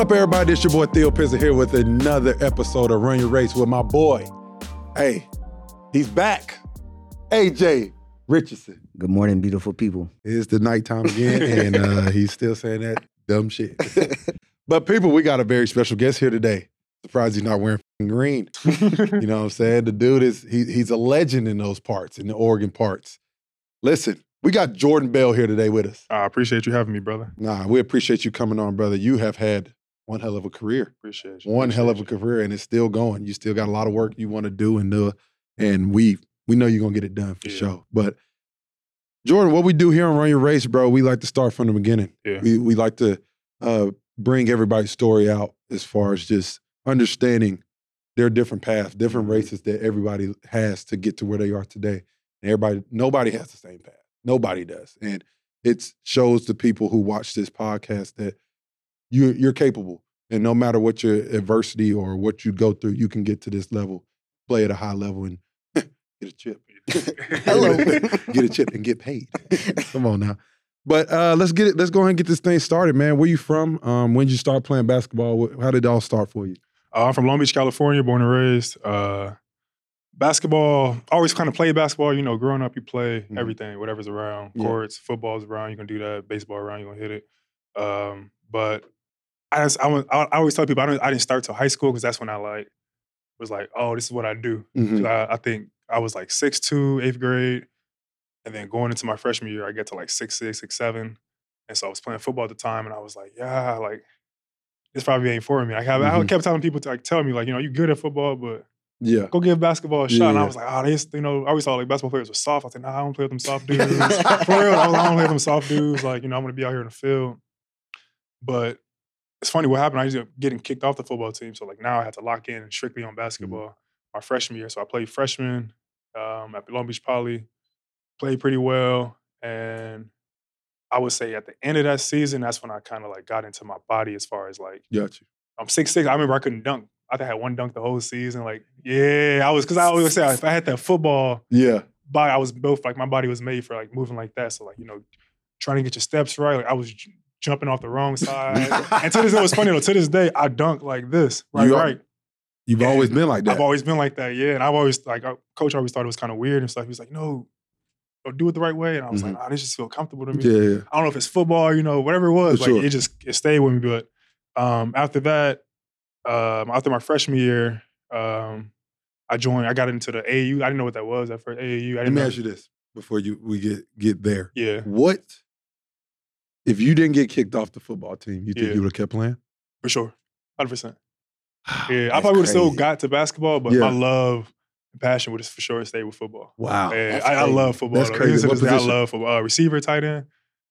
What up, everybody? It's your boy Theo Pinson here with another episode of Run Your Race with my boy. Hey, he's back. AJ Richardson. Good morning, beautiful people. It's the nighttime again, and uh, he's still saying that dumb shit. but people, we got a very special guest here today. Surprised he's not wearing green. you know what I'm saying? The dude is he, he's a legend in those parts, in the Oregon parts. Listen, we got Jordan Bell here today with us. I appreciate you having me, brother. Nah, we appreciate you coming on, brother. You have had one hell of a career. Appreciate you. One hell of a career, and it's still going. You still got a lot of work you want to do and do, and we we know you're gonna get it done for Yeah. sure. But Jordan, what we do here on Run Your Race, bro, we like to start from the beginning. Yeah. We we like to uh, bring everybody's story out as far as just understanding their different paths, different Mhm. races that everybody has to get to where they are today. And everybody, nobody has the same path. Nobody does, and it shows the people who watch this podcast that you you're capable, and no matter what your adversity or what you go through, you can get to this level, play at a high level, and get a chip. Hello. get a chip and get paid. Come on now. But uh, let's get it. Let's go ahead and get this thing started, man. Where you from? Um, when did you start playing basketball? How did it all start for you? Uh, I'm from Long Beach, California, born and raised. Uh, basketball, always kind of played basketball. You know, growing up, you play Mhm. everything, whatever's around. Yeah. Courts, football's around, you can do that. Baseball around, you're gonna hit it. Um, but I, just, I, was, I, I always tell people I didn't, I didn't start till high school because that's when I like was like, oh, this is what I do. Mhm. I, I think I was like six two, eighth grade, and then going into my freshman year, I get to like six six, six seven, and so I was playing football at the time, and I was like, yeah, like this probably ain't for me. Like, I, I Mhm. kept telling people to like tell me like, you know, you're good at football, but Yeah. go give basketball a shot. And I was like, oh, they, you know, I always thought like basketball players were soft. I said, nah, I don't play with them soft dudes. for real, I, was, like, I don't play with them soft dudes. Like, you know, I'm gonna be out here in the field. But it's funny what happened. I ended up getting kicked off the football team. So like now I had to lock in strictly on basketball my freshman year. So I played freshman um, at Long Beach Poly, played pretty well. And I would say at the end of that season, that's when I kind of like got into my body as far as like Got you. I'm six six. I remember I couldn't dunk. I think I had one dunk the whole season. Like, yeah, I was because I always say if I had that football Yeah. body, I was built like my body was made for like moving like that. So like you know, trying to get your steps right. Like I was jumping off the wrong side. and to this day, it was funny though. To this day, I dunk like this, right, You right. You've And always been like that. I've always been like that, yeah. And I've always like coach always thought it was kind of weird and stuff. He was like, no, go do it the right way. And I was like, ah, this just feel comfortable to me. yeah. yeah. I don't know if it's football, you know, whatever it was. For like sure. it just it stayed with me. But um, after that, um, after my freshman year, um, I joined. I got into the AAU. I didn't know what that was at first. AAU. I Let didn't me know. ask you this before you we get get there. Yeah, What if you didn't get kicked off the football team? You think Yeah. you would have kept playing? for sure, hundred percent. Yeah, I probably would have still got to basketball, but Yeah. my love and passion would have for sure stayed with football. Wow. I, I love football. That's though. crazy. What day, I love football. Uh, receiver, tight end.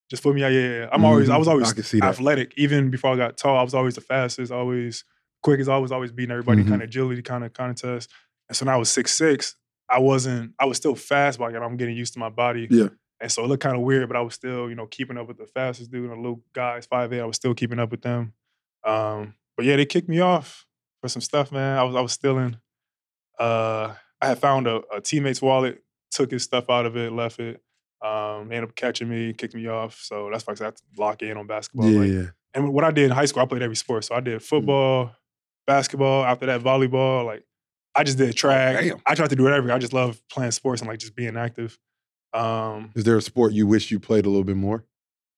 Just put me out. Yeah, yeah. I'm always. I was Mhm. always I can see that. athletic. Even before I got tall, I was always the fastest. Always quickest. Always, always beating everybody. Mhm. Kind of agility, kind of contest. And so when I was six six, I wasn't. I was still fast, but I'm getting used to my body. Yeah. And so it looked kind of weird, but I was still, you know, keeping up with the fastest dude. And the little guys, five eight. I was still keeping up with them. Um, but yeah, they kicked me off for some stuff, man. I was I was stealing. Uh, I had found a, a teammate's wallet, took his stuff out of it, left it. Um, they ended up catching me, kicked me off. So that's why I had to lock in on basketball. Yeah. Like, yeah. and what I did in high school, I played every sport. So I did football, basketball. After that, volleyball. Like I just did track. Damn. I tried to do whatever. I just love playing sports and like just being active. Um, Is there a sport you wish you played a little bit more?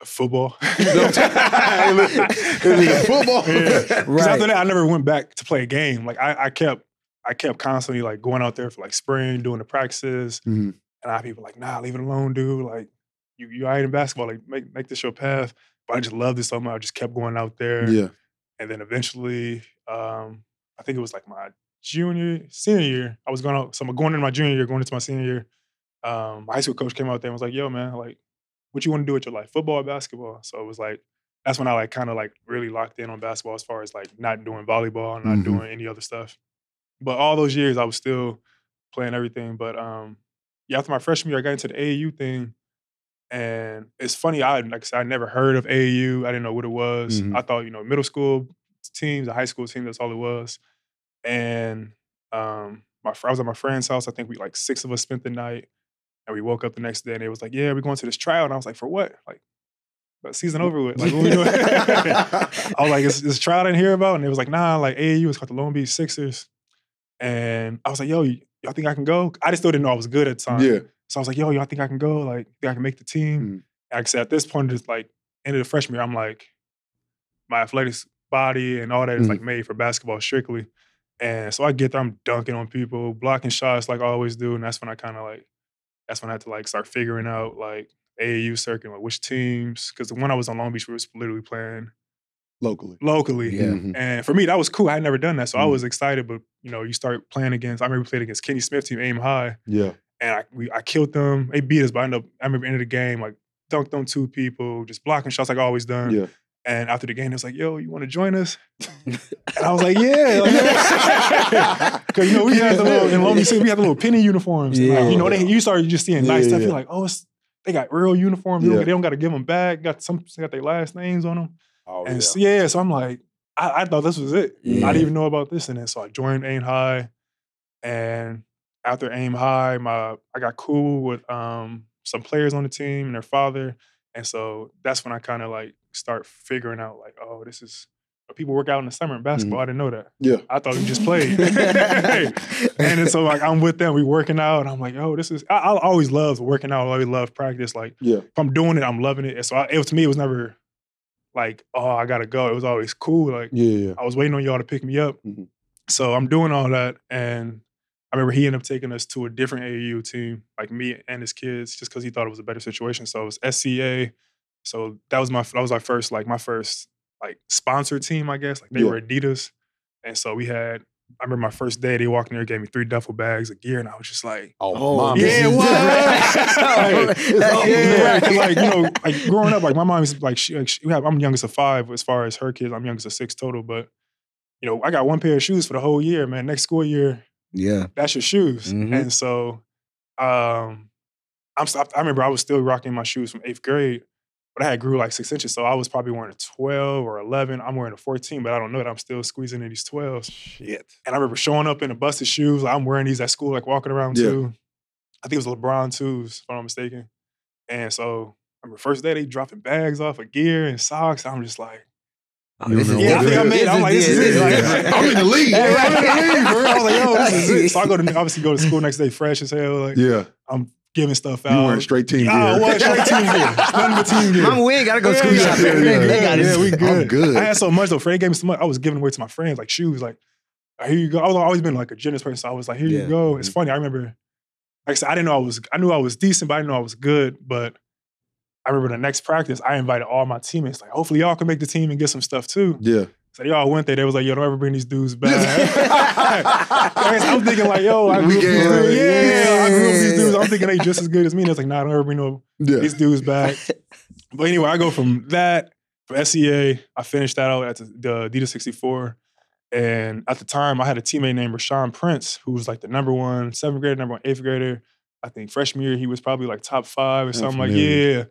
football. Hey, listen, is it football? Yeah. 'Cause Right. after that, I never went back to play a game. Like I, I kept, I kept constantly like going out there for like spring, doing the practices, Mhm. and I had people like, nah, leave it alone, dude. Like you, you ain't in basketball. Like make make this your path. But I just loved it so much. I just kept going out there. Yeah. And then eventually, um, I think it was like my junior, senior year. I was going out, so I'm going into my junior year, going into my senior year. Um, my high school coach came out there and was like, "Yo, man, like, what you want to do with your life? Football or basketball?" So it was like, that's when I like kind of like really locked in on basketball as far as like not doing volleyball, not Mhm. doing any other stuff. But all those years, I was still playing everything. But um, yeah, after my freshman year, I got into the AAU thing. And it's funny, I like I said, I never heard of AAU. I didn't know what it was. Mhm. I thought, you know, middle school teams, a high school team, that's all it was. And um, my I was at my friend's house. I think we like six of us spent the night. And we woke up the next day and it was like, yeah, we're going to this trial. And I was like, for what? Like, But season over with. Like, what we doing? I was like, is, is Trout in here about? And it was like, nah, like AAU, was called the Long Beach Sixers. And I was like, yo, y'all think I can go? I just still didn't know I was good at the time. yeah. So I was like, yo, y'all think I can go? Like, think I can make the team? Mm. Like I said, at this point, just like end of the freshman year, I'm like, my athletic body and all that is Mm. like made for basketball strictly. And so I get there, I'm dunking on people, blocking shots like I always do. And that's when I kind of like, that's when I had to like start figuring out like AAU circuit, like which teams. Cause when I was on Long Beach, we was literally playing Locally. locally. Yeah. Mhm. And for me, that was cool. I had never done that. So I Mm. was excited, but you know, you start playing against, I remember we played against Kenny Smith team, aim high Yeah. and I we I killed them. They beat us, but I ended up I remember end of the game like dunked on two people, just blocking shots like I always done. Yeah. And after the game, it was like, "Yo, you want to join us?" and I was like, "Yeah," Cause you know we had the little in Beach City, we had the little penny uniforms. Yeah. Like, you know, they you started just seeing nice Yeah, stuff. You're like, "Oh, it's, they got real uniforms. They don't- Yeah. They don't got to give them back. Got some they got their last names on them." Oh, And yeah. so, yeah, so I'm like, I, I thought this was it. I didn't even know about this. And then so I joined Aim High. And after Aim High, my I got cool with um, some players on the team and their father. And so that's when I kind of like start figuring out like, oh, this is people work out in the summer in basketball. I didn't know that. Yeah. I thought we just played. and so like I'm with them, we working out, and I'm like, oh, this is I, I always loved working out. I always loved practice. Like Yeah. if I'm doing it, I'm loving it. And so I, it was to me, it was never like, oh, I gotta go. It was always cool. Like Yeah. Yeah. I was waiting on y'all to pick me up. Mhm. So I'm doing all that, and I remember he ended up taking us to a different AAU team, like me and his kids, just because he thought it was a better situation. So it was SCA. So that was my that was my first like my first like sponsor team, I guess. Like they Yeah. were Adidas, and so we had. I remember my first day. They walked in there, gave me three duffel bags of gear, and I was just like, Oh, mom, yeah, this is- what? That's- yeah, yeah. 'cause, like you know, like growing up, like my mom's like she, like, she we have, I'm youngest of five as far as her kids. I'm youngest of six total, but you know, I got one pair of shoes for the whole year, man. Next school year, Yeah. that's your shoes. Mhm. And so, um, I'm I remember I was still rocking my shoes from eighth grade, but I had grew like six inches, so I was probably wearing a 12 or 11. I'm wearing a 14, but I don't know that I'm still squeezing in these 12s. Shit. And I remember showing up in a busted shoes. I'm wearing these at school, like walking around Yeah. too. I think it was LeBron twos, if I'm not mistaken. And so I remember first day they dropping bags off of gear and socks. I'm just like, Oh, this is yeah, I think I made it. I'm like, this is it. Like, I'm in the league. yeah, I'm in the league, bro. I was like, yo, this is it. So I go to obviously go to school next day fresh as hell. Like Yeah. I'm giving stuff out. You out. wearing straight team Yeah, I gear. was straight team gear. Nothing but team gear. Mama, we ain't gotta go school Yeah, shopping. yeah, They- yeah, they yeah, got yeah, we good. I'm good. I had so much though. Fred gave me so much. I was giving away to my friends like shoes. Like, "Uh, here you go. I was always been like a generous person. So I was like, here Yeah. you go. It's funny. I remember, like I said, I didn't know I was. I knew I was decent, but I didn't know I was good. But I remember the next practice, I invited all my teammates. Like, hopefully y'all can make the team and get some stuff too. Yeah. So they all went there. They was like, yo, don't ever bring these dudes back. I'm thinking like, yo, I grew up these Yeah. Yeah, I grew up these dudes. I'm thinking they just as good as me. And it's like, nah, don't ever bring no Yeah. these dudes back. But anyway, I go from that from SEA. I finished that out at the, the Adidas 64. And at the time, I had a teammate named Rashawn Prince, who was like the number one seventh grader, number one eighth grader. I think freshman year, he was probably like top five or something like, yeah.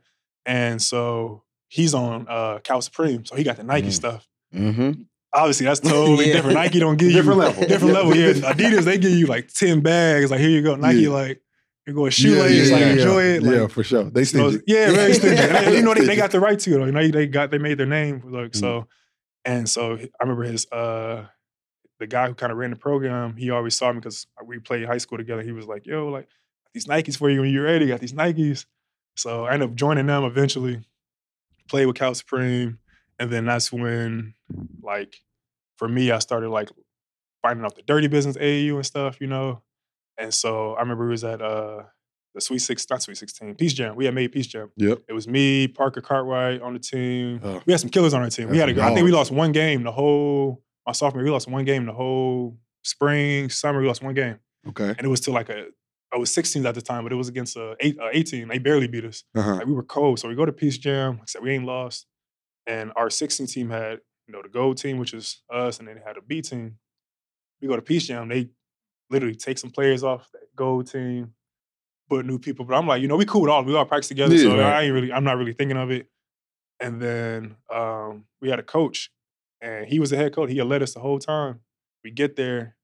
And so he's on uh, Cal Supreme. So he got the Nike Mm. stuff. Mm-hmm. Obviously, that's totally Yeah. different. Nike don't give you Different you level. different Yeah. level. Yeah, Adidas they give you like ten bags. Like here you go. Nike Yeah. like you go a shoelace. like enjoy it. Like, yeah, for sure. They so, yeah, very stingy. And you know they, they got the right to it. You know they got they made their name. Like Mm. so, and so I remember his uh the guy who kind of ran the program. He always saw me because we played high school together. He was like, "Yo, like these Nikes for you when you're ready. Got these Nikes." So I ended up joining them eventually. Played with Cal Supreme, and then that's when like for me I started like finding out the dirty business AAU and stuff, you know. And so I remember it was at uh the Sweet Six, not Sweet Sixteen, Peach Jam. We had made Peach Jam. Yep. It was me, Parker Cartwright on the team. Oh. We had some killers on our team. We had a, I think we lost one game the whole my sophomore. We lost one game the whole spring, summer. We lost one game, Okay. and it was to like a. I was 16 at the time, but it was against a eight, uh, 18. They barely beat us. Uh-huh. Like we were cold, so we go to Peach Jam. Like I said, we ain't lost, and our 16 team had you know the gold team, which is us, and then they had a B team. We go to Peach Jam. They literally take some players off that gold team, put new people. But I'm like, you know, we cool with all. We all practice together, Yeah, so. I ain't really. I'm not really thinking of it. And then um, we had a coach, and he was the head coach. He had led us the whole time. We get there,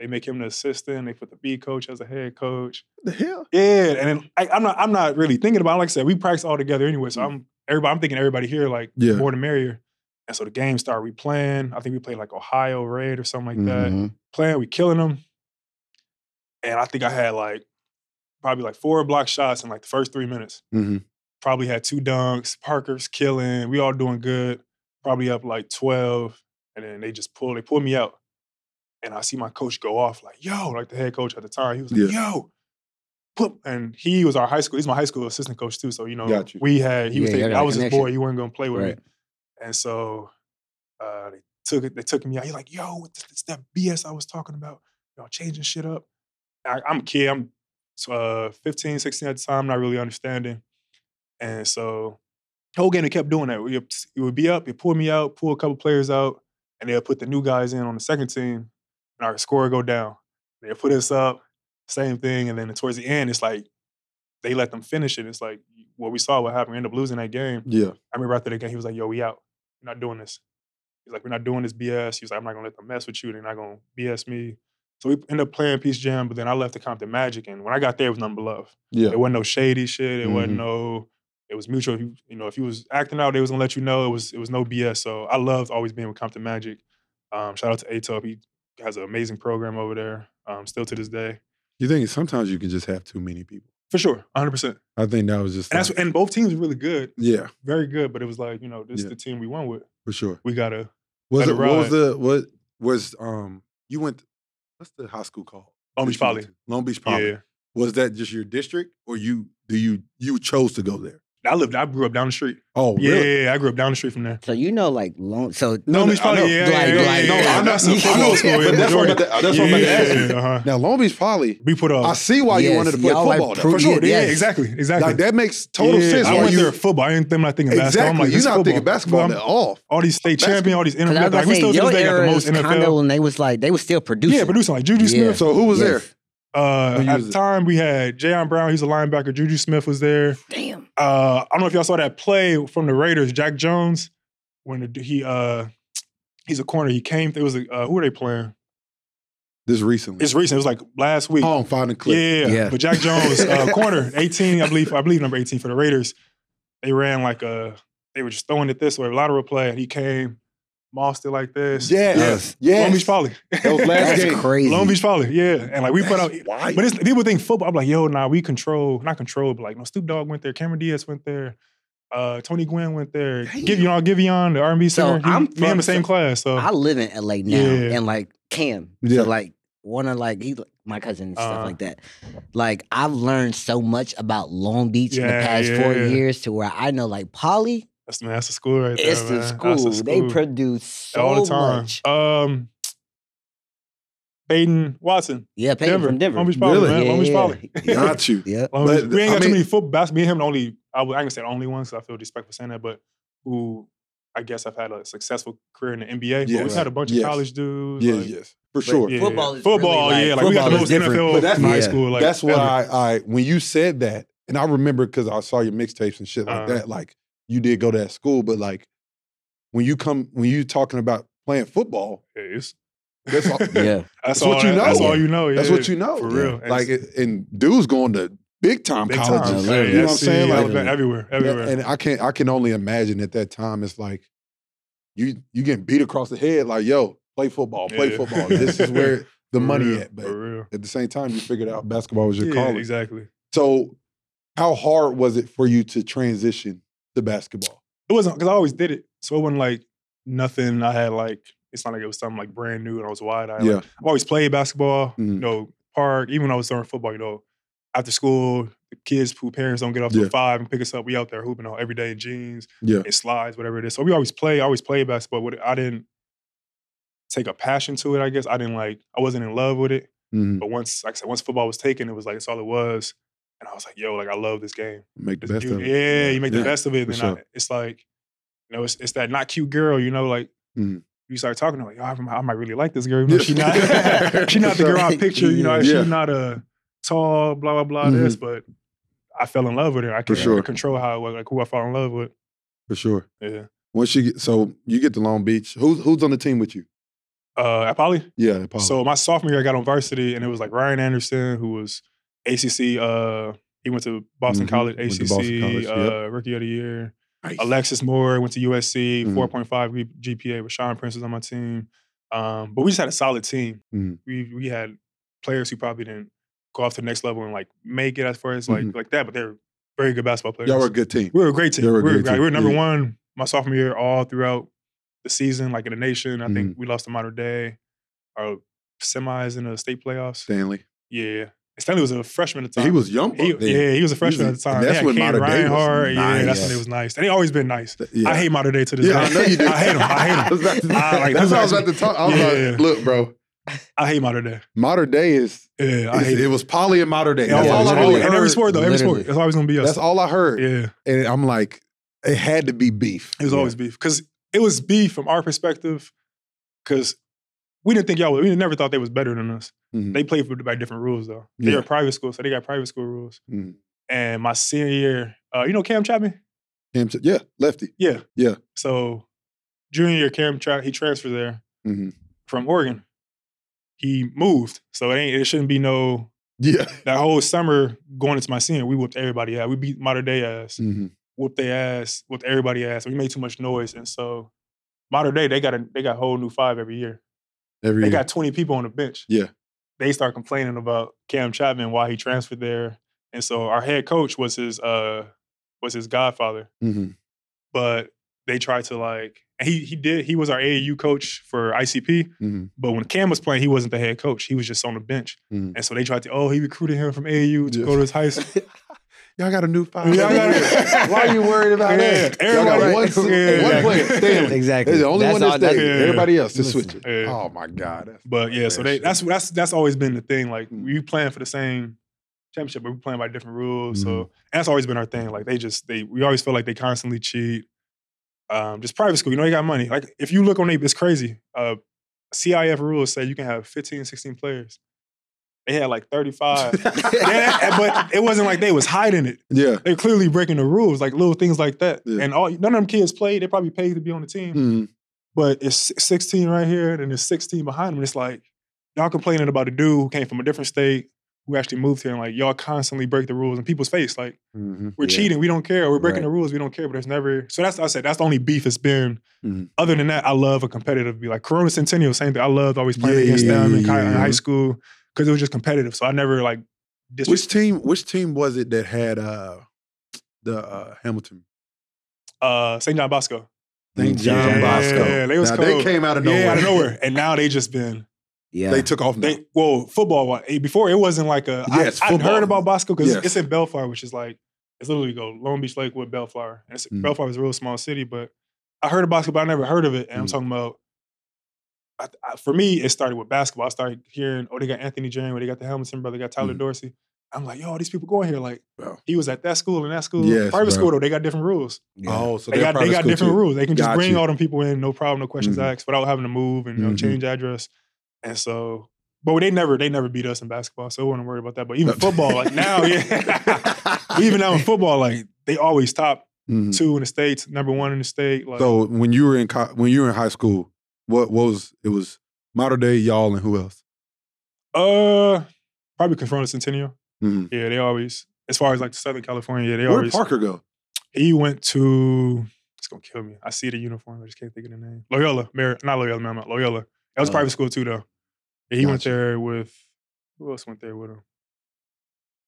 they make him the assistant. They put the B coach as a head coach. The hell? Yeah, and then I, I'm not I'm not really thinking about. It. Like I said, we practice all together anyway, so Mm. I'm everybody. I'm thinking everybody here like Yeah. more the merrier. And so the game started. We playing. I think we played like Ohio Red or something like that. Mhm. Playing, we killing them. And I think I had like probably like four block shots in like the first three minutes. hmm Probably had two dunks. Parker's killing. We all doing good. Probably up like twelve, and then they just pull. They pull me out, and I see my coach go off like, "Yo!" Like the head coach at the time, he was like, "Yo!" Put, and he was our high school. He's my high school assistant coach too. So you know, you. we had. He was Yeah, thinking I got was his boy. He wasn't gonna play with Right. me. And so uh, they took it. They took me out. He's like, "Yo, it's, it's that BS I was talking about. Y'all changing shit up." I, I'm a kid. I'm uh, 15, 16 at the time. Not really understanding. And so whole game they kept doing that. We, it would be up. It pull me out, pull a couple players out, and they'll put the new guys in on the second team, and our score go down. They'll put us up, same thing, and then towards the end, it's like they let them finish it. It's like what we saw, what happened. We ended up losing that game. Yeah. I remember after the game, he was like, "Yo, we out. We're not doing this." He's like, "We're not doing this BS." He was like, "I'm not gonna let them mess with you. They're not gonna BS me." So we ended up playing Peach Jam, but then I left the Compton Magic, and when I got there, it was nothing but love. Yeah. It wasn't no shady shit. It wasn't Mhm. no. It was mutual. If you, you know, if you was acting out, they was gonna let you know. It was it was no BS. So I loved always being with Compton Magic. Um, shout out to Etop. He has an amazing program over there. Um, still to this day, You think sometimes you can just have too many people. for sure, 100. percent I think that was just And that's like- and both teams were really good, yeah, very good. But it was like you know, this is the team we won with. for sure. We gotta Was it, it what was the what was um you went what's the high school called? Long Beach Poly. Long Beach Poly. Yeah, Was that just your district or you do you you chose to go there? I lived. I grew up down the street. Oh, Yeah, really? yeah, I grew up down the street from there. So you know, like long. So No, Long Beach Poly. know. Yeah, Like- yeah, yeah, no. I'm not That's I know, football school. but that's what I'm about to- that's what I'm about to ask you. Uh-huh. Now Long Beach Poly, We put up I see why you Yes, wanted to play y'all like football. though. pro- for sure. Yeah, yes. exactly, exactly. Like that makes total Yeah, sense. I why went you, there football. I didn't think not thinking basketball. I'm Exactly. like, You're this not football. thinking basketball I'm- at all. All these state Basketball. champion, all these Because I was Like, about we to still say to your day got the era most is kind of NFL. when they was like they was still producing. Yeah, producing like Juju Yeah. Smith. So who was there? Uh, Who at was the it? time, we had Jayon Brown. He's a linebacker. Juju Smith was there. Damn. Uh, I don't know if y'all saw that play from the Raiders. Jack Jones, when the, he uh, he's a corner. He came. It was a, uh, who were they playing? This recently. It's recent. It was like last week. oh, I'm finding clip. Yeah, Yeah. But Jack Jones, uh, corner, 18, I believe, I believe number 18 for the Raiders. They ran like a, they were just throwing it this way, a lateral play, and he came, mossed it like this. Yes. Yes. Yes. Long Beach Poly. That was last That's game. crazy. Long Beach Poly, yeah. And like we put out, wild. but it's, people think football. I'm like, yo, nah, we control, not control, but like, no, Snoop Dogg went there, Cameron Diaz went there, uh, Tony Gwynn went there, Damn. Give you all, Giveon, the R&B So center. he, I'm me and from- the same class. So I live in LA now, Yeah. and like Cam, Yeah. so like one of like he my cousin and stuff Uh-huh. like that. Like I've learned so much about Long Beach in the Yeah, past four yeah. years to where I know like Poly, that's, man, that's the school right there, it's man. the That's school. They produce so all the time. much. Um, Peyton Watson, Yeah, Peyton Denver, from Denver. Long Beach Poly, Really? man. Long Beach Poly. Got you. Yeah. Long But, Beach- we ain't I got too mean- many football. basketball. Me and him the only. I would, I can say the only ones. I feel disrespectful saying that, but who I guess I've had a successful career in the NBA. But we've had a bunch Yes. of college dudes. Yes, like, yes. For sure. yeah, Football is football. really, yeah, like, like we got the most different. NFL But that's- from high yeah. school. Like That's why. I, I when you said that, and I remember because I saw your mixtapes and shit like Uh-huh. that. Like you did go to that school, but like when you come when you talking about playing football, Yeah, it's- that's all, Yeah. That's, That's what you know. That's all you know. that's what you know. for real. And Like it, and dudes going to big time big colleges. time. Yeah, Yeah, you know what I'm saying? Like everywhere, everywhere. And I can't I can only imagine at that time it's like you you getting beat across the head, like, yo, play football, play Yeah. football. This is where the For money real, at. But for real. at the same time, you figured out basketball was your Yeah, calling. exactly. So how hard was it for you to transition to basketball? It wasn't because I always did it, so it wasn't like nothing. I had like it's not like it was something like brand new and I was wide eyed. Yeah. Like, I've always played basketball. You Mhm. know, park. Even when I was during football, you know, after school, the kids who parents don't get off Yeah. till five and pick us up. We out there hooping all every day in jeans, Yeah. in slides, whatever it is. So we always play. I always play basketball. But I didn't take a passion to it. I guess I didn't like. I wasn't in love with it. Mhm. But once, like I said, once football was taken, it was like it's all it was. And I was like, yo, like I love this game. Make the This- best you- of it. yeah, you make Yeah, the best of it. Then I, it's like, you know, it's, it's that not cute girl, you know, like Mhm. you start talking to her, like, oh, I, might- really like this girl. You know, she not, she not the girl I picture. You know, Yeah. she's not a tall, blah blah blah. This, but I fell in love with her. I can't sure. control how it was, like who I fall in love with. For sure. Yeah. Once you get so you get to Long Beach, who's who's on the team with you? Uh, at Poly. Yeah. So my sophomore year, I got on varsity, and it was like Ryan Anderson, who was ACC. Uh, he went to Boston Mhm. College, ACC Boston College, uh, yep. Rookie of the Year. Nice. Alexis Moore went to USC, Mhm. 4.5 GPA. Rashawn Prince was on my team. Um, but we just had a solid team. Mhm. We we had players who probably didn't go off to the next level and like make it as far as like Mhm. like that, but they're very good basketball players. Y'all were a good team. we were a great team. Y'all were We a were, great great. we were number Yeah. one my sophomore year all throughout the season, like in the nation. I Mm-hmm. think we lost to Mater Dei, our semis in the state playoffs. Stanley. Yeah. Stanley was a freshman at the time. he was young. He- yeah, he was a freshman a- at the time. that's had when Ken Mater Dei was Reinhardt. Yeah, that's when nice. it was nice. And they always been nice. Yeah. I hate Mater Dei to this Yeah, I day. know you do. I hate him. I hate him. I was about to- I like- that's that's what I was about to talk. I was Yeah. like, look, bro, I hate Mater Dei. Mater Dei is Yeah, I hate it it. was Poly and Mater Dei. Yeah, That's yeah, all I it's really always- in every sport though, every Literally. sport. That's always gonna be us. That's all I heard. Yeah, And I'm like, it had to be beef. it was always beef because it was beef from our perspective because we didn't think y'all. We never thought they was better than us. Mhm. They played for, by different rules though. They Yeah. were private school, so they got private school rules. Mhm. And my senior year, uh, you know Cam Chapman? Cam said, yeah, lefty. Yeah, Yeah. So junior year, Cam tra- he transferred there Mhm. from Oregon. He moved, so it ain't. It shouldn't be no. Yeah. That whole summer going into my senior, we whooped everybody ass. We beat Mater Dei ass. Mhm. whooped their ass, whooped everybody ass. We made too much noise, and so Mater Dei they got a they got a whole new five every year. Every They got twenty people on the bench. Yeah. They start complaining about Cam Chapman why he transferred there, and so our head coach was his uh was his godfather, Mhm. but they tried to like and he he did he was our AAU coach for ICP, Mhm. but when Cam was playing, he wasn't the head coach. He was just on the bench, Mhm. and so they tried to oh he recruited him from AAU to Yeah. go to his high school. Y'all got a new five. Yeah, got it. Why are you worried about Yeah, that? Y'all got one, Yeah, one exactly. player, Stanley. Exactly. They're the only That's one that's that's- there. yeah. Everybody else just Listen. switch it. Yeah. Oh my God. That's But yeah, so they that's that's that's always been the thing. Like Mm. we playing for the same championship, but we playing by different rules. Mhm. So that's always been our thing. Like they just they we always feel like they constantly cheat. Um, just private school, you know, they got money. Like if you look on it, it's crazy. Uh, CIF rules say you can have 15, 16 players. They had like 35. Yeah, but it wasn't like they was hiding it. yeah. They're clearly breaking the rules, like little things like that. Yeah. And all none of them kids played. They probably paid to be on the team Mhm. but it's 16 right here, and there's 16 behind them. It's like y'all complaining about a dude who came from a different state who actually moved here, and like y'all constantly break the rules in people's face. Like Mhm. we're Yeah. cheating, we don't care. We're breaking Right. the rules, we don't care. But there's never. So that's I said that's the only beef it's been. Mhm. Other than that, I love a competitive be like Corona Centennial, same thing. I loved always playing Yeah, against yeah, them in high school because it was just competitive. So I never like Which team? Which team was it that had uh the uh, Hamilton? Uh, St. John Bosco. St. Yeah, John Bosco. yeah, they was now, they came out of nowhere. Yeah, out of nowhere, and now they just been. Yeah. They took off. Now. They well, football. eh, Before it wasn't like a. I- Yes, I'd heard about Bosco because Yes. it's in Bellflower, which is like it's literally go Long Beach Lakewood, Bellflower. And it's, Mm. Bellflower is a real small city, but I heard of Bosco, but I never heard of it. And I'm Mm. talking about. I, I, for me, it started with basketball. I started hearing, oh, they got Anthony Janeway, they got the Hamilton brother, they got Tyler Mhm. Dorsey. I'm like, yo, these people going here. Like, Bro. he was at that school and that school. Yes, Private bro. school though, they got different rules. yeah. Oh, so They got they got different too. rules. They can just Got bring you. all them people in, no problem, no questions Mhm. asked, without having to move and you know, Mhm. change address. And so, but they never they never beat us in basketball, so I wasn't worried about that. But even football, like now, yeah, even now in football, like they always top Mhm. two in the states, number one in the state. Like, So when you were in co- when you were in high school, what, what was it was Mater Dei y'all and who else? uh, probably Corona Centennial. Mhm. Yeah, they always, as far as like the Southern California, yeah, they Where did always. Parker go? He went to. It's gonna kill me. I see the uniform. I just can't think of the name. Loyola, Mar- not Loyola, man, Loyola. That was Oh. private school too, though. Yeah, he went there with. Who else went there with him?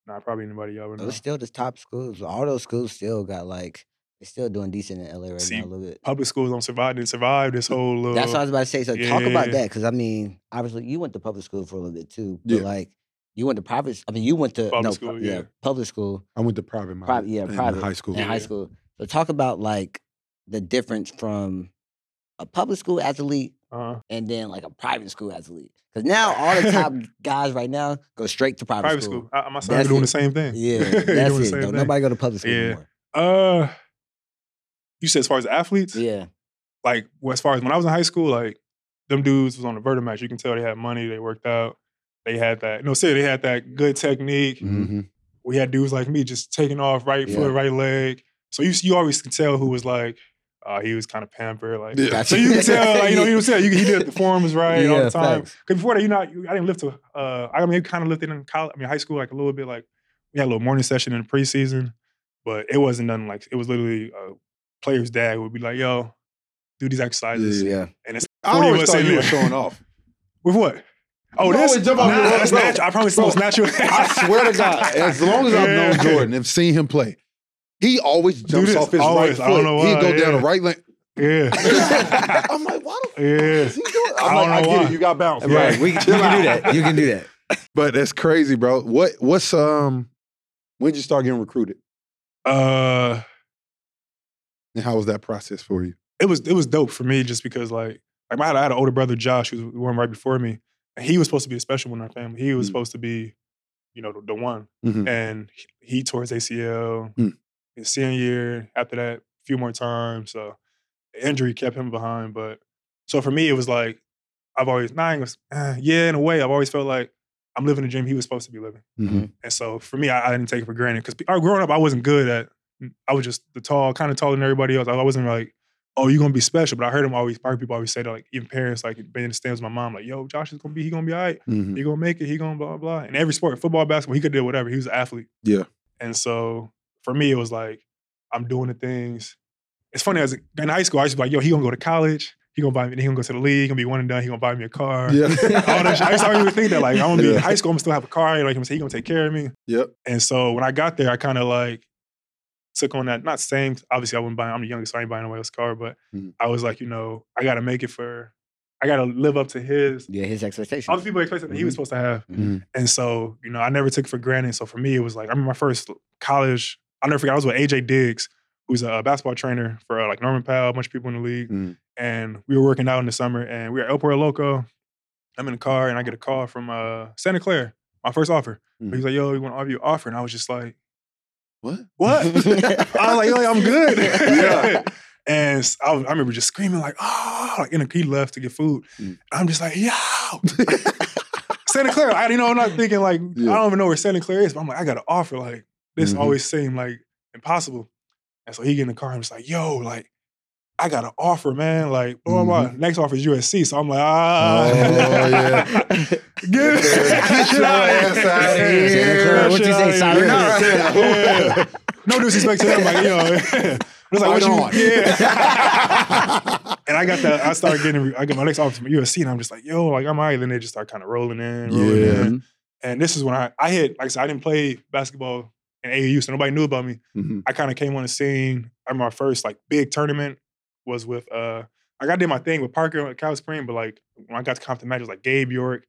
Nah, probably anybody y'all would know. Those still the top schools. All those schools still got like they're still doing decent in LA right See, now a little bit. Public schools don't survive. Didn't survive this whole little. That's what I was about to say. So talk about that because I mean, obviously you went to public school for a little bit too, but Yeah. like you went to private. I mean, you went to Public no, school, pu- yeah. public school I went to private. my- Private- yeah, in private. high school. in high school. So talk about like the difference from a public school athlete uh, and then like a private school athlete. Because now all the top guys right now go straight to private, private school. school. I, my son doing it. the same thing. Yeah, that's it. Don't thing. nobody go to public school Yeah. anymore. Uh, you said as far as athletes, Yeah, like well, as far as when I was in high school, like them dudes was on the Vertimax. You can tell they had money. They worked out. They had that. No, say they had that good technique. Mhm. We had dudes like me just taking off right Yeah. foot, right leg. So you you always can tell who was like, uh, he was kind of pampered. Like Yeah. Gotcha. so you can tell, like you know, you can tell you, he did the forms right all Yeah, the time. Because before that, you know, I didn't lift to. Uh, I mean, kind of lifted in college. I mean, high school, like a little bit. Like we had a little morning session in the preseason, but it wasn't nothing like it was literally uh, player's dad would be like, "Yo, do these exercises," Yeah. and it's I 40 of always us thought in you were showing off. with what? Oh, You this always jump off Nah, your rope, that's bro. natural. I promise Bro, it's natural. I swear to God, as long as I've known Yeah. Jordan and seen him play, he always jumps this, off his always. right I don't foot. know He'd why, go down the right lane. yeah, I'm like, why the yeah. f is he doing? I I'm don't like, I know get why. it. You got bounce. Yeah. Right. We, you can do that. You can do that. But that's crazy, bro. What what's um when did you start getting recruited? Uh, And how was that process for you? it was it was dope for me just because like like I had, I had an older brother Josh who was the one right before me, and he was supposed to be a special one in our family. He was Mm. supposed to be, you know, the, the one, Mhm. and he, he tore his ACL Mm. his senior year. After that, a few more times, so the injury kept him behind. But so for me, it was like I've always nine was uh, yeah in a way I've always felt like I'm living the dream he was supposed to be living. Mhm. And so for me, I, I didn't take it for granted because growing up, I wasn't good at. I was just the tall, kind of taller than everybody else. I wasn't like, oh, you're gonna be special. But I heard him always. Heard people always say that, like even parents, like being in the stands with my mom, like, yo, Josh is gonna be, he gonna be all right. Mhm. He gonna make it. He gonna blah blah blah. In every sport, football, basketball, he could do whatever. He was an athlete. Yeah. And so for me, it was like I'm doing the things. It's funny as in high school, I used to be like, yo, he gonna go to college. He gonna buy me. He gonna go to the league. Gonna be one and done. He gonna buy me a car. Yeah. All that shit. I used to always think that like I'm gonna be Yeah. in high school. I'm gonna still have a car. Like I'm saying, he gonna take care of me. Yep. And so when I got there, I kind of like took on that, not same, obviously I wouldn't buy, I'm the youngest, so I ain't buying nobody else's car, but Mhm. I was like, you know, I gotta make it for, I gotta live up to his, Yeah, his expectations. other people expected that he was supposed to have. Mhm. And so, you know, I never took it for granted. So for me, it was like, I remember my first college, I'll never forget, I was with AJ Diggs, who's a basketball trainer for uh, like Norman Powell, a bunch of people in the league. Mhm. And we were working out in the summer and we were at El Puerto Loco. I'm in the car and I get a call from uh, Santa Clara, my first offer. Mhm. He was like, yo, you want to offer you an offer? And I was just like, What? what? I was like, yo, I'm good. Yeah. And I, was- I remember just screaming like, oh, like in a, he left to get food. Mm. I'm just like, yo. Santa Clara. I, you know, I'm not thinking like, Yeah. I don't even know where Santa Clara is, but I'm like, I got an offer. Like, this Mhm. always seemed like impossible. And so he get in the car and I'm just like, yo, like, I got an offer, man. Like, blah, blah, blah. Next offer is USC. So I'm like, ah. Mm-hmm. Oh, yeah. Get, Get shit your out of ass here. out of here. Get Clara, that what you say, out of Yeah. Yeah. No disrespect to them, like, you know. It's like, Right on. what you, yeah. and I got that, I started getting, I got my next offer from USC and I'm just like, yo, like, I'm all right. Then they just start kind of rolling in, rolling Yeah. in. And this is when I, I hit, like I said, I didn't play basketball in AAU, so nobody knew about me. Mhm. I kind of came on the scene. I remember my first like big tournament was with uh like I did my thing with Parker at Cal Supreme, but like when I got to Compton Magic like Gabe York,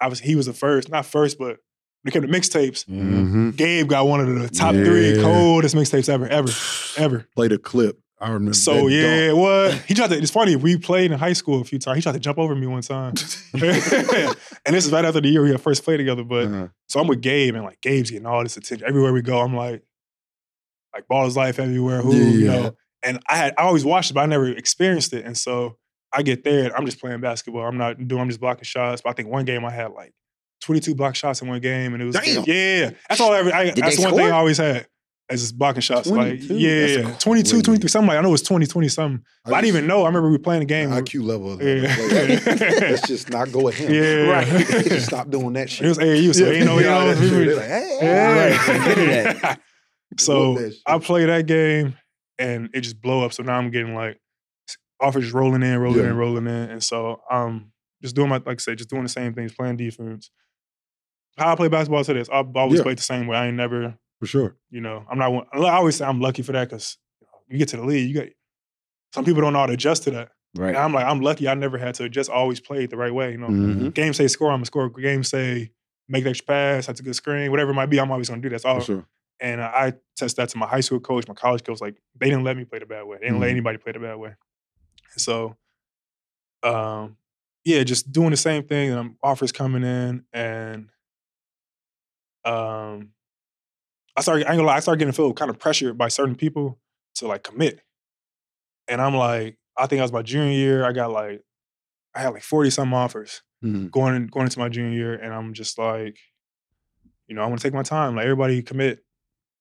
I was he was the first, not first, but when it came to mixtapes, Mhm. Gabe got one of the top three coldest mixtapes ever, ever, ever. Played a clip. I remember. So yeah, dunk. what he tried to. It's funny. We played in high school a few times. He tried to jump over me one time, and this is right after the year we had first played together. But Uh-huh. so I'm with Gabe, and like Gabe's getting all this attention everywhere we go. I'm like, like ball is life everywhere. Who you know? And I had I always watched it, but I never experienced it. And so I get there, and I'm just playing basketball. I'm not doing. I'm just blocking shots. But I think one game I had like 22 block shots in one game, and it was Damn. yeah. That's all. I I, that's one thing I always had. As just blocking shots, 22? like yeah, yeah, 22, crazy. 23, something like I know it was 20, 20 something. But I didn't even know. I remember we were playing a game. IQ level. Yeah. Let's just not go at him. Yeah. Right. Just stop doing that shit. It was AAU, so ain't no, you know, we were- like, hey, Yeah. That. so Whoop that shit. I play that game and it just blow up. So now I'm getting like offers just rolling in, rolling Yeah. in, rolling in. And so um just doing my like I said, just doing the same things, playing defense. How I play basketball to this, I've always Yeah. played the same way. I ain't never, For sure. you know, I'm not I always say I'm lucky for that because you get to the league, you got some people don't know how to adjust to that. Right. And I'm like, I'm lucky I never had to adjust, always played the right way. You know, Mhm. game say score, I'm a score. Game say make the extra pass, that's a good screen, whatever it might be, I'm always gonna do that. That's all. Sure. And I test that to my high school coach, my college coach. Like they didn't let me play the bad way. They didn't let Mhm. anybody play the bad way. So, um, yeah, just doing the same thing. And offers coming in, and um, I started. I ain't gonna lie. I started getting feel kind of pressured by certain people to like commit. And I'm like, I think I was my junior year. I got like, I had like forty some offers Mhm. going going into my junior year, and I'm just like, you know, I want to take my time. Like everybody commit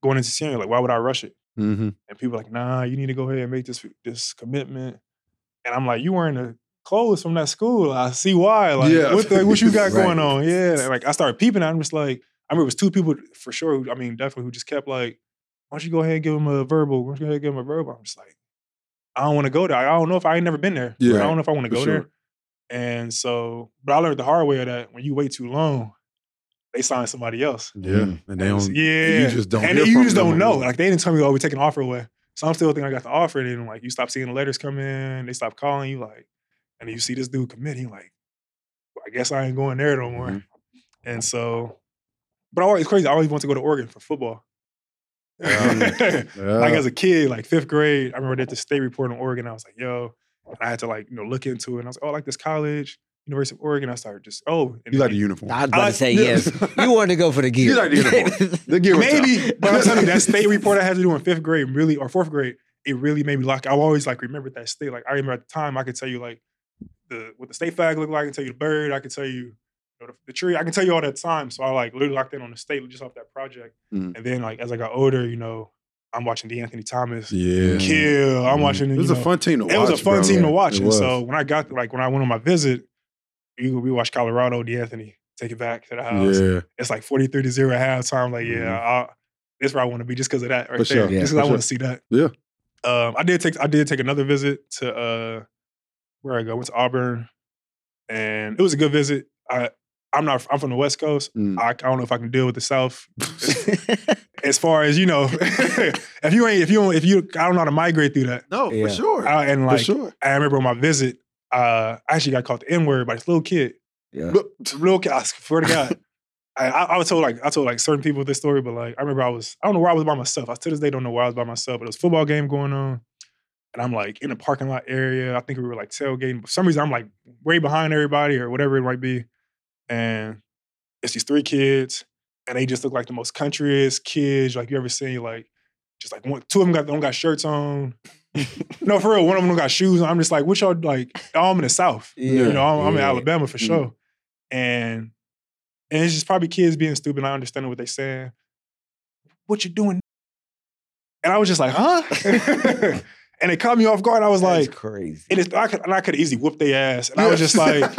going into senior. Like, why would I rush it? Mhm. And people like, nah, you need to go ahead and make this this commitment. And I'm like, you wearing the clothes from that school. I see why. Like, Yeah. what the, what you got Right. going on? Yeah. And, like I started peeping at. Him, just like I remember it was two people for sure. Who, I mean, definitely who just kept like, why don't you go ahead and give him a verbal? Why don't you go ahead and give him a verbal? I'm just like, I don't want to go there. I don't know if I ain't never been there. Yeah. I don't know if I want to go sure. there. And so, but I learned the hard way of that when you wait too long, they sign somebody else. Yeah, Mm. and they And don't. yeah, you just don't. and hear you from just them don't know. Like they didn't tell me, "Oh, we're taking the offer away." So I'm still thinking I got the offer. And then like you stop seeing the letters come in, they stop calling you. Like, and then you see this dude committing. Like, well, I guess I ain't going there no more. Mhm. And so, but I always crazy. I always want to go to Oregon for football. Yeah. like as a kid, like fifth grade, I remember did the state report on Oregon. I was like, yo, and I had to like, you know, look into it. And I was like, oh, I like this college, University of Oregon. I started just, oh, and you like the uniform. I was about I- to say yeah. yes. You wanted to go for the gear. You like the uniform. The gear maybe, but I'm telling you, that state report I had to do in fifth grade really, or fourth grade, it really made me like, I always like remembered that state. Like I remember at the time, I could tell you like the what the state flag looked like. I can tell you the bird. I can tell you, you know, the, the tree. I can tell you all that time. So I like literally locked in on the state just off that project. Mhm. And then like as I got older, you know, I'm watching De'Anthony Thomas Yeah, kill. I'm Mhm. watching. It was you a fun team to watch. it was a fun bro. team to watch. And so when I got like when I went on my visit, we we watched Colorado, De'Anthony take it back to the house. yeah, It's like 43 to 0 at halftime. Like, yeah, I, this is where I want to be just because of that right Mm-hmm. For there. sure. Yeah, just because I sure. want to see that. Yeah. Um, I did take I did take another visit to uh where I go. went to Auburn and it was a good visit. I I'm not I'm from the West Coast. Mm. I, I don't know if I can deal with the South. as far as you know, if you ain't if you don't if you I don't know how to migrate through that. no, Yeah. for sure, I, and for like sure. I remember on my visit, uh, I actually got called the N word by this little kid. yeah. Look, Real kid, I swear to God. I, I, I was told like I told like certain people this story, but like I remember I was I don't know where I was by myself. I to this day don't know why I was by myself, but it was a football game going on, and I'm like in the parking lot area. I think we were like tailgating. For some reason, I'm like way behind everybody or whatever it might be, and it's these three kids, and they just look like the most countryest kids like you ever seen. Like just like one, two of them got don't got shirts on. no, for real, one of them got shoes on. I'm just like, what y'all like? Oh, I'm in the South. Yeah, You know, I'm, I'm in. Alabama for Mhm. sure. And and it's just probably kids being stupid, not understanding what they're saying. What you doing? And I was just like, huh? and it caught me off guard. I was That's like, crazy. it is, I could, and I could easily whoop their ass. And I was just like,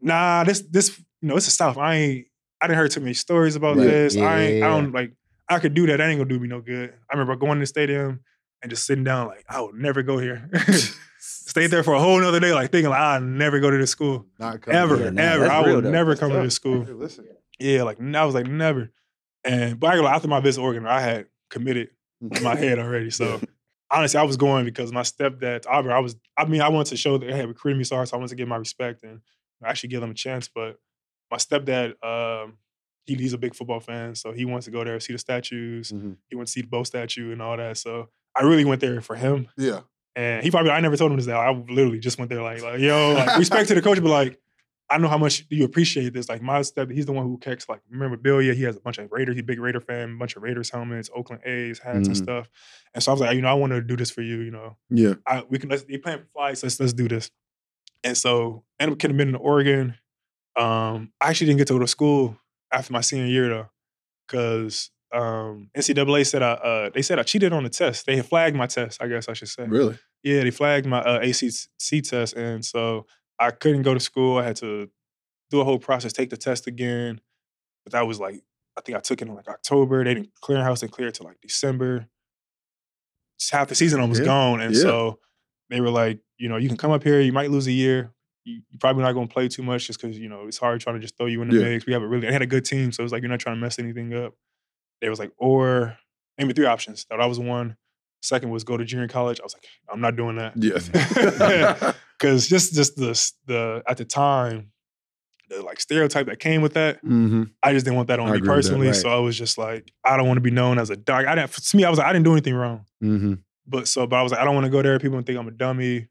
nah, this, this, you know, it's the South. I ain't, I didn't hear too many stories about Right. this. I ain't, I don't like, I could do that. That ain't gonna do me no good. I remember going to the stadium and just sitting down, like, I would never go here. Stayed there for a whole nother day, like thinking, like, I'll never go to this school. Not coming Ever, Yeah, nah, ever. that's I real would though. never That's come to tough. this school. Hey, listen. Yeah, like I was like never. And but I ain't gonna after my visit to Oregon, I had committed in my head already. So honestly, I was going because my stepdad, Auburn, I was, I mean, I wanted to show that they had recruited me so hard, so I wanted to give my respect and actually give them a chance. But my stepdad, um, he, he's a big football fan, so he wants to go there, see the statues. Mhm. He wants to see the Bo statue and all that. So I really went there for him. Yeah, And he probably, I never told him this. That I literally just went there like, like yo, like, respect to the coach, but like, I know how much you appreciate this. Like my step, he's the one who kicks like memorabilia. He has a bunch of Raiders. He's a big Raider fan, a bunch of Raiders helmets, Oakland A's hats and Mhm. stuff. And so I was like, you know, I want to do this for you. You know, yeah. I, we can let's they playing flights. Let's let's do this. And so ended up been in Oregon. Um, I actually didn't get to go to school after my senior year though, because um, NCAA said I uh, they said I cheated on the test. They had flagged my test. I guess I should say. Really? Yeah, they flagged my uh, ACT test, and so I couldn't go to school. I had to do a whole process, take the test again. But that was like, I think I took it in like October. They didn't clearinghouse didn't clear it till like December. Just half the season almost Yeah, gone, and yeah. so they were like, you know, you can come up here. You might lose a year. You, you're probably not going to play too much just because you know it's hard trying to just throw you in the Yeah. mix. We have a really, I had a good team, so it was like you're not trying to mess anything up. They was like, or maybe three options. That I was one. Second was go to junior college. I was like, I'm not doing that Yes. because just just the the at the time the like stereotype that came with that hmm i just didn't want that on I me with that, personally right. so i was just like i don't want to be known as a dog i didn't to me i was like i didn't do anything wrong hmm but so but i was like i don't want to go there people think i'm a dummy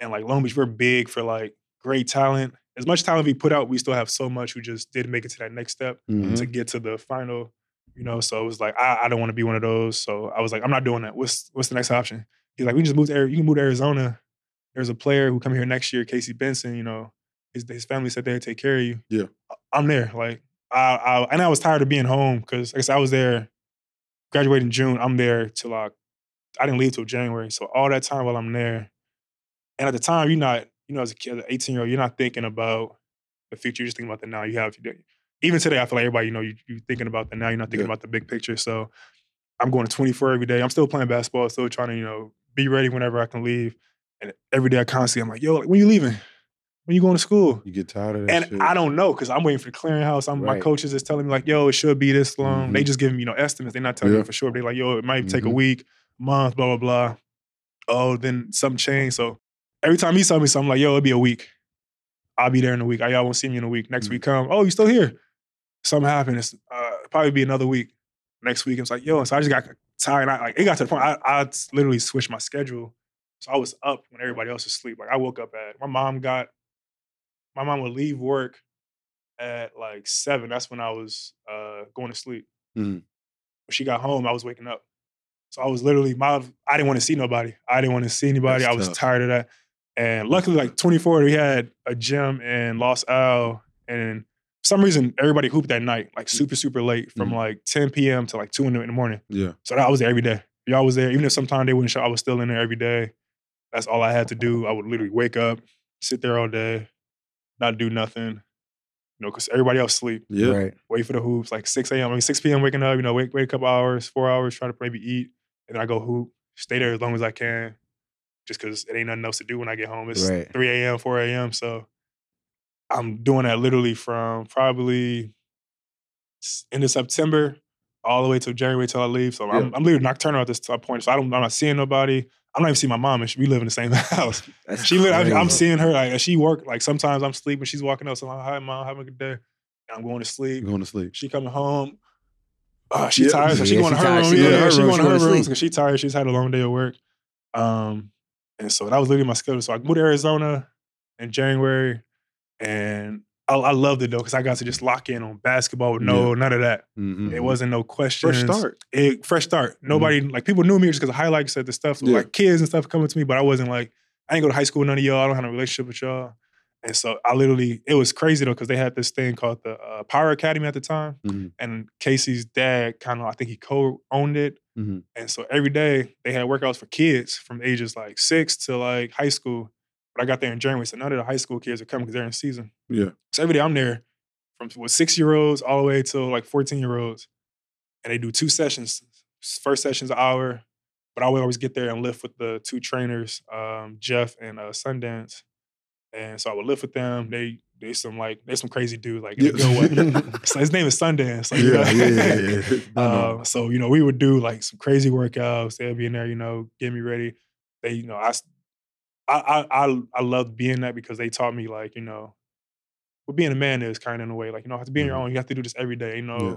and like long beach we're big for like great talent as much talent we put out we still have so much who just didn't make it to that next step hmm to get to the final you know so it was like i, I don't want to be one of those so i was like i'm not doing that. What's what's the next option? He's like we can just move to you can move to arizona. There's a player who come here next year casey benson you know his, his family said they'd take care of you. Yeah. i'm there like i, I and i was tired of being home because like I, said, I was there graduating june i'm there till like i didn't leave till january so all that time while i'm there and at the time you're not you know as a kid 18 year old you're not thinking about the future you're just thinking about the now you have even today, I feel like everybody, you know, you, you're thinking about the now, you're not thinking Yeah. about the big picture. So I'm going to 24 every day. I'm still playing basketball, still trying to, you know, be ready whenever I can leave. And every day I constantly, I'm like, yo, like, when you leaving? When you going to school? You get tired of that And shit. I don't know because I'm waiting for the clearinghouse. I'm, My coaches is telling me like, yo, it should be this long. They Mhm. just giving me, you know, estimates. They're not telling Yeah. me for sure. They're like, yo, it might take a Mhm. week, month, blah, blah, blah. Oh, then something changed. So every time he tell me something like, yo, it'll be a week. I'll be there in a week. Oh, y'all won't see me in a week. Next Mhm. week come. Oh, you still here? Something happened. It's uh, probably be another week. Next week, it's like, yo. So I just got tired. I, like it got to the point I, I literally switched my schedule. So I was up when everybody else was asleep. Like I woke up at my mom got my mom would leave work at like seven. That's when I was uh, going to sleep. Mhm. When she got home, I was waking up. So I was literally my I didn't want to see nobody. I didn't want to see anybody. That's I was tough. tired of that. And luckily, like 24, we had a gym in Los Al, and some reason everybody hooped that night, like super, super late, from Mhm. like 10 p.m. to like 2 in the in the morning. Yeah. So I was there every day. Y'all was there. Even if sometimes they wouldn't show, I was still in there every day. That's all I had to do. I would literally wake up, sit there all day, not do nothing. You know, because everybody else sleep. Yeah. Right. Wait for the hoops, like 6 a.m. I mean 6 p.m. waking up, you know, wait, wait a couple hours, four hours, try to maybe eat. And then I go hoop, stay there as long as I can. Just because it ain't nothing else to do when I get home. It's Right. 3 a.m., 4 a.m. So I'm doing that literally from probably end of September all the way till January till I leave. So I'm, I'm literally nocturnal at this point. So I don't, I'm not seeing nobody. I'm not even seeing my mom, and she, we live in the same house. That's She, lit- I'm, I'm seeing her like she work. Like sometimes I'm sleeping, she's walking up. So I'm like, "Hi, mom, having a good day." I'm going to sleep. You're going to sleep. She coming home. Uh, she Yeah. tired, so she Yeah, going to her room. She Yeah, going to her she room. going She to her room because she tired. She's had a long day of work. Um, and so that was literally my schedule. So I moved to Arizona in January, and I, I loved it though because I got to just lock in on basketball with no none of that. Mhm. It wasn't no questions. fresh start. It, fresh start. Nobody like people knew me just because of highlights said the stuff. Yeah. like kids and stuff coming to me, but I wasn't like I didn't go to high school with none of y'all. I don't have a relationship with y'all. And so I literally, it was crazy though, because they had this thing called the uh, Power Academy at the time. Mhm. And Casey's dad kind of, I think he co-owned it. Mhm. And so every day they had workouts for kids from ages like six to like high school. But I got there in January, so none of the high school kids are coming because they're in season. Yeah. So every day I'm there from with six year olds all the way to like 14 year olds. And they do two sessions. First session's an hour, but I would always get there and lift with the two trainers, um, Jeff and uh, Sundance. And so I would lift with them. They they some like they some crazy dudes like good so his name is Sundance. Like, you know? yeah, yeah, yeah, yeah. Uh, so you know, we would do like some crazy workouts. They'd be in there, you know, get me ready. They, you know, I, I, I, I, loved being that because they taught me like, you know, what being a man is kind of in a way. Like, you know, have to be on your own. You have to do this every day. You know, Yeah.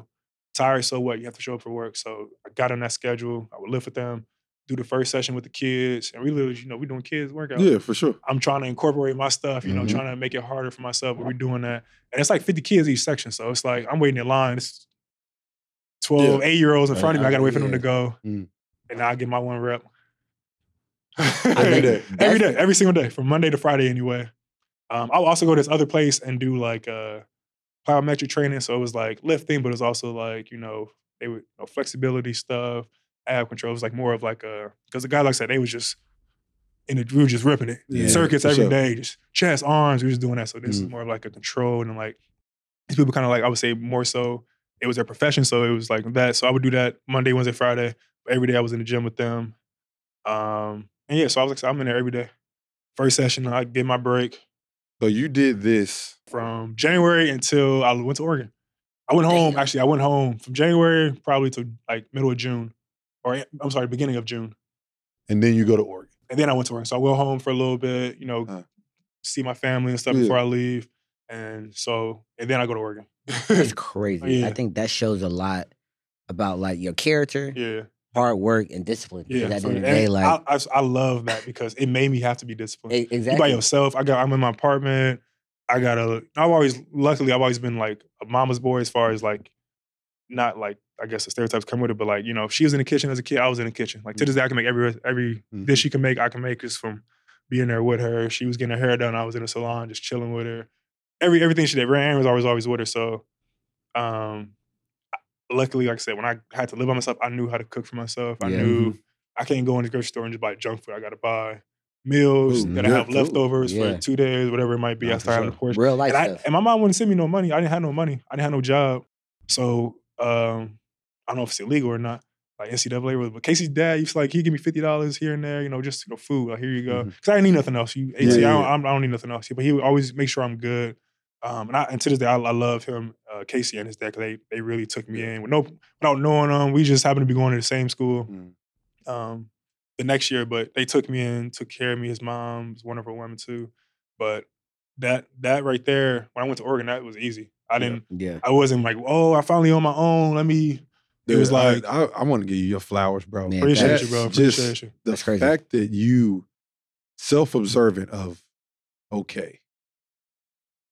tired, so what? You have to show up for work. So I got on that schedule. I would live with them, do the first session with the kids, and we literally, you know, we doing kids workout. yeah, for sure. I'm trying to incorporate my stuff, you know, Mhm. trying to make it harder for myself. But we're doing that. And it's like 50 kids each section. So it's like I'm waiting in line. It's 12, Yeah. eight year olds in front of me. I gotta wait for them to go. Mm. And I get my one rep. Every day. every day, every single day, from Monday to Friday anyway. Um, I'll also go to this other place and do like uh plyometric training. So it was like lifting, but it was also like, you know, they would you know, flexibility stuff, ab control. It was like more of like a because the guy like I said, they was just in the we were just ripping it. Yeah, Circuits every sure. day, just chest, arms, we were just doing that. So this is Mhm. more of like a control and like these people kind of like I would say more so it was their profession. So it was like that. So I would do that Monday, Wednesday, Friday. Every day I was in the gym with them. Um, and yeah, so I was like, I'm in there every day. First session, I get my break So you did this. from January until I went to Oregon. I went home, Damn. actually, I went home from January probably to like middle of June, or I'm sorry, beginning of June. And then you go to Oregon. And then I went to Oregon. So I went home for a little bit, you know, Uh. see my family and stuff Yeah. before I leave. And so, and then I go to Oregon. It's crazy. Yeah. I think that shows a lot about like your character, yeah. Hard work, and discipline. Yeah. At the end of the day, like I, I, I love that because it made me have to be disciplined. e- You by yourself. I got. I'm in my apartment. I got a. I've always, luckily, I've always been like a mama's boy as far as like, not like I guess the stereotypes come with it, but like you know, if she was in the kitchen as a kid, I was in the kitchen. Like to this day, I can make every every Mhm. dish she can make. I can make just from being there with her. She was getting her hair done. I was in the salon just chilling with her. Every everything she did, Ryan was always always with her. So, um, luckily, like I said, when I had to live by myself, I knew how to cook for myself. I Yeah. knew I can't go in the grocery store and just buy junk food. I got to buy meals Ooh, that I have food. leftovers Yeah. for two days, whatever it might be. Nah, I started start having a portion. Real life And, I, and my mom wouldn't send me no money. I didn't have no money. I didn't have no job. So um, I don't know if it's illegal or not. like NCAA was. But Casey's dad used to like he give me fifty dollars here and there, you know, just you know, food. Like here you go, because I didn't need nothing else. You, Yeah, I, don't, I don't need nothing else. But he would always make sure I'm good. Um, and, I, and to this day, I, I love him, uh, Casey and his dad, because they they really took me in with no without knowing them. We just happened to be going to the same school Mm. um, the next year, but they took me in, took care of me. His mom was wonderful woman too. But that that right there, when I went to Oregon, that was easy. I Yeah. didn't. Yeah. I wasn't like, oh, I finally on my own. Let me. It was Dude, I- like, I, I, want to give you your flowers, bro. Man, appreciate that's you, bro. just- Appreciate you. the That's crazy. fact that you self-observant of okay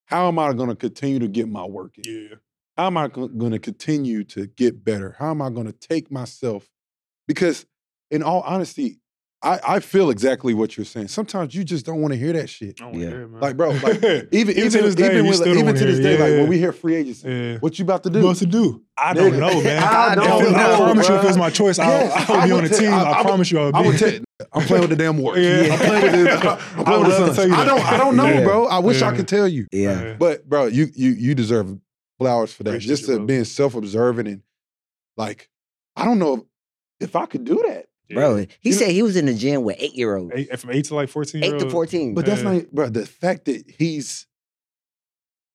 how am i going to continue to get my work in? Yeah. how am i going to continue to get better? How am i going to take myself? Because in all honesty I, I feel exactly what you're saying sometimes you just don't want to hear that shit I don't Yeah. hear it, man. like bro like even even Even to this day, even, you with, even wanna this day it. like when we hear free agency yeah. what you about to do What to do? I don't Nigga. know, man. I don't it- I know, promise you, if it was my choice, I, Yes, I would I be on the team. I- I, I would- promise you, I would I be. would tell I'm playing with the damn Warriors. Yeah. I'm playing with the, I'm I playing with the Suns. I don't. I don't know, Yeah. bro. I wish I could tell you. Yeah. But bro, you you you deserve flowers for that. Appreciate Just to bro. being self-observant and like, I don't know if I could do that. Bro, he You know- said he was in the gym with eight year olds. Eight, from eight to like fourteen. Eight to 14. But that's Yeah. not bro, the fact that he's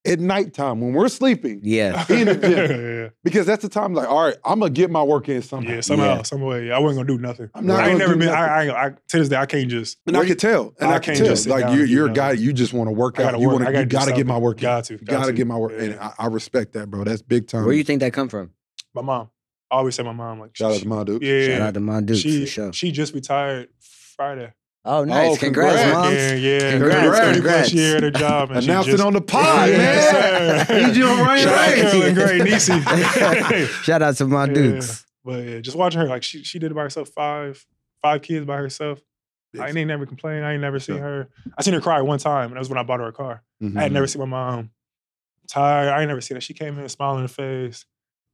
at nighttime when we're sleeping, yeah. in the gym. yeah. because that's the time like, all right, I'm gonna get my work in somehow. Yeah, somehow, Yeah. some way. I wasn't gonna do nothing. I'm not I ain't gonna never do been. I, I, ain't- I, to this day, I can't just. And I could tell. And I I, could can't tell. just sit Like down you, and do you're a guy, nothing. you just want to work I out. gotta You work. want I to, gotta you do gotta get something. my work in. Got to. Gotta get my work. And I, I respect that, bro. That's big time. Where do you think that come from? My mom. I always say my mom. Like, Shout out to my dude. Yeah. Shout out to my dude she, for sure. she just retired Friday. Oh, nice. Oh, congrats, congrats. moms. Yeah, yeah. Congrats, 30 congrats. plus year at her job. And Announced just, it on the pod, Yeah, man. yes, sir. Need you on Rain Shout out Rain. Carolyn Niecy. Shout out to my Yeah. dukes. But yeah, just watching her, like she she did it by herself, five five kids by herself. I ain't never complained. I ain't never seen her. I seen her cry one time, and that was when I bought her a car. Mhm. I had never seen my mom tired. I ain't never seen her. She came in smiling in the face.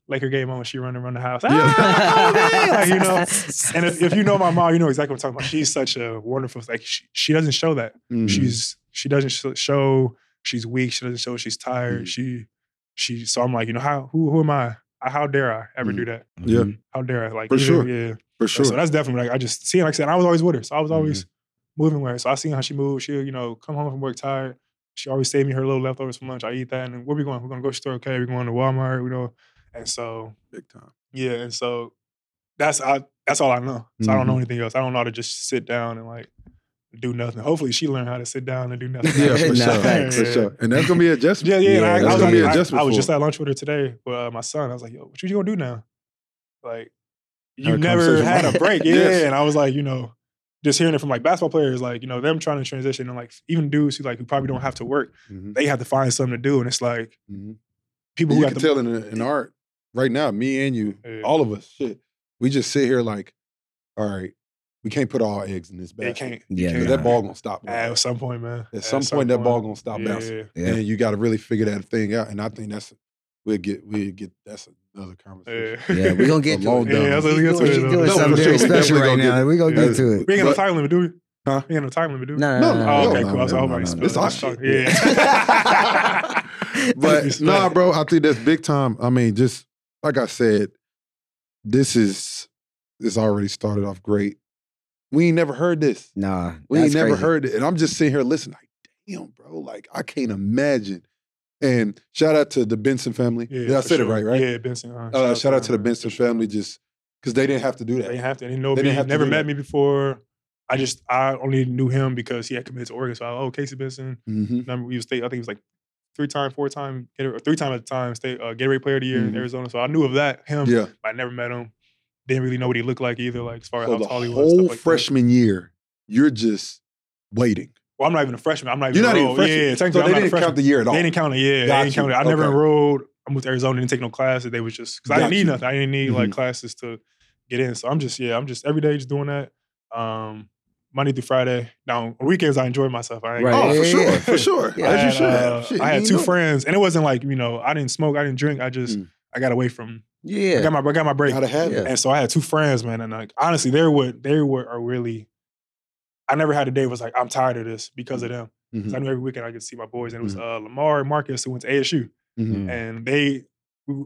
Laker game on, she running around the house. Yeah. Ah, okay, like, you know. And if, if you know my mom, you know exactly what I'm talking about. She's such a wonderful. Like she, she doesn't show that. Mhm. She's she doesn't show she's weak. She doesn't show she's tired. Mhm. She she. So I'm like, you know, how who who am I? I- How dare I ever do that? Yeah. Mhm. How dare I? Like For even- sure. yeah. for sure. So that's definitely like I just seeing like I said, I was always with her. So I was always Mm-hmm. moving with her. So I seen how she moved. She'll, you know, come home from work tired. She always saved me her little leftovers from lunch. I eat that. And then where we going? We're gonna go to the store, okay? We're going to Walmart, you know. And so big time. yeah, and so that's I that's all I know. So I don't know Mhm. anything else. I don't know how to just sit down and like do nothing. Hopefully she learned how to sit down and do nothing. Yeah, for Nah, sure. facts. For sure. And that's gonna be adjustment. Yeah, yeah. Yeah, I, I was, gonna be like- I- adjustment I was just at lunch with her today with uh, my son. I was like, "Yo, what you gonna do now?" Like, you Had a never had a break, yeah. Yes. And I was like, you know, just hearing it from like basketball players, like you know, them trying to transition and like even dudes who like who probably don't have to work, Mhm. they have to find something to do, and it's like Mhm. people who You got can the tell in, in art right now, me and you, Yeah. all of us, shit. We just sit here like, all right, we can't put all our eggs in this they basket. can't. Yeah, can't. That ball gonna stop. at some point, man. At some point, that ball gonna stop yeah. bouncing. Yeah. And you got to really figure that thing out. And I think that's we'll get we'll get that's another conversation. Yeah, Yeah, we gonna get A to long it. down. Yeah, that's what He's we get to doing, it, he's though. doing No, something for very special right now. get- We gonna get to it. We ain't got no But- time limit, do we? Huh? We ain't got no time limit, do we? No, No, no, no, no. Oh, okay, no, cool. I was no, hoping no, I no. It's our Sorry. shit. Yeah. but nah, bro, I think that's big time. I mean, just like I said, this is this already started off great. We ain't never heard this. Nah, We ain't never crazy. heard it. And I'm just sitting here listening, like, damn, bro, like I can't imagine. And shout out to the Benson family. Yeah, I for said it right, right? Yeah, Benson. Uh, Uh, shout out to the Benson family, just because they didn't have to do They that. didn't have to. They didn't know They me. didn't have Never met that. me before. I just I only knew him because he had committed to Oregon. So I, oh, Casey Benson. hmm Number he was state. I think he was like three time, four time, three time at the time state uh, Gatorade Player of the Year in Mhm. Arizona. So I knew of that him. Yeah. but I never met him. Didn't really know what he looked like either. Like as far as So how the tall he was. whole like that. freshman year, you're just waiting. Well, I'm not even a freshman. I'm not even. You're not even freshman. Yeah, yeah, so they I'm didn't count the year at all. They didn't count it. Yeah, Got they didn't count it. I never enrolled. I moved to Arizona. Didn't take no classes. They was just because I didn't need you. nothing. I didn't need like Mhm. classes to get in. So I'm just yeah. I'm just every day just doing that. Um, Monday through Friday. Now on weekends I enjoy myself. I ain't Right. Oh, for sure, for sure. Yeah. I As you had, should uh, have. Shit, I had two doing friends, and it wasn't like you know I didn't smoke, I didn't drink. I just Mm. I got away from. Yeah, I got my I got my break. Gotta have Yeah. it. And so I had two friends, man, and like honestly, they were they were are really. I never had a day was like I'm tired of this because of them. 'Cause I knew every weekend I could see my boys, and it was Mhm. uh, Lamar and Marcus who went to ASU, mhm. Mm. and they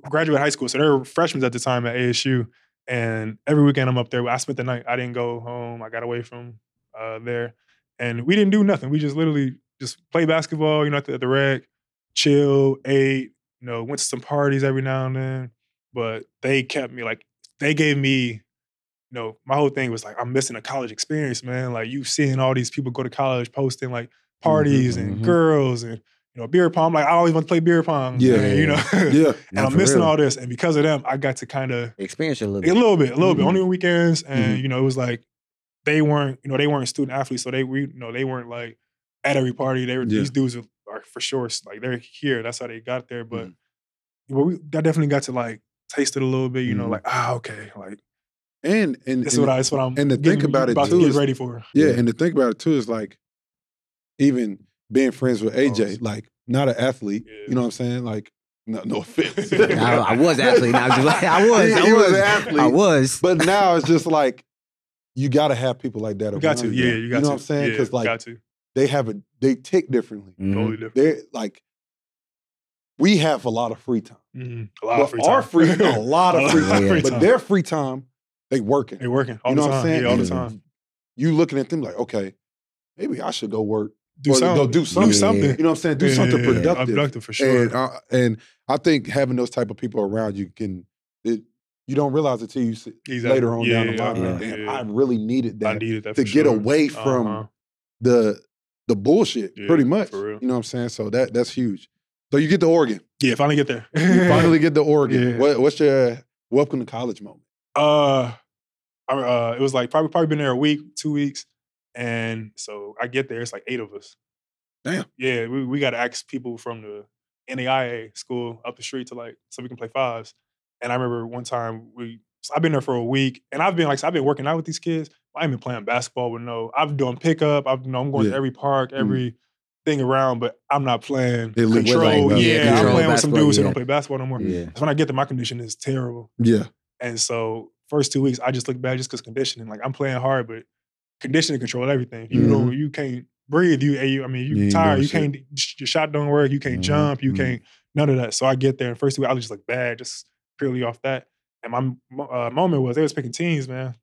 graduated high school, so they were freshmen at the time at ASU, And every weekend I'm up there. I spent the night. I didn't go home. I got away from uh, there, and we didn't do nothing. We just literally just play basketball. You know, at the, at the rec, chill, ate. You know, went to some parties every now and then. But they kept me like they gave me you know, my whole thing was like, I'm missing a college experience, man. Like you seeing all these people go to college posting like parties and mhm. girls and you know beer pong. Like I always want to play beer pong. Yeah. and, you know. Yeah. and I'm missing real. all this, and because of them, I got to kind of Experience it a little bit. a little bit, a little bit, Mhm. only on weekends, and Mhm. you know it was like they weren't, you know, they weren't student athletes, so they, we, you know, they weren't like at every party. They were Yeah. these dudes are, are for sure like they're here. That's how they got there, but Mhm. well, we I definitely got to like taste it a little bit. You know, Mhm. like ah, okay, like And and, this is what I, this what I'm and to think getting- about it about too to get is- ready for. yeah, Yeah. and to think about it too is like even being friends with AJ, Pause. like not an athlete. Yeah. You know what I'm saying? Like no, no offense. I, I was athlete. I was. I was. He- I he was was. an athlete. I was. but now it's just like you got to have people like that. You got to, around yeah, you got to. You know to. what I'm saying? Yeah, Because like got to. they have a they tick differently. Mhm. Totally different. They're like we have a lot of free time. Mhm. A lot But of free time. our free time, a lot of free time. of But their free time, they working. They working all you know the what. I'm saying? Yeah, all the time. You looking at them like, okay, maybe I should go work. Do or something. go do something. Do something. Yeah. You know what I'm saying? Do Yeah, something yeah, yeah. productive. Productive for sure. And uh, and I think having those type of people around you can it, you don't realize it till you see, Exactly. later on down the Yeah, line. yeah, yeah. I really needed that needed that to get sure. away from Uh-huh. the the bullshit, Yeah, pretty much. for real. You know what I'm saying? So that that's huge. So you get to Oregon. Yeah, finally get there. You finally get to Oregon. Yeah. What, what's your welcome to college moment? Uh, I, uh, it was like probably probably been there a week, two weeks, and so I get there. It's like eight of us. Damn. Yeah, we we got to ask people from the NAIA school up the street to like so we can play fives. And I remember one time we so I've been there for a week, and I've been like so I've been working out with these kids. I ain't been playing basketball with no. I've doing pickup. I've you know I'm going Yeah. to every park, Mhm. every thing around, but I'm not playing. With, control. like, yeah, yeah, I'm playing with some dudes who don't play basketball no more. Yeah. So when I get there, my condition is terrible. Yeah. And so first two weeks, I just look bad just because conditioning. Like I'm playing hard, but conditioning control everything. You know, you can't breathe. You, you I mean, you, You tired. You shit. can't. Your shot don't work. You can't Mhm, jump. You mhm. can't none of that. So I get there, and first two, weeks I just look bad, just purely off that. And my uh, moment was they was picking teams, man.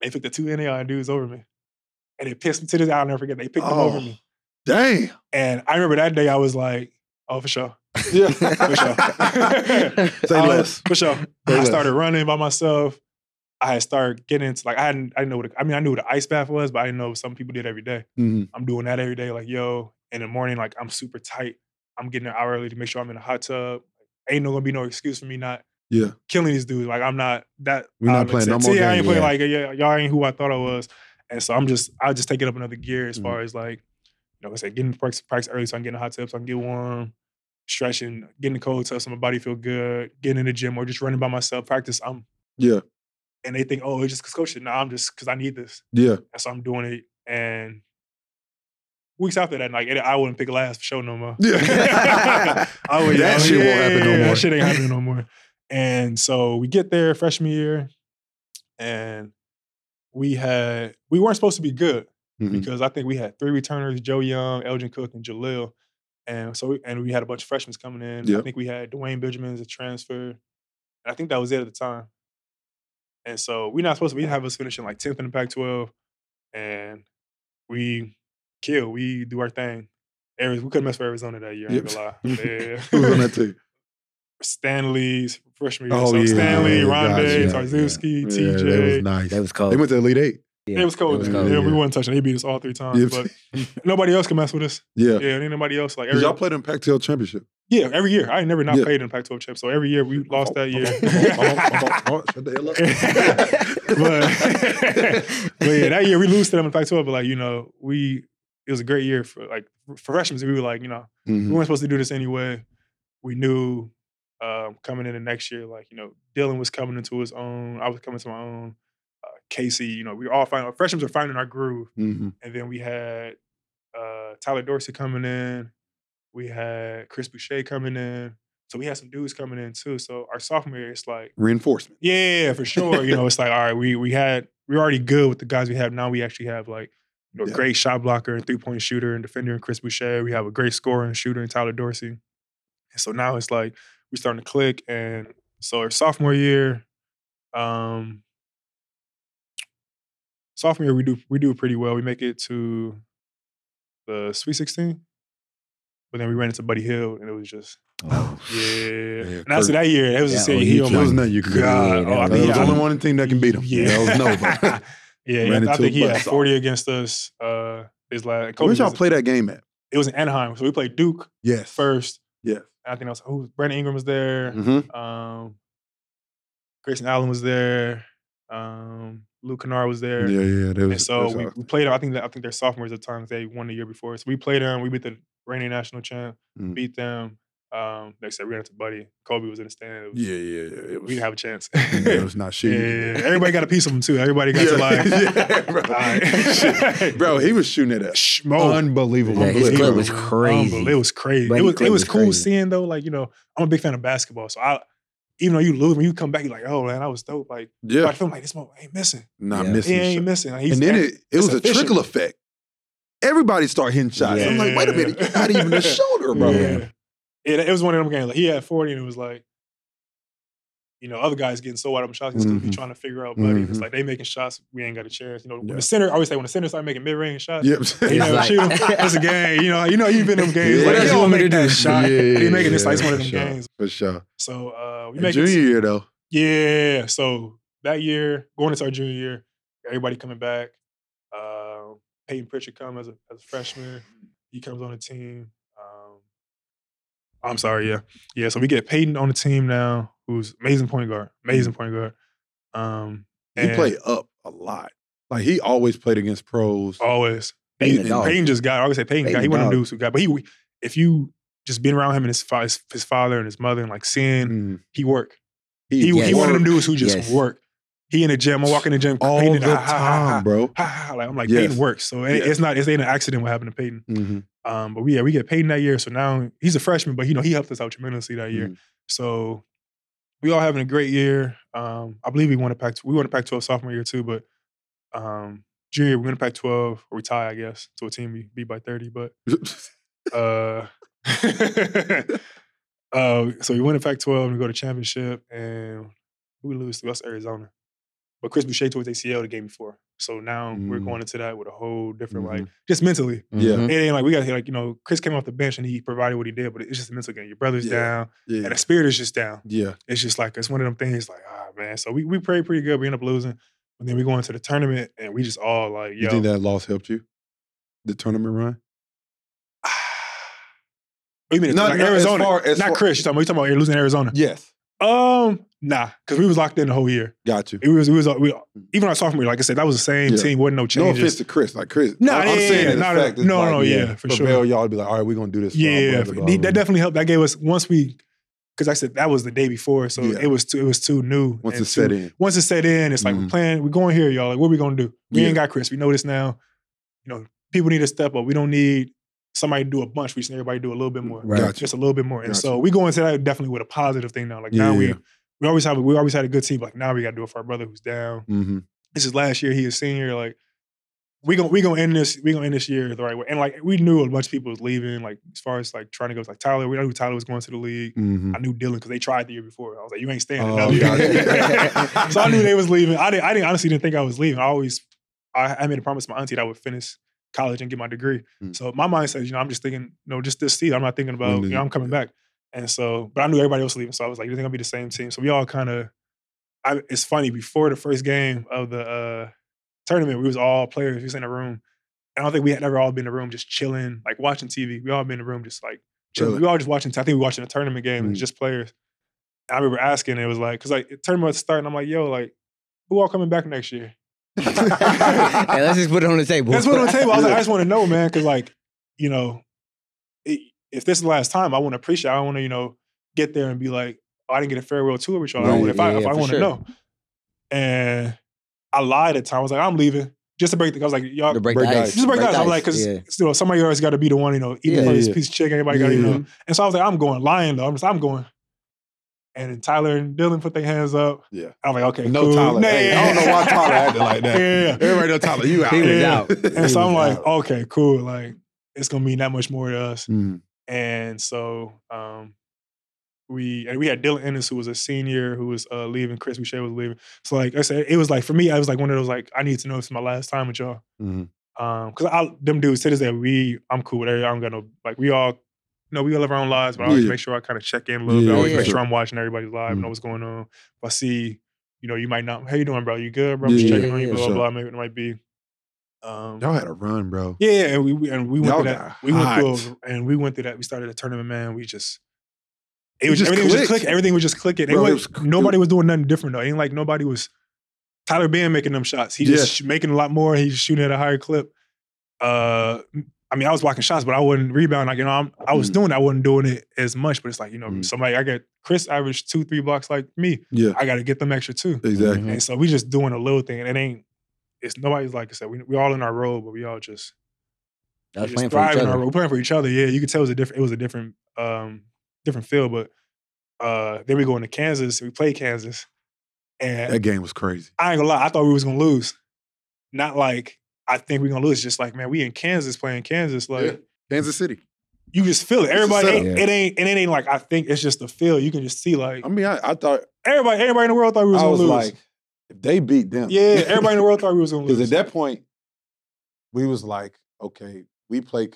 They picked the two NAI dudes over me, and it pissed me to this. I'll never forget. They picked them over Oh. me, Damn. and I remember that day. I was like, "Oh, for sure." Yeah. For sure. Say I less. For sure. Say I less. started running by myself. I had started getting into like I hadn't I didn't know what a- I mean I knew what an ice bath was, but I didn't know some people did every day. Mhm. I'm doing that every day. Like yo, in the morning, like I'm super tight. I'm getting an hour early to make sure I'm in a hot tub. Ain't no gonna be no excuse for me not Yeah. killing these dudes. Like I'm not that. We're not playing no more See, I games. ain't playing Yeah. like yeah, y'all ain't who I thought I was. And so I'm just I just take it up another gear as Mhm. far as like you know, I said getting practice, practice early so I can get in a hot tub so I can get warm, stretching, getting the cold tub so my body feel good, getting in the gym or just running by myself. Practice. I'm Yeah. and they think, oh, it's just because coach. No, I'm just because I need this. Yeah. And so I'm doing it. And weeks after that, like I wouldn't pick last for sure no more. Yeah. I would, That shit won't happen no more. That shit ain't happening no more. And so we get there freshman year, and we had we weren't supposed to be good Mhm. because I think we had three returners: Joe Young, Elgin Cook, and Jalil. And so, we, and we had a bunch of freshmen coming in. I think we had Dwayne Benjamin as a transfer. And I think that was it at the time. And so we're not supposed to. We have us finishing like tenth in the Pac-12, and we kill. We do our thing. Ari- We couldn't mess with Arizona that year. I ain't Yep. gonna lie. Yeah. Who was on that team? Stanley's freshman year. Oh, so yeah, Stanley, yeah, Rondae, yeah, Tarzewski, Yeah, TJ. that was nice. That was cold. They went to Elite Eight. Yeah, It was cold. It was then. cold. yeah, we yeah. wasn't touching. They beat us all three times. Yeah. But nobody else can mess with us. Yeah. Yeah, ain't nobody else like every, y'all played in Pac-12 championship. Yeah, every year. I ain't never not Yeah. played in Pac-12 champ. So every year we lost that year. Shut the hell up. but, but yeah, that year we lose to them in Pac-12. But like you know, we it was a great year for like for freshmen. We were like you know we Mhm. weren't supposed to do this anyway. We knew um, coming in the next year, like you know, Dylan was coming into his own. I was coming to my own. Uh, Casey, you know, we were all finding freshmen were finding our groove. Mhm. And then we had uh, Tyler Dorsey coming in. We had Chris Boucher coming in. So we had some dudes coming in too. So our sophomore year, it's like, Reinforcement. yeah, for sure. You know, it's like, all right, we we had we are already good with the guys we have. Now we actually have like, you know, Yeah. great shot blocker and three point shooter and defender and Chris Boucher. We have a great scorer and shooter and Tyler Dorsey. And so now it's like we're starting to click. And so our sophomore year, Um, sophomore year, we do we do pretty well. We make it to the Sweet 16, but then we ran into Buddy Hield, and it was just Oh. yeah. Yeah, and after that year, it was Yeah, the same. oh, He was nothing you could do. God. Yeah, Oh, I that was yeah, only one thing that can beat him. Yeah, That was nobody. yeah, yeah. I think he had buzzsaw. 40 against us. Uh, his last. Kobe Where'd y'all play that game at? It was in Anaheim, so we played Duke Yes. first. Yes. I think that was who? Brandon Ingram was there. Mm-hmm. Um, Grayson Allen was there. Um, Luke Kennard was there. Yeah, yeah. Was, And so we, we played. I think that I think they're sophomores at the time. They won the year before, so we played them. We beat the reigning national champ. Mm. Beat them. Um, they said we ran into Buddy. Kobe was in the stand. It was- yeah, yeah, yeah. It was, we didn't have a chance. yeah, it was not Yeah, shooting. yeah, yeah. everybody got a piece of him too. Everybody got to like, yeah, bro. Alright. bro, he was shooting at Shh, an unbelievable Yeah, his clip. clip was crazy. Unbelievable. It was crazy. Buddy it was it was was cool crazy. seeing though. Like you know, I'm a big fan of basketball, so I even though you lose when you come back, you're like, oh man, I was dope. Like Yeah, I feel like this moment ain't missing. not Yeah. missing. He ain't shot. missing. Like, he's and then it, it it's was a trickle effect. Everybody start hitting shots. I'm like, wait a minute, you're not even a shoulder, bro. Yeah. It, it was one of them games. Like he had 40, and it was like, you know, other guys getting so wide open shots, he's Mhm. trying to figure out, buddy. It's Mhm. like they making shots, we ain't got a chance. You know, when Yeah. the center, I always say when the center start making mid range shots, Yep. you know, like- shoot. It's a game. You know, you know, you've been in them games. Yeah. Like, What you don't want me make to that do? shot. Yeah, he making this yeah, like it's one of them sure. games. For sure. So uh, we make junior it. year though. Yeah. So that year, going into our junior year, everybody coming back. Uh, Payton Pritchard come as a as a freshman. He comes on the team. I'm sorry, yeah, yeah. So we get Payton on the team now, who's amazing point guard, amazing point guard. Um, He played up a lot. Like he always played against pros. always. Payton dog. Payton just got. I always say Payton, Payton got. He a one of dog. them who got. But he, if you just being around him and his, fa- his his father and his mother and like seeing Mm. he work. He he, Yes. one of them dudes who just Yes. work. He in the gym. I walk in the gym. all Payton, the ha, ha, ha, time, ha, bro. Like I'm like Yes. Payton works, so Yes. it's not it's ain't an accident what happened to Payton. hmm Um, but we yeah we get Payton that year, so now he's a freshman, but you know he helped us out tremendously that year. Mhm. So we all having a great year. Um, I believe we won a Pac we won a Pac-12 sophomore year too, but um, junior we win a Pac-12 or we tie I guess to a team we beat by 30, but uh, uh, so we win a Pac-12 and we go to championship and we lose to? That's Arizona. But Chris Boucher tore his ACL the game before. So now we're Mm. going into that with a whole different, like, Mhm. just mentally. Yeah. It ain't like we got like, you know, Chris came off the bench and he provided what he did, but it's just a mental game. Your brother's Yeah. down yeah. and the spirit is just down. Yeah. It's just like, it's one of them things like, ah, man. So we, we played pretty good. We end up losing. But then we go into the tournament and we just all like, You yo. think that loss helped you? The tournament run? Oh, you mean Not- like not as Arizona? far- as not far- Chris. You talking about, you talking about losing Arizona? Yes. Um, nah, because we was locked in the whole year. Got you. It was, it was, we, even our sophomore year, like I said, that was the same Yeah. team. wasn't no changes. No offense to Chris. Like Chris. Nah, I'm yeah, saying yeah, not the a- no, like, no, yeah, for prevail, sure. Y'all would be like, all right, we're gonna do this. For yeah, brother, f- blah, he- blah, that definitely helped. That gave us once we, because I said that was the day before, so Yeah. it was too, it was too new. Once it set in. Once it set in, it's like we're Mhm. playing, we're going here, y'all. Like, what we gonna do? We Yeah. ain't got Chris. We know this now. You know, people need to step up. We don't need somebody do a bunch. We just need everybody do a little bit more. Right. Got. Just a little bit more. And Gotcha. so we go into that definitely with a positive thing now. Like now Yeah. we we always have we always had a good team. Like now we got to do it for our brother who's down. Mm-hmm. This is last year. He is senior. Like we gonna we gonna end this we gonna end this year the right way. And like we knew a bunch of people was leaving. Like as far as like trying to go like Tyler, we knew Tyler was going to the league. Mm-hmm. I knew Dylan because they tried the year before. I was like, you ain't staying Oh, another year. so I knew they was leaving. I didn't. I didn't honestly didn't think I was leaving. I always I, I made a promise to my auntie that I would finish college and get my degree. Mm. So my mind says, you know, I'm just thinking, you know, just this season. I'm not thinking about, you know, I'm coming back. And so, but I knew everybody else was leaving. So I was like, you're gonna be the same team. So we all kind of. I, it's funny before the first game of the uh, tournament, we was all players. We was in a room. I don't think we had ever all been in a room just chilling, like watching TV. We all been in a room just like chilling. Really? We all just watching. I think we watching a tournament game. Mm. It's just players. And I remember asking, it was like, because like the tournament was starting. I'm like, yo, like, who all coming back next year? Hey, let's just put it on the table. That's what on the table. I was like, I just want to know, man, because like, you know, it, if this is the last time, I want to appreciate. I want to, you know, get there and be like, oh, I didn't get a farewell tour with y'all. I Right, want if I yeah, if I want to sure. know. And I lied at the time. I was like, I'm leaving just to break the. I was like, y'all. to break, Break the the ice. ice. Just break the ice. I'm like, because yeah. you know, somebody always got to be the one, you know, eating Yeah, for this yeah. piece of chicken. Everybody got, to, you Yeah. know. And so I was like, I'm going. Lying though. I'm just, I'm going. And then Tyler and Dylan put their hands up. Yeah. I'm like, okay, No cool. Tyler. Nah, Hey, I don't know why. Tyler acted like that. Yeah, yeah. Everybody know Tyler. You out. He was Yeah. out. And so I'm was like, out. okay, cool. Like, it's gonna mean that much more to us. Mm. And so um we and we had Dylan Ennis who was a senior who was uh, leaving. Chris Boucher was leaving. So like I said, it was like for me, I was like one of those like I need to know if it's my last time with y'all. Mhm. Um, cause I them dudes to this day we I'm cool with everybody. I don't got no like we all. You know, we all live our own lives, but I always Yeah. make sure I kind of check in a little bit. I always yeah, make sure. I'm watching everybody's live, Mhm. know what's going on. If I see, you know, you might not. How you doing, bro? You good, bro? I'm just checking yeah, on you. yeah, Blah sure. blah blah. Maybe it might be. Um, Y'all had a run, bro. yeah, and we, we and we went Y'all through that. We went through a- and we went through that. We started a tournament, man. We just it was just everything was just clicking. Everything was just clicking. Bro, was cl- nobody was doing nothing different though. It ain't like nobody was Tyler Band making them shots. He just Yeah. sh- making a lot more. He's shooting at a higher clip. Uh, I mean, I was blocking shots, but I wasn't rebounding. Like you know, I'm, I was Mhm. doing. it, I wasn't doing it as much. But it's like you know, Mhm. somebody I got Chris averaged two, three blocks like me. Yeah, I got to get them extra too. exactly. And so we just doing a little thing, and it ain't. It's nobody's like I said. We we all in our role, but we all just I we playing just for each thriving in our other. role. We're playing for each other. Yeah, you could tell it was a different. It was a different, um, different feel. But uh, then we go into Kansas. We play Kansas, and That game was crazy. I ain't gonna lie. I thought we was gonna lose. Not like I think we're gonna lose. Just like man, we in Kansas playing Kansas. Like Yeah. Kansas City. you just feel it. Everybody, setup. ain't, Yeah. it ain't, and it ain't like I think it's just the feel. You can just see like I mean, I, I thought everybody, everybody in the world thought we was I gonna was lose. like, if they beat them, yeah, everybody in the world thought we was gonna lose. Because at that point, we was like, okay, we play.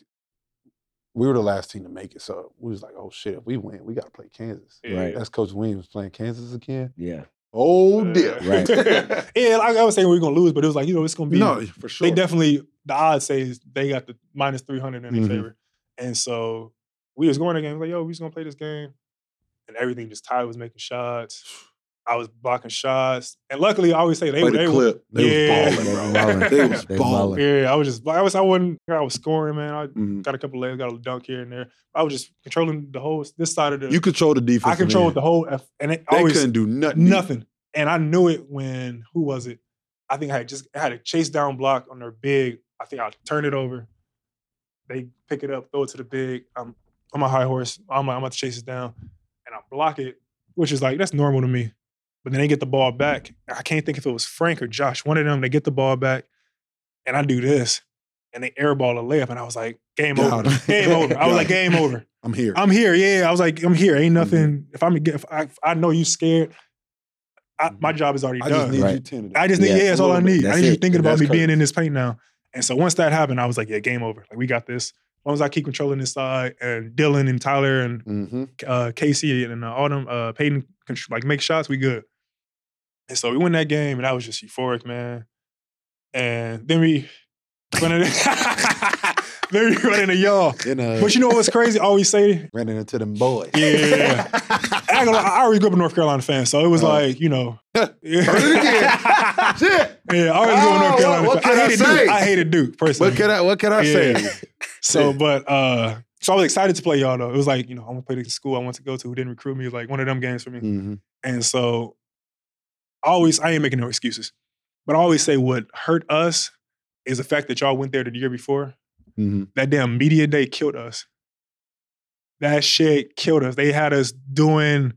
We were the last team to make it, so we was like, oh shit, if we win, we got to play Kansas. Yeah. Right. That's Coach Williams playing Kansas again. Yeah. Oh Yeah. dear, Right. yeah, like I was saying, we were gonna lose, but it was like you know it's gonna be no, for sure. they definitely the odds say they got the minus three hundred in their Mhm. favor, and so we was going to game like yo, we just gonna play this game, and everything just Tyler was making shots, I was blocking shots, and luckily I always say they Play they the were- clip. They Yeah. was balling, bro. they was They balling. balling. yeah, I was just I was I wasn't I was scoring man, I Mhm. got a couple legs, got a dunk here and there, I was just controlling the whole this side of the You control the defense. I controlled the whole F, and it They always couldn't do nothing. nothing. And I knew it when who was it? I think I had just I had a chase down block on their big. I think I turn it over. They pick it up, throw it to the big. I'm on my high horse. I'm like, I'm about to chase it down, and I block it, which is like that's normal to me. But then they get the ball back. I can't think if it was Frank or Josh. One of them, they get the ball back, and I do this, and they airball a layup, and I was like, game Got over, game over. I was Got like, game over. I'm here. I'm here. Yeah, I was like, I'm here. Ain't nothing. If I'm if I, if I know you scared, I, my job is already I just done. need you Right. tending. I just need. Yeah, Yeah, that's all I need. I That's need you thinking about That's me being in this paint now. And so once that happened, I was like, yeah, game over. Like we got this. As long as I keep controlling this side, and Dylan and Tyler and hmm uh, Casey and uh, all them uh, Payton like make shots, we good. And so we win that game, and I was just euphoric, man. And then we run into, then we run into y'all. But you know what's crazy? I always say running into them boys. Yeah. I, I always grew up a North Carolina fan, so it was Oh. like, you know. Heard it again. Shit. Yeah, I always grew up a Oh, North Carolina what fan. can I hated say? Duke. I hated Duke, personally. What can I? What can I say? So, but uh, so I was excited to play y'all though. It was like, you know, I want to play the school I want to go to who didn't recruit me. It was like one of them games for me. hmm And so I always, I ain't making no excuses. But I always say what hurt us is the fact that y'all went there the year before. hmm That damn media day killed us. That shit killed us. They had us doing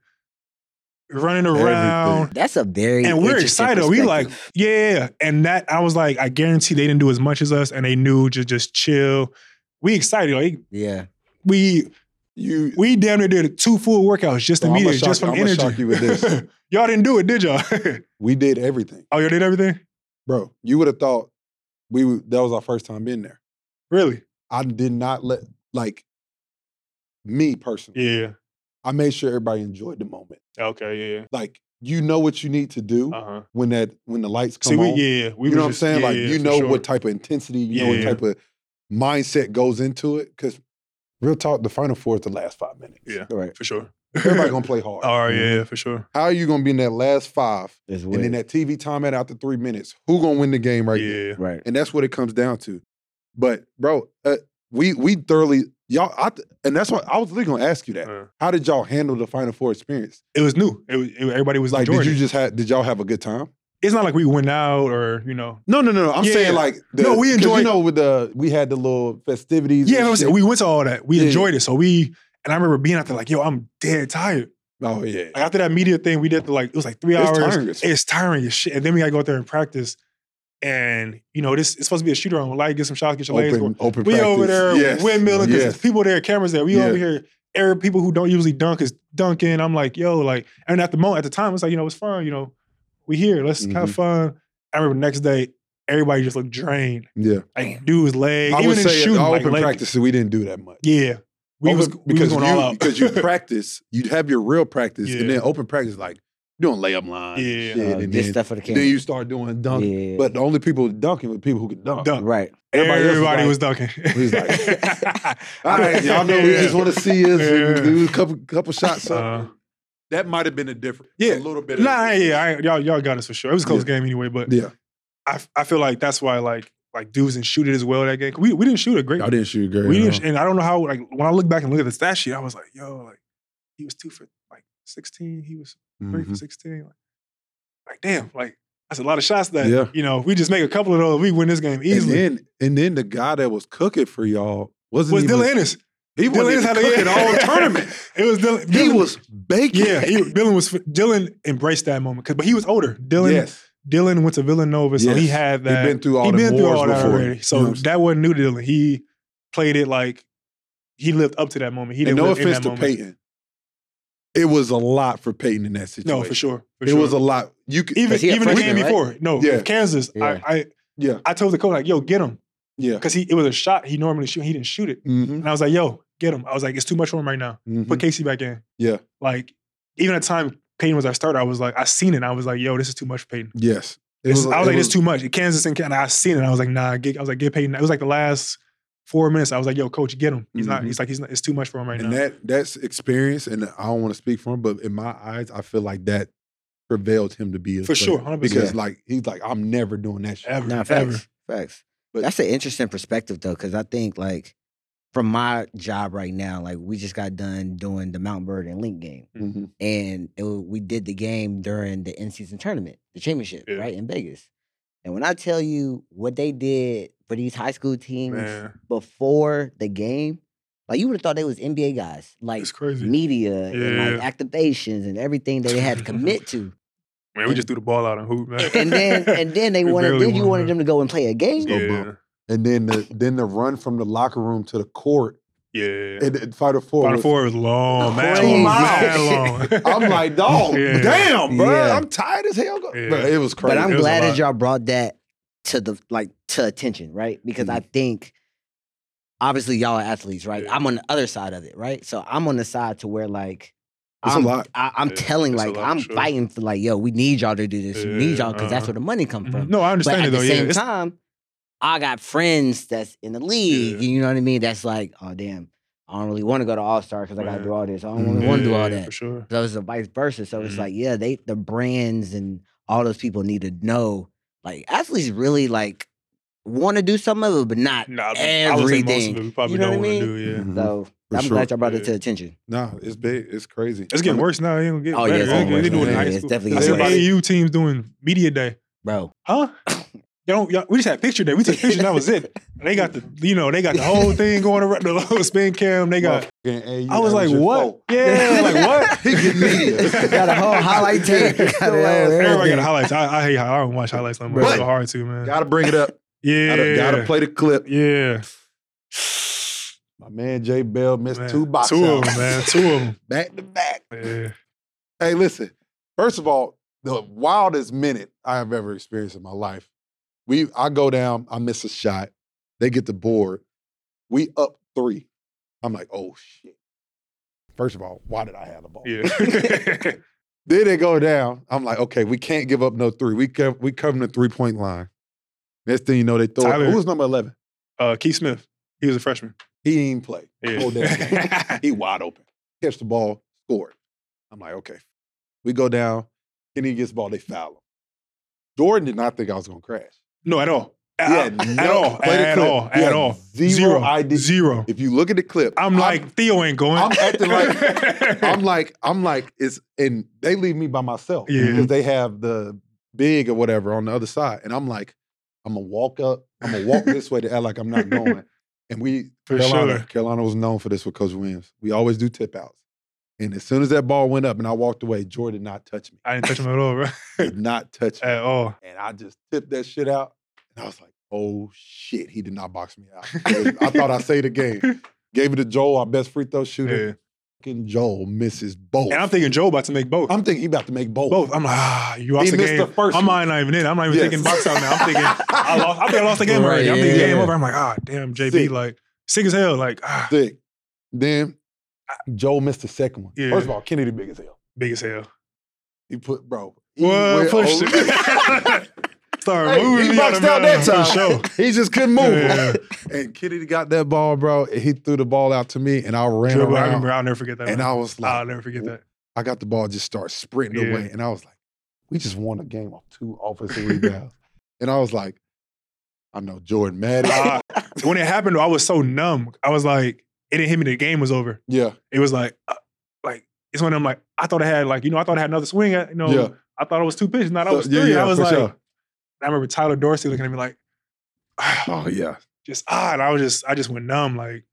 running around. Everything. That's a very And we're excited. We like, yeah. And that I was like, I guarantee they didn't do as much as us, and they knew to just chill. We excited. Like yeah. we You we damn near did two full workouts just So I'ma immediately, just from I'ma energy. shock you with this. y'all didn't do it, did y'all? we did everything, oh, y'all did everything? bro. You would have thought we would, that was our first time being there. Really? I did not let like me personally. Yeah. I made sure everybody enjoyed the moment. Okay. Yeah. Like you know what you need to do Uh huh. when that when the lights come See, we on. yeah, we you know what I'm saying? yeah, like you for know sure. what type of intensity, you know what Yeah. type of mindset goes into it. Because real talk, the final four is the last five minutes. Yeah. Right. for sure. Everybody gonna play hard. All right. Yeah, for sure. How are you gonna be in that last five It's and then that TV timeout after three minutes? Who gonna win the game right there? yeah. Right. And that's what it comes down to. But bro, uh, we we thoroughly y'all. I, and that's what I was literally gonna ask you that. Uh, How did y'all handle the Final Four experience? it was new. It was it, everybody was Like, enjoying did you just have? Did y'all have a good time? It's not like we went out or you know. No, no, no. no. I'm Yeah. saying like, the, No, we enjoyed- You know, with the we had the little festivities. Yeah, I'm saying, we went to all that. We Yeah. enjoyed it. So we and I remember being out there like, yo, I'm dead tired. Oh yeah. Like after that media thing, we did the like it was like three It's hours. tiring. It's tiring as shit. And then we gotta go out there and practice. And you know, this it's supposed to be a shooter on light, get some shots, get your legs. Open, going. open We practice. over there yes. windmilling because Yes. people there, cameras there. We Yeah. over here every people who don't usually dunk is dunking. I'm like, yo, like, and at the moment, at the time, it's like, you know, it's fun. You know, we here. Let's have Mhm. fun. I remember the next day, everybody just looked drained. Yeah. Like, dude's leg, I even would in say shooting, all like, open leg- practices, we didn't do that much. Yeah, we Open- was we was because going you, all out because you practice, you'd have your real practice, Yeah. and then open practice like doing layup lines, Yeah. shit, Uh, and get then, stuff for the then you start doing dunk. yeah. But the only people dunking were people who could dunk. dunk. right. Everybody Everybody, else was was dunking. He's like, All right, y'all know we just want to see us Yeah. and do a couple couple shots. Uh, that might have been a different, Yeah. a little bit. Of Nah, yeah, I, y'all y'all got us for sure. It was a close Yeah. game anyway, but yeah. I I feel like that's why like like dudes didn't shoot it as well that game. We we didn't shoot it great. Y'all didn't shoot great. we didn't, and I don't know how. Like when I look back and look at the stat sheet, I was like, yo, like he was two for like sixteen. He was 3 for Mhm. sixteen. Like, like damn, like that's a lot of shots. That Yeah. you know, if we just make a couple of those, we win this game And easily. then, and then the guy that was cooking for y'all wasn't was even, Dylan Ennis? He Dylan Ennis had a- cooking all tournament. It was Dylan. He Dylan- was baking. Yeah, he, Dylan was. Dylan embraced that moment, 'cause- but he was older. Dylan. yes. Dylan went to Villanova, so he Yes. had He'd that. been through all he the been through wars all that before. already. So what that wasn't new to Dylan. He played it like he lived up to that moment. He didn't no live in offense that to moment. Payton. It was a lot for Payton in that situation. No, for sure. For It sure. was a lot. You could, even Because he a even the game right? before. No, Yeah. Kansas. Yeah. I, I yeah, I told the coach like, "Yo, get him," yeah. because he it was a shot he normally shoot. He didn't shoot it, Mm-hmm. and I was like, "Yo, get him." I was like, "It's too much for him right now. Put Casey back in." Yeah. Like even at time Payton was our starter, I was like, I seen it. I was like, "Yo, this is too much for Payton." Yes. It This- I was it like, "This is too much." Kansas and Canada, I seen it. I was like, "Nah." Get, I was like, "Get Payton." It was like the last four minutes. I was like, "Yo, coach, get him. He's not. Mhm. He's like, he's not. It's too much for him right and now." And that that's experience, and I don't want to speak for him, but in my eyes, I feel like that prevailed him to be a For player. sure, 100%. because like he's like I'm never doing that shit. Ever. Nah, ever. facts. Facts. But- That's an interesting perspective though, because I think like from my job right now, like we just got done doing the Mount Bird and Link game, Mhm. and it, we did the game during the in season tournament, the championship, Yeah. right in Vegas. And when I tell you what they did for these high school teams Man, before the game, like you would have thought they was NBA guys, like it's crazy. media and like activations and everything that they had to commit to. Man, we just threw the ball out and hoop, man. And then and then they wanted then you wanted them to go and play a game. yeah. And then the then the run from the locker room to the court yeah. and, and Final Four. Final was- four was long, man. Crazy. long, man long. I'm like, dog, Yeah. damn, bro. Yeah. I'm tired as hell. Yeah. But it was crazy. But I'm It was a glad that y'all brought that to the like to attention, right? Because I think obviously y'all are athletes, right? Yeah. I'm on the other side of it, right? So I'm on the side to where like It's a I'm, lot. I, I'm Yeah, telling like lot, I'm sure. fighting for like, yo, we need y'all to do this. we need y'all because that's uh-huh. where the money come from. no, I But understand at it the though. same Yeah, It's- time, I got friends that's in the league. Yeah. You know what I mean? That's like, oh damn, I don't really want to go to All Star because I got to do all this. I don't really want to do all that. for sure. So it's a vice versa. So it's Mhm. like, yeah, they the brands and all those people need to know. Like athletes really like want to do some of it, but not Nah, I would say most everything. of it probably You know don't what I want to mean? do. Yeah, Mhm. So For I'm sure. glad y'all brought it to attention. No, it's big. It's crazy. it's getting worse now. It ain't gonna get Oh, yeah, better. it's They- getting worse, doing man. high It's school. definitely I see getting worse. AAU teams doing media day, Bro. huh? Y'all don't, y'all, we just had picture day. We took pictures. That was it. They got the, you know, they got the whole thing going around. The little spin cam. They got. motherfucking I was like, averaging what? four. Yeah, like what? He get media. got a whole highlight tape. Got it Everybody got everything. the highlights. I, I hate. I don't watch highlights no more. But- It's so hard to man. Gotta bring it up. yeah, Gotta, gotta play the clip. Yeah, My man Jay Bell missed Man, two box Two of them, man. Two of them. Back to back. Yeah. Hey, listen. First of all, the wildest minute I have ever experienced in my life. We I go down, I miss a shot. They get the board. We up three. I'm like, oh shit. First of all, why did I have the ball? Yeah. Then they go down. I'm like, okay, we can't give up no three. We co- we come the three point line. Next thing you know, they throw. it. Tyler- Who was number eleven? uh, Keith Smith. He was a freshman. He didn't play. Yeah. Whole damn game. he wide open. Catch the ball, scored. I'm like, okay. We go down. Kenny gets the ball. They foul him. Jordan did not think I was gonna crash. No, at all. He At, had at no- all. At clip. all. He At all. zero idea. Zero. If you look at the clip, I'm like, Theo ain't going. I'm acting like- I'm like, I'm like, it's and they leave me by myself Yeah. because they have the big or whatever on the other side, and I'm like, I'm gonna walk up, I'm gonna walk this way to act like I'm not going. And we For Carolina, sure. Carolina was known for this with Coach Williams. We always do tip outs. And as soon as that ball went up and I walked away, Jordan did not touch me. I didn't touch him at all, bro. Did not touch me. at all. And I just tipped that shit out. And I was like, oh shit, he did not box me out. I thought I saved the game. Gave it to Joel, our best free throw shooter. Yeah. fucking Joel misses both. And I'm thinking Joe about to make both. I'm thinking he about to make both. both. I'm like, ah, you lost He the missed game. the first My one. mind not even in. I'm not even Yes. thinking box out now. I'm thinking I lost. I think I lost the game already. I'm thinking yeah. game over. I'm like, ah, damn, JB, Sick. like sick as hell. Like, ah, Sick. Then Joel missed the second one. Yeah. First of all, Kennedy big as hell. big as hell. He put bro. he Well, went pushed it. Start Hey, moving he out boxed out that time. sure. he just couldn't move. Yeah. And Kennedy got that ball, bro. And he threw the ball out to me, and I ran Dribble, I around. remember. I'll never forget that. and. I was like, I'll never forget that. I got the ball, just start sprinting Yeah. away, and I was like, we just won a game of two offensive rebounds. And I was like, I know Jordan Madden. Uh, when it happened, I was so numb. I was like, it didn't hit me. The game was over. yeah, It was like, uh, like it's one of them. Like I thought I had, like you know, I thought I had another swing. At, you know, Yeah. I thought it was two pitches. Not So- was three. yeah, I was like, sure. I remember Tyler Dorsey looking at me like, oh yeah. just ah, and I was just, I just went numb. Like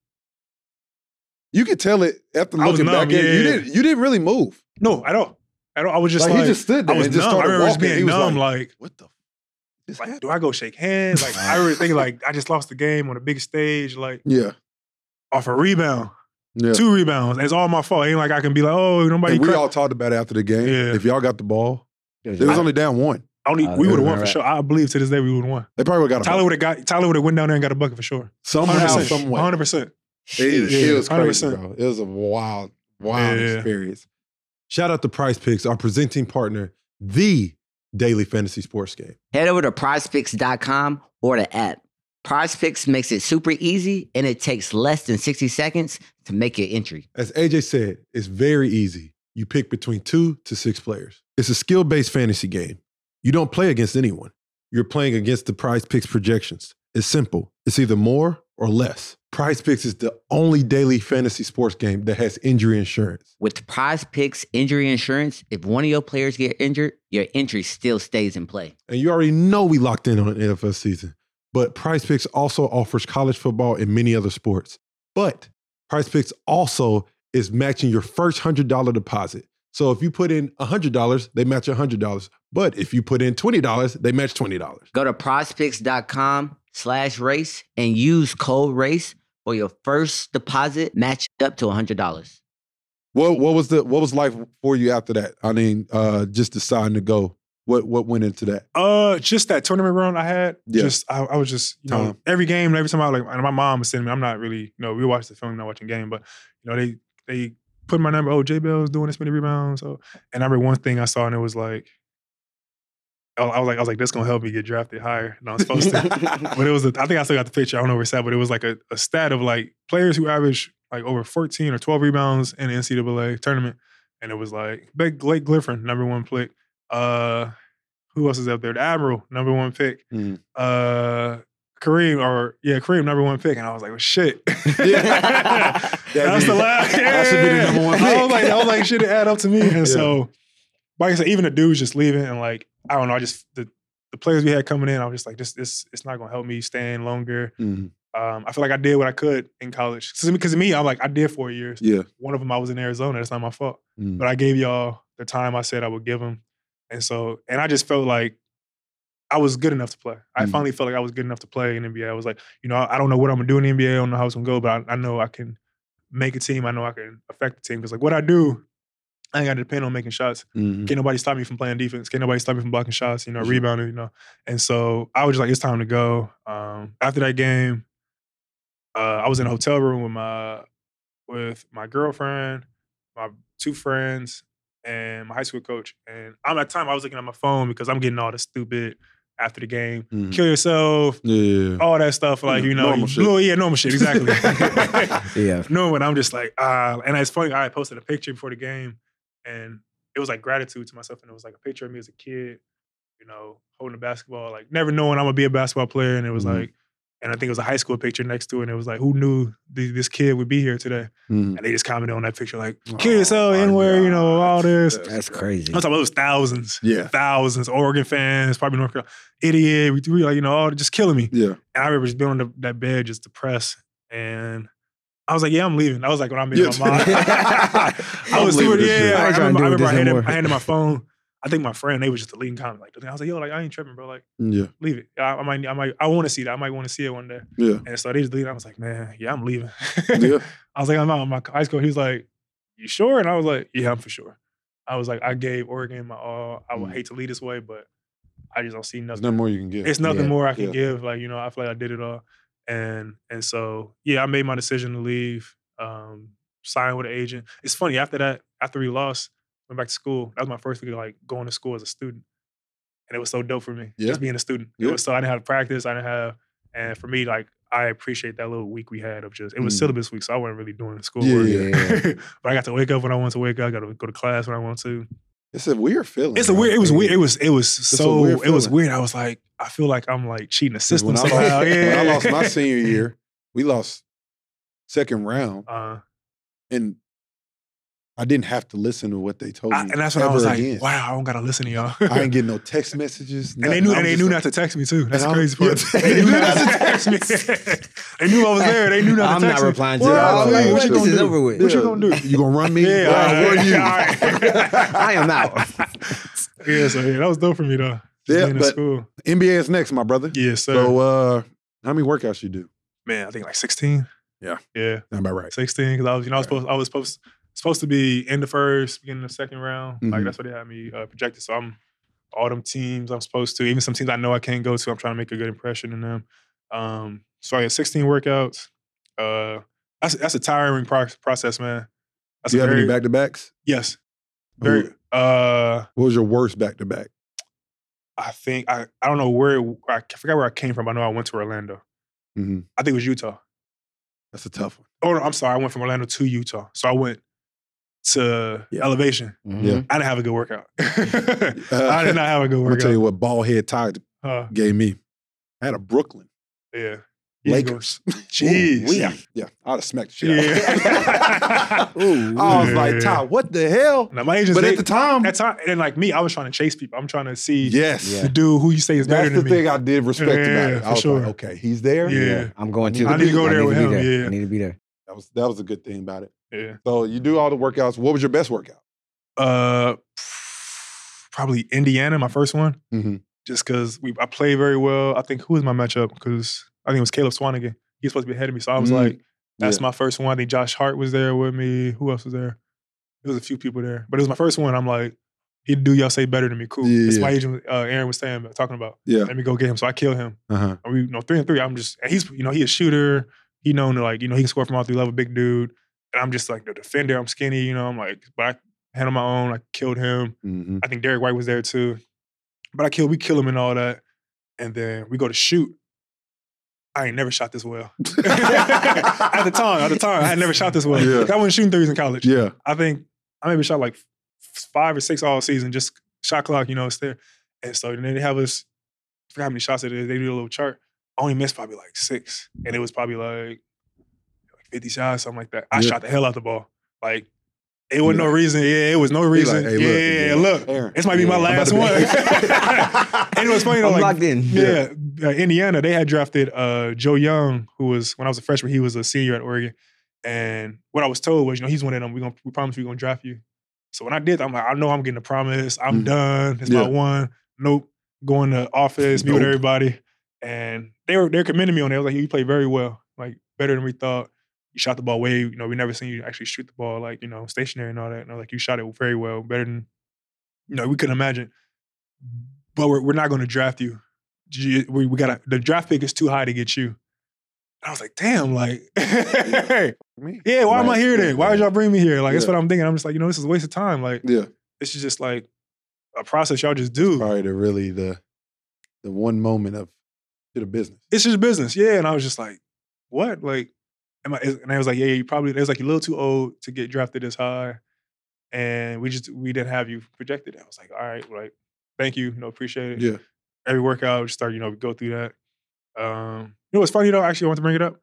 You could tell it after I looking back numb, at it. You didn't. You didn't really move. no, at all, at all. I was just like, like, he just stood there I was and just numb. I remember walking. He being numb. like, Like, what the? f- just like, happened? do I go shake hands? Like I remember thinking like I just lost the game on a big stage, like Yeah, off a rebound, yeah. two rebounds. It's all my fault. It ain't like I can be like, oh, nobody. And we cra- all talked about it after the game. Yeah. If y'all got the ball, it was I- only down one. Only, Uh, we would have right, won for sure. I believe to this day we would have won. They probably got Tyler would have got. Tyler would have went down there and got a bucket for sure. somehow, Hundred some percent. way. Hundred percent. It, it was crazy, 100%. bro. It was a wild, wild Yeah. experience. Shout out to PrizePicks, our presenting partner, the daily fantasy sports game. Head over to prizepicks.com or the app. PrizePicks makes it super easy and it takes less than 60 seconds to make your entry. As AJ said, it's very easy. You pick between two to six players. It's a skill based fantasy game. You don't play against anyone, you're playing against the prize picks projections. It's simple, it's either more or less. Prize Picks is the only daily fantasy sports game that has injury insurance. With PrizePicks injury insurance, if one of your players get injured, your entry still stays in play. And you already know we locked in on an NFL season. But PrizePicks also offers college football and many other sports. But PrizePicks also is matching your first $100 deposit. So if you put in $100, they match $100. But if you put in $20, they match $20. Go to prizepicks.com slash race and use code race for your first deposit matched up to $100. What what was the what was life for you after that? I mean, uh, just deciding to go. What what went into that? Uh, just that tournament run I had. Yeah. Just I, I was just you know Time. every game, every time I like, and my mom was sending me. I'm not really you know we watch the film, not watching game, but you know they they put my number. Oh, J Bell's doing this many rebounds. So and I remember one thing I saw and it was like. I I was like, I was like, this gonna help me get drafted higher than I'm supposed to. but it was, a, I think I still got the picture. I don't know where it's at, but it was like a, a stat of like players who average like over 14 or 12 rebounds in the NCAA tournament. And it was like Blake, Griffin, number one pick. Uh, who else is up there? The Admiral, number one pick. Mhm. Uh, Kareem, or yeah, Kareem, number one pick. And I was like, well, shit. Yeah. That's the last. Yeah. That should be the number one I was like, I was like, shit, it add up to me. And Yeah. so, like I said, even the dudes just leaving and like, I don't know, I just the the players we had coming in, I was just like, this this it's not gonna help me staying longer. Mhm. Um, I feel like I did what I could in college. Because to me, I'm like, I did four years. Yeah. One of them I was in Arizona. That's not my fault. Mhm. But I gave y'all the time I said I would give them. And so, and I just felt like I was good enough to play. I Mhm. finally felt like I was good enough to play in NBA. I was like, you know, I don't know what I'm gonna do in the NBA. I don't know how it's gonna go, but I, I know I can make a team. I know I can affect the team. Because like what I do, I ain't got to depend on making shots. Mhm. Can't nobody stop me from playing defense. Can't nobody stop me from blocking shots, you know, Mhm. rebounding, you know. And so I was just like, it's time to go. Um, after that game, uh, I was in a hotel room with my with my girlfriend, my two friends, and my high school coach. And I'm at time I was looking at my phone because I'm getting all the stupid after the game, Mhm. kill yourself, Yeah. all that stuff. Like, you know, normal you- shit. Oh, yeah, normal shit, exactly. Yeah. no, and I'm just like, ah, and it's funny. I posted a picture before the game, and it was like gratitude to myself, and it was like a picture of me as a kid, you know, holding a basketball, like never knowing I'm gonna be a basketball player, and it was Mhm. like, and I think it was a high school picture next to it, and it was like, who knew th- this kid would be here today? Mhm. And they just commented on that picture, like, Oh, kill yourself my anywhere, you know, all this. That's That's crazy. I'm talking about it was thousands, Yeah. thousands, Oregon fans, probably North Carolina, idiot, we, we like, you know, all just killing me. Yeah. And I remember just being on the, that bed, just depressed. And I was like, yeah, I'm leaving. I was like, when I made Yeah. my mind. I was leaving doing, yeah. I I, ain't trying to remember, I, remember I, handed. I handed my phone. I think my friend, they was just deleting comments. Like, I was like, yo, like, I ain't tripping, bro. Like, Yeah. leave it. I, I might, I might, I want to see that. I might want to see it one day. Yeah. And so they just deleted. I was like, man, yeah, I'm leaving. Yeah. I was like, I'm out. Of my high school. He was like, you sure? And I was like, yeah, I'm for sure. I was like, I gave Oregon my all. I would Mm. hate to lead this way, but I just don't see There's nothing. nothing more you can get. It's nothing Yeah. more I can Yeah. give. Like, you know, I feel like I did it all. And and so, yeah, I made my decision to leave, um, sign with an agent. It's funny, after that, after we lost, went back to school. That was my first week of like going to school as a student. And it was so dope for me. Yeah. Just being a student. It was so I didn't have to practice. I didn't have and for me, like I appreciate that little week we had of just it was Mhm. syllabus week, so I wasn't really doing school Yeah, work. yeah. but I got to wake up when I wanted to wake up. I got to go to class when I want to. It's a weird feeling. It's a weird. It was weird. It was. It was a so. it was weird. I was like, I feel like I'm like cheating the system When I, somehow. lost, yeah. when I lost my senior year, we lost second round, Uh, and I didn't have to listen to what they told me. I- and that's when I was like, again. wow, I don't gotta listen to y'all. I ain't getting no text messages. and they knew. I'm And they knew like- not to text me too. That's the crazy part. yeah, they knew not to text me. they knew I was there. They knew not I'm to not text me. replying to Well, it. I was I'm like, like, what you this gonna is do? over with. What you gonna do? You gonna run me? Yeah, Wow, all right, where are you? all right. I am out. yeah, so yeah, that was dope for me though. Just Yeah, being but- school. NBA is next, my brother. Yes, sir. So, uh, how many workouts you do? Man, I think like 16. Yeah. Yeah. Sound about right. 16 because I was, you know, I was supposed, I was supposed, supposed to be in the first, beginning of the second round. Like Mhm. that's what they had me uh, projected. So I'm all them teams I'm supposed to, even some teams I know I can't go to. I'm trying to make a good impression in them. Um, so I had 16 workouts. Uh, that's that's a tiring pro- process, man. That's Do you have very any back to backs? yes, very. Uh, What was your worst back to back? I think I I don't know where it, I forgot where I came from. I know I went to Orlando. Mhm. I think it was Utah. That's a tough one. Oh no, I'm sorry. I went from Orlando to Utah. So I went to Yeah. elevation. Mhm. I didn't have a good workout. I did not have a good workout. I'm gonna tell you what ball head Ty Uh, gave me. I had a Brooklyn yeah. You can go- Lakers. Jeez. yeah, yeah. I'd have smacked the shit out. Yeah. Ooh, I was like, Yeah. Ty, what the hell? Now my agents, But they, at the time, that time, and like me, I was trying to chase people. I'm trying to see yes, Yeah. the dude who you say is better that's the than me. thing I did respect Yeah, about it. for I was sure. like, okay, he's there. Yeah. I'm going to. I need to go there with him, there. yeah. I need to be there. that was that was a good thing about it. Yeah. So you do all the workouts. What was your best workout? Uh, probably Indiana, my first one. Mm-hmm. just because we I played very well. I think who was my matchup? Because I think it was Caleb Swanigan. He was supposed to be ahead of me, so I was Mm, like, "That's yeah. my first one." I think Josh Hart was there with me. Who else was there? There was a few people there, but it was my first one. I'm like, "He'd do y'all say better than me." Cool. Yeah, That's yeah. my agent, uh, Aaron, was saying talking about. Yeah. Let me go get him. So I kill him. Uh huh. And we, you know, three and three. I'm just, and he's, you know, he a shooter. He known to like, you know, he can score from all three level, big dude. And I'm just like the defender. I'm skinny, you know. I'm like, but I handled my own. I killed him. Mm-hmm. I think Derrick White was there too. But I killed, we kill him and all that. And then we go to shoot. I ain't never shot this well. at the time, at the time, I had never shot this well. Yeah. I wasn't shooting threes in college. Yeah. I think I maybe shot like five or six all season, just shot clock, you know, it's there. And so then they have us, I forgot how many shots it is. They do a little chart. I only missed probably like six. And it was probably like 50 shots, something like that. I Yeah. shot the hell out the ball. Like, it wasn't no reason. Yeah, it was no reason. like, hey, yeah, look, look. Aaron, This might be my Yeah, last one. and it was funny though, I'm like, locked in. yeah, uh, Indiana, they had drafted uh, Joe Young, who was when I was a freshman, he was a senior at Oregon. And what I was told was, you know, he's one of them. We gonna we promise we're gonna draft you. So when I did, I'm like, I know I'm getting a promise. I'm Mhm. done. It's Yeah. my one. Nope. Going to office, meet with everybody. And they were they're commending me on it. I was like, you played very well, like better than we thought. You shot the ball way, you know, we never seen you actually shoot the ball like, you know, stationary and all that. Was like, you shot it very well, better than, you know, we couldn't imagine. But we're, we're not going to draft you. You- We, we got the draft pick is too high to get you. I was like, damn, like, Me? yeah, why am I here yeah, then? Why would y'all bring me here? Like, that's what I'm thinking. I'm just like, you know, this is a waste of time. Like, Yeah. this is just like a process y'all just do. Probably the really the the one moment of to the business. It's just business. Yeah. And I was just like, what? Like, am I, and I was like, yeah, you probably, it was like, you're a little too old to get drafted this high. And we just, we didn't have you projected. I was like, all right, like, thank you. You know, appreciate it. Yeah. Every workout, just start, you know, go through that. Um, you know what's funny though? Actually, I want to bring it up.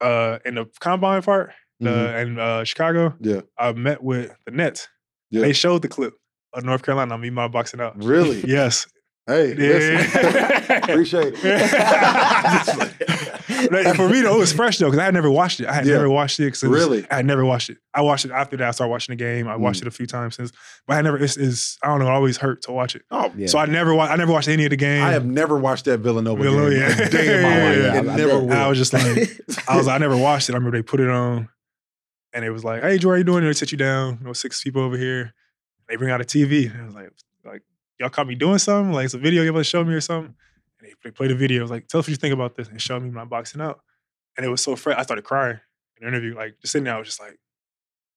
Uh, in the combine part, the, Mhm. in uh, Chicago, Yeah. I met with the Nets. Yeah. They showed the clip of North Carolina. Me, my boxing out. Really? Yes. Hey, listen. Yeah. Appreciate it. Like, for me though, it was fresh though because I had never watched it. I had Yeah. never watched it. 'cause it was- Really? I had never watched it. I watched it after that. I started watching the game. I watched Mm. it a few times since, but I never. It's, it's I don't know. It always hurt to watch it. Oh, Yeah. So I never. wa- I never watched any of the game. I have never watched that Villanova, Villanova, game yeah. day in my life. Yeah, It I- I never bet. will. I was just like, I was. I never watched it. I remember they put it on. and it was like, "Hey, Joe, how are you doing?" And they sit you down. You know, six people over here. They bring out a TV. And I was like, "Like, y'all caught me doing something? Like, it's a video you able to show me or something?" And they, they play the video. I was like, "Tell us what you think about this," and show me my boxing out. And it was so fresh. I started crying in the interview. Like, just sitting there, I was just like,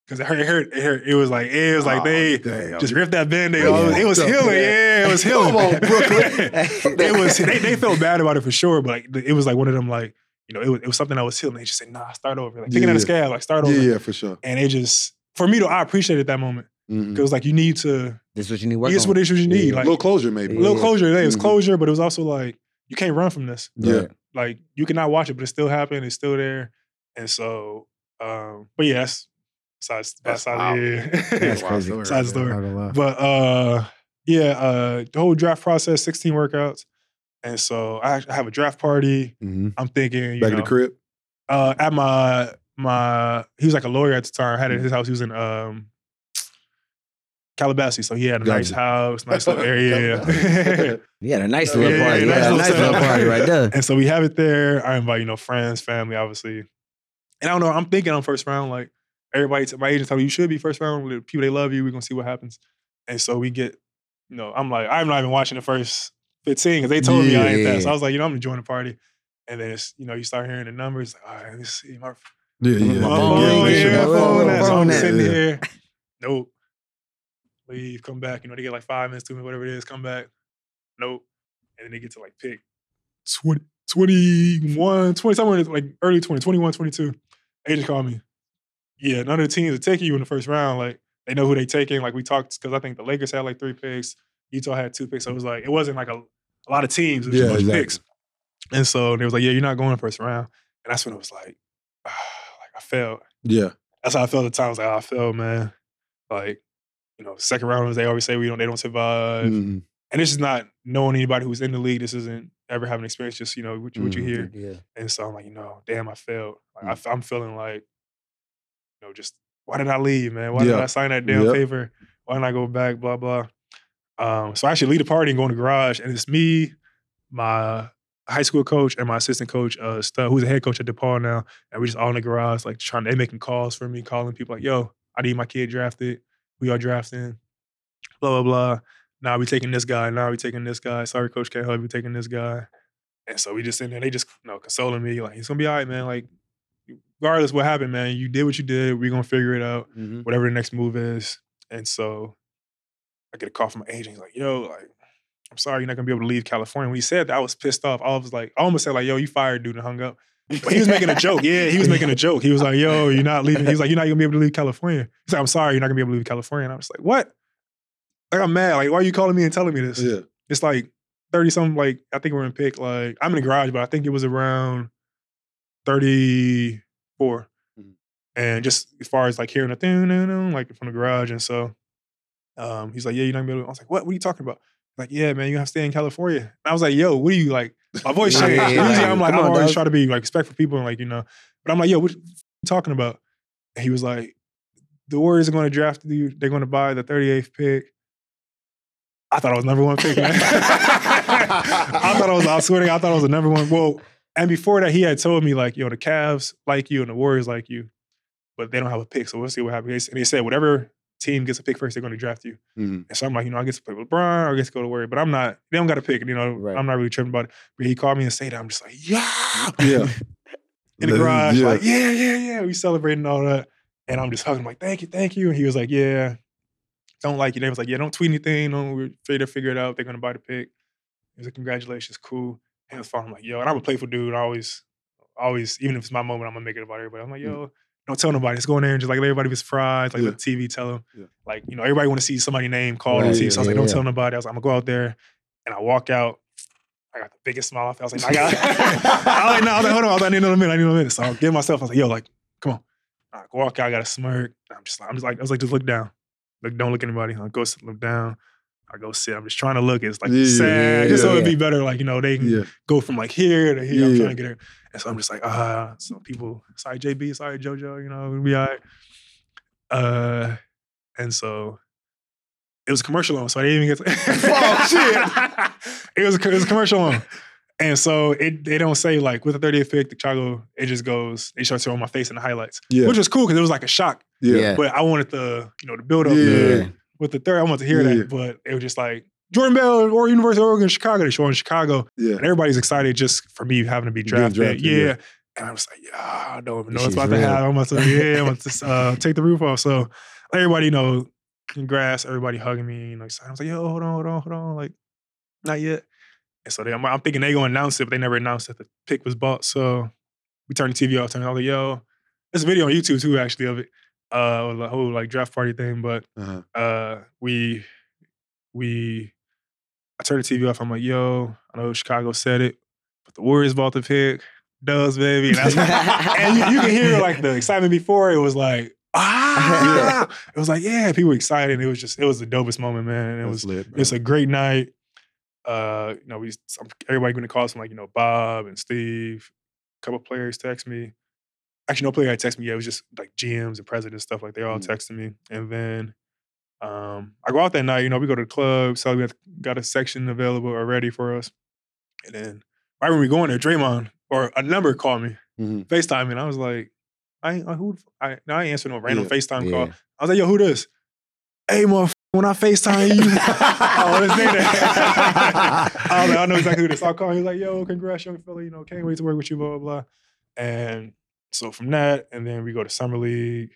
because it hurt, it hurt, it hurt. It was like, it was like they Oh, damn. just ripped that band-aid Yeah. off. It was healing. Yeah, it was healing. Come on, Brooklyn. it was they, they felt bad about it for sure, but like it was like one of them like you know it was, it was something that was healing. They just said nah, start over, like picking at Yeah. a scab, like start over. yeah, for sure. And they just for me though, I appreciated that moment because like you need to This is what you need to work here's on. what it is you need, Yeah. like a little closure, maybe. a little closure. Yeah, it was Mhm. closure, but it was also like you can't run from this. Yeah. Right. Like you cannot watch it, but it still happened. It's still there, and so. um But yeah, that's besides That's besides wild. yeah. That's Wild crazy. story, Side man. story. Not. But uh yeah, uh the whole draft process, 16 workouts. And so I actually have a draft party. Mhm. I'm thinking, you Back know, in the crib. uh at my my he was like a lawyer at the time. I had it at Mm-hmm. his house. He was in um Calabasas. So he had a nice house, nice little area. Yeah, he had a nice little yeah, party. yeah, Yeah, nice little nice little party right there. and so we have it there. I invite, you know, friends, family, obviously. And I don't know, I'm thinking on first round, like everybody, my agent told me you should be first round. with People, they love you. We're gonna see what happens. And so we get, you know, I'm like, I'm not even watching the first 15 because they told me I ain't Yeah. that. So I was like, you know, I'm gonna join the party. And then it's, you know, you start hearing the numbers, like, all right, let me see. My, Yeah, yeah. My yeah. phone, yeah, make yeah, my my phone, phone, that. So phone I'm that. sitting Yeah. here. Nope. Leave, come back. You know, they get like five minutes to me, whatever it is, come back. Nope. And then they get to like pick 20, 21, 20, somewhere like early 20, 21, 22. Agent called me. Yeah, none of the teams are taking you in the first round. Like, they know who they taking. Like, we talked, because I think the Lakers had like three picks. Utah had two picks. So it was like, it wasn't like a, a lot of teams. It was Yeah, just a bunch exactly. picks. And so they was like, yeah, you're not going first round. And that's when it was like, like I failed. Yeah. That's how I felt at the time. I was like, oh, I failed, man. Like, you know, second rounders, they always say we don't, they don't survive. Mhm. And this is not knowing anybody who's in the league. This isn't ever having experience. Just you know what you, what you Mhm. hear. Yeah. And so I'm like, you know, damn, I failed. Like, Mm. I f- I'm feeling like, you know, just why did I leave, man? Why did Yeah. I sign that damn Yep. paper? Why didn't I go back? Blah blah. Um, so I actually lead a party and go in the garage, and it's me, my high school coach, and my assistant coach, uh, who's a head coach at DePaul now, and we're just all in the garage, like trying. They making calls for me, calling people like, "Yo, I need my kid drafted. Who y'all drafting?" Blah blah blah. Now we taking this guy. Now we taking this guy. Sorry, coach can't help. We taking this guy. And so we just in there. They just you know consoling me like it's gonna be all right, man. Like regardless what happened, man, you did what you did. We're gonna figure it out. Mhm. Whatever the next move is. And so I get a call from my agent. He's like, "Yo, like." I'm sorry, you're not gonna be able to leave California. When he said that, I was pissed off. I was like, I almost said like, "Yo, you fired, dude," and hung up. But he was making a joke. Yeah, he was making a joke. He was like, "Yo, you're not leaving." He was like, "You're not gonna be able to leave California." He's like, "I'm sorry, you're not gonna be able to leave California." And I was like, "What?" Like I'm mad. Like, why are you calling me and telling me this? Yeah. It's like thirty something. Like I think we're in pick. Like I'm in the garage, but I think it was around thirty four. Mhm. And just as far as like hearing a thing, like from the garage, and so um, he's like, "Yeah, you're not gonna be able." To. I was like, "What? What are you talking about?" Like, "Yeah, man, you have to stay in California." And I was like, "Yo, what are you like?" My voice Yeah, yeah, Usually like, I'm like, on, always dog. trying to be like respectful people and like you know, but I'm like, "Yo, what you talking about?" And he was like, "The Warriors are going to draft you. They're going to buy the 38th pick." I thought I was number one pick, man. I thought I was. I swear to God, I thought I was the number one. Well, and before that, he had told me like, "Yo, the Cavs like you and the Warriors like you, but they don't have a pick. So we'll see what happens." And he said, "Whatever team gets a pick first, they're going to draft you." Mhm. And so I'm like, you know, I get to play with LeBron, or I get to go to Warriors, but I'm not. They don't got a pick. You know, Right. I'm not really tripping about it. But he called me and said that. I'm just like, yeah, Yeah. in the garage, Yeah. like, yeah, yeah, yeah. We celebrating all that. And I'm just hugging him, like, thank you, thank you. And he was like, yeah, don't like you. They was like, yeah, don't tweet anything. Don't we're to figure it out. They're gonna buy the pick. He was like, congratulations, cool. And it's fun. I'm like, yo, and I'm a playful dude. I always, always, even if it's my moment, I'm gonna make it about everybody. I'm like, yo, don't tell nobody. Just go in there and just like let everybody be surprised. Like let the TV tell them. Yeah. Like, you know, everybody want to see somebody name called Right, on TV. yeah, So I was like, don't yeah. tell nobody. I was like, I'm gonna go out there and I walk out. I got the biggest smile. off. I was like, I got. I was like, no, I was like, hold on. I was like, I need another minute. I need another minute. So I give myself. I was like, yo, like, come on. I walk out. I got a smirk. I'm just, I'm just like, I was like, just look down. Like, don't look at anybody. I go sit, look down. I go sit. I'm just trying to look. It's like Yeah, sad, yeah, just so yeah. it'd be better. Like you know, they can Yeah. go from like here to here. I'm trying to get her. And so I'm just like, ah, so people, sorry JB, sorry JoJo, you know, we'll be all right. Uh, and so it was a commercial on, so I didn't even get to Oh, shit. it was it was a commercial on. And so it they don't say like with the 30th pick, the Chicago, it just goes, It they start showing my face in the highlights. Yeah. Which was cool because it was like a shock. Yeah. Yeah. But I wanted the, you know, the build up Yeah. the- with the third. I want to hear Yeah. that. But it was just like Jordan Bell or University of Oregon, Chicago. They're showing Chicago. Yeah. And everybody's excited just for me having to be drafted. drafted, yeah. yeah. And I was like, yeah, I don't even know what's about to happen. I'm about to, yeah, I'm about to uh, take the roof off. So everybody, you know, congrats, everybody hugging me, you know, excited. I was like, yo, hold on, hold on, hold on. Like, not yet. And so they, I'm, I'm thinking they gonna announce it, but they never announced that the pick was bought. So we turned the TV off, turned it off, like, yo, there's a video on YouTube too, actually, of it. Uh, the whole like draft party thing, but Uh-huh. uh, we we I turned the TV off. I'm like, yo, I know Chicago said it, but the Warriors bought the pick. Does baby, and, that's and you, you can hear like the excitement before. It was like ah, it was like yeah, people were excited. It was just it was the dopest moment, man. And it That's was lit, it's a great night. Uh, you know, we everybody going to call some like you know Bob and Steve. A couple players text me. Actually, no player had texted me yet. It was just like GMs and presidents stuff like they all Mhm. texted me. And then um, I go out that night. You know, we go to the club. So we got, got a section available already for us. And then right when we go in there, Draymond or a number called me, Mhm. FaceTime, me, and I was like, I ain't uh, who I no, I answering no random Yeah. FaceTime call. Yeah. I was like, yo, who this? Hey, motherfucker, when I FaceTime you, oh, his name. I like, I know exactly who this. I'll call him. He's like, yo, congrats, young fella. You know, can't wait to work with you, blah, blah, blah. And so from that, and then we go to Summer League,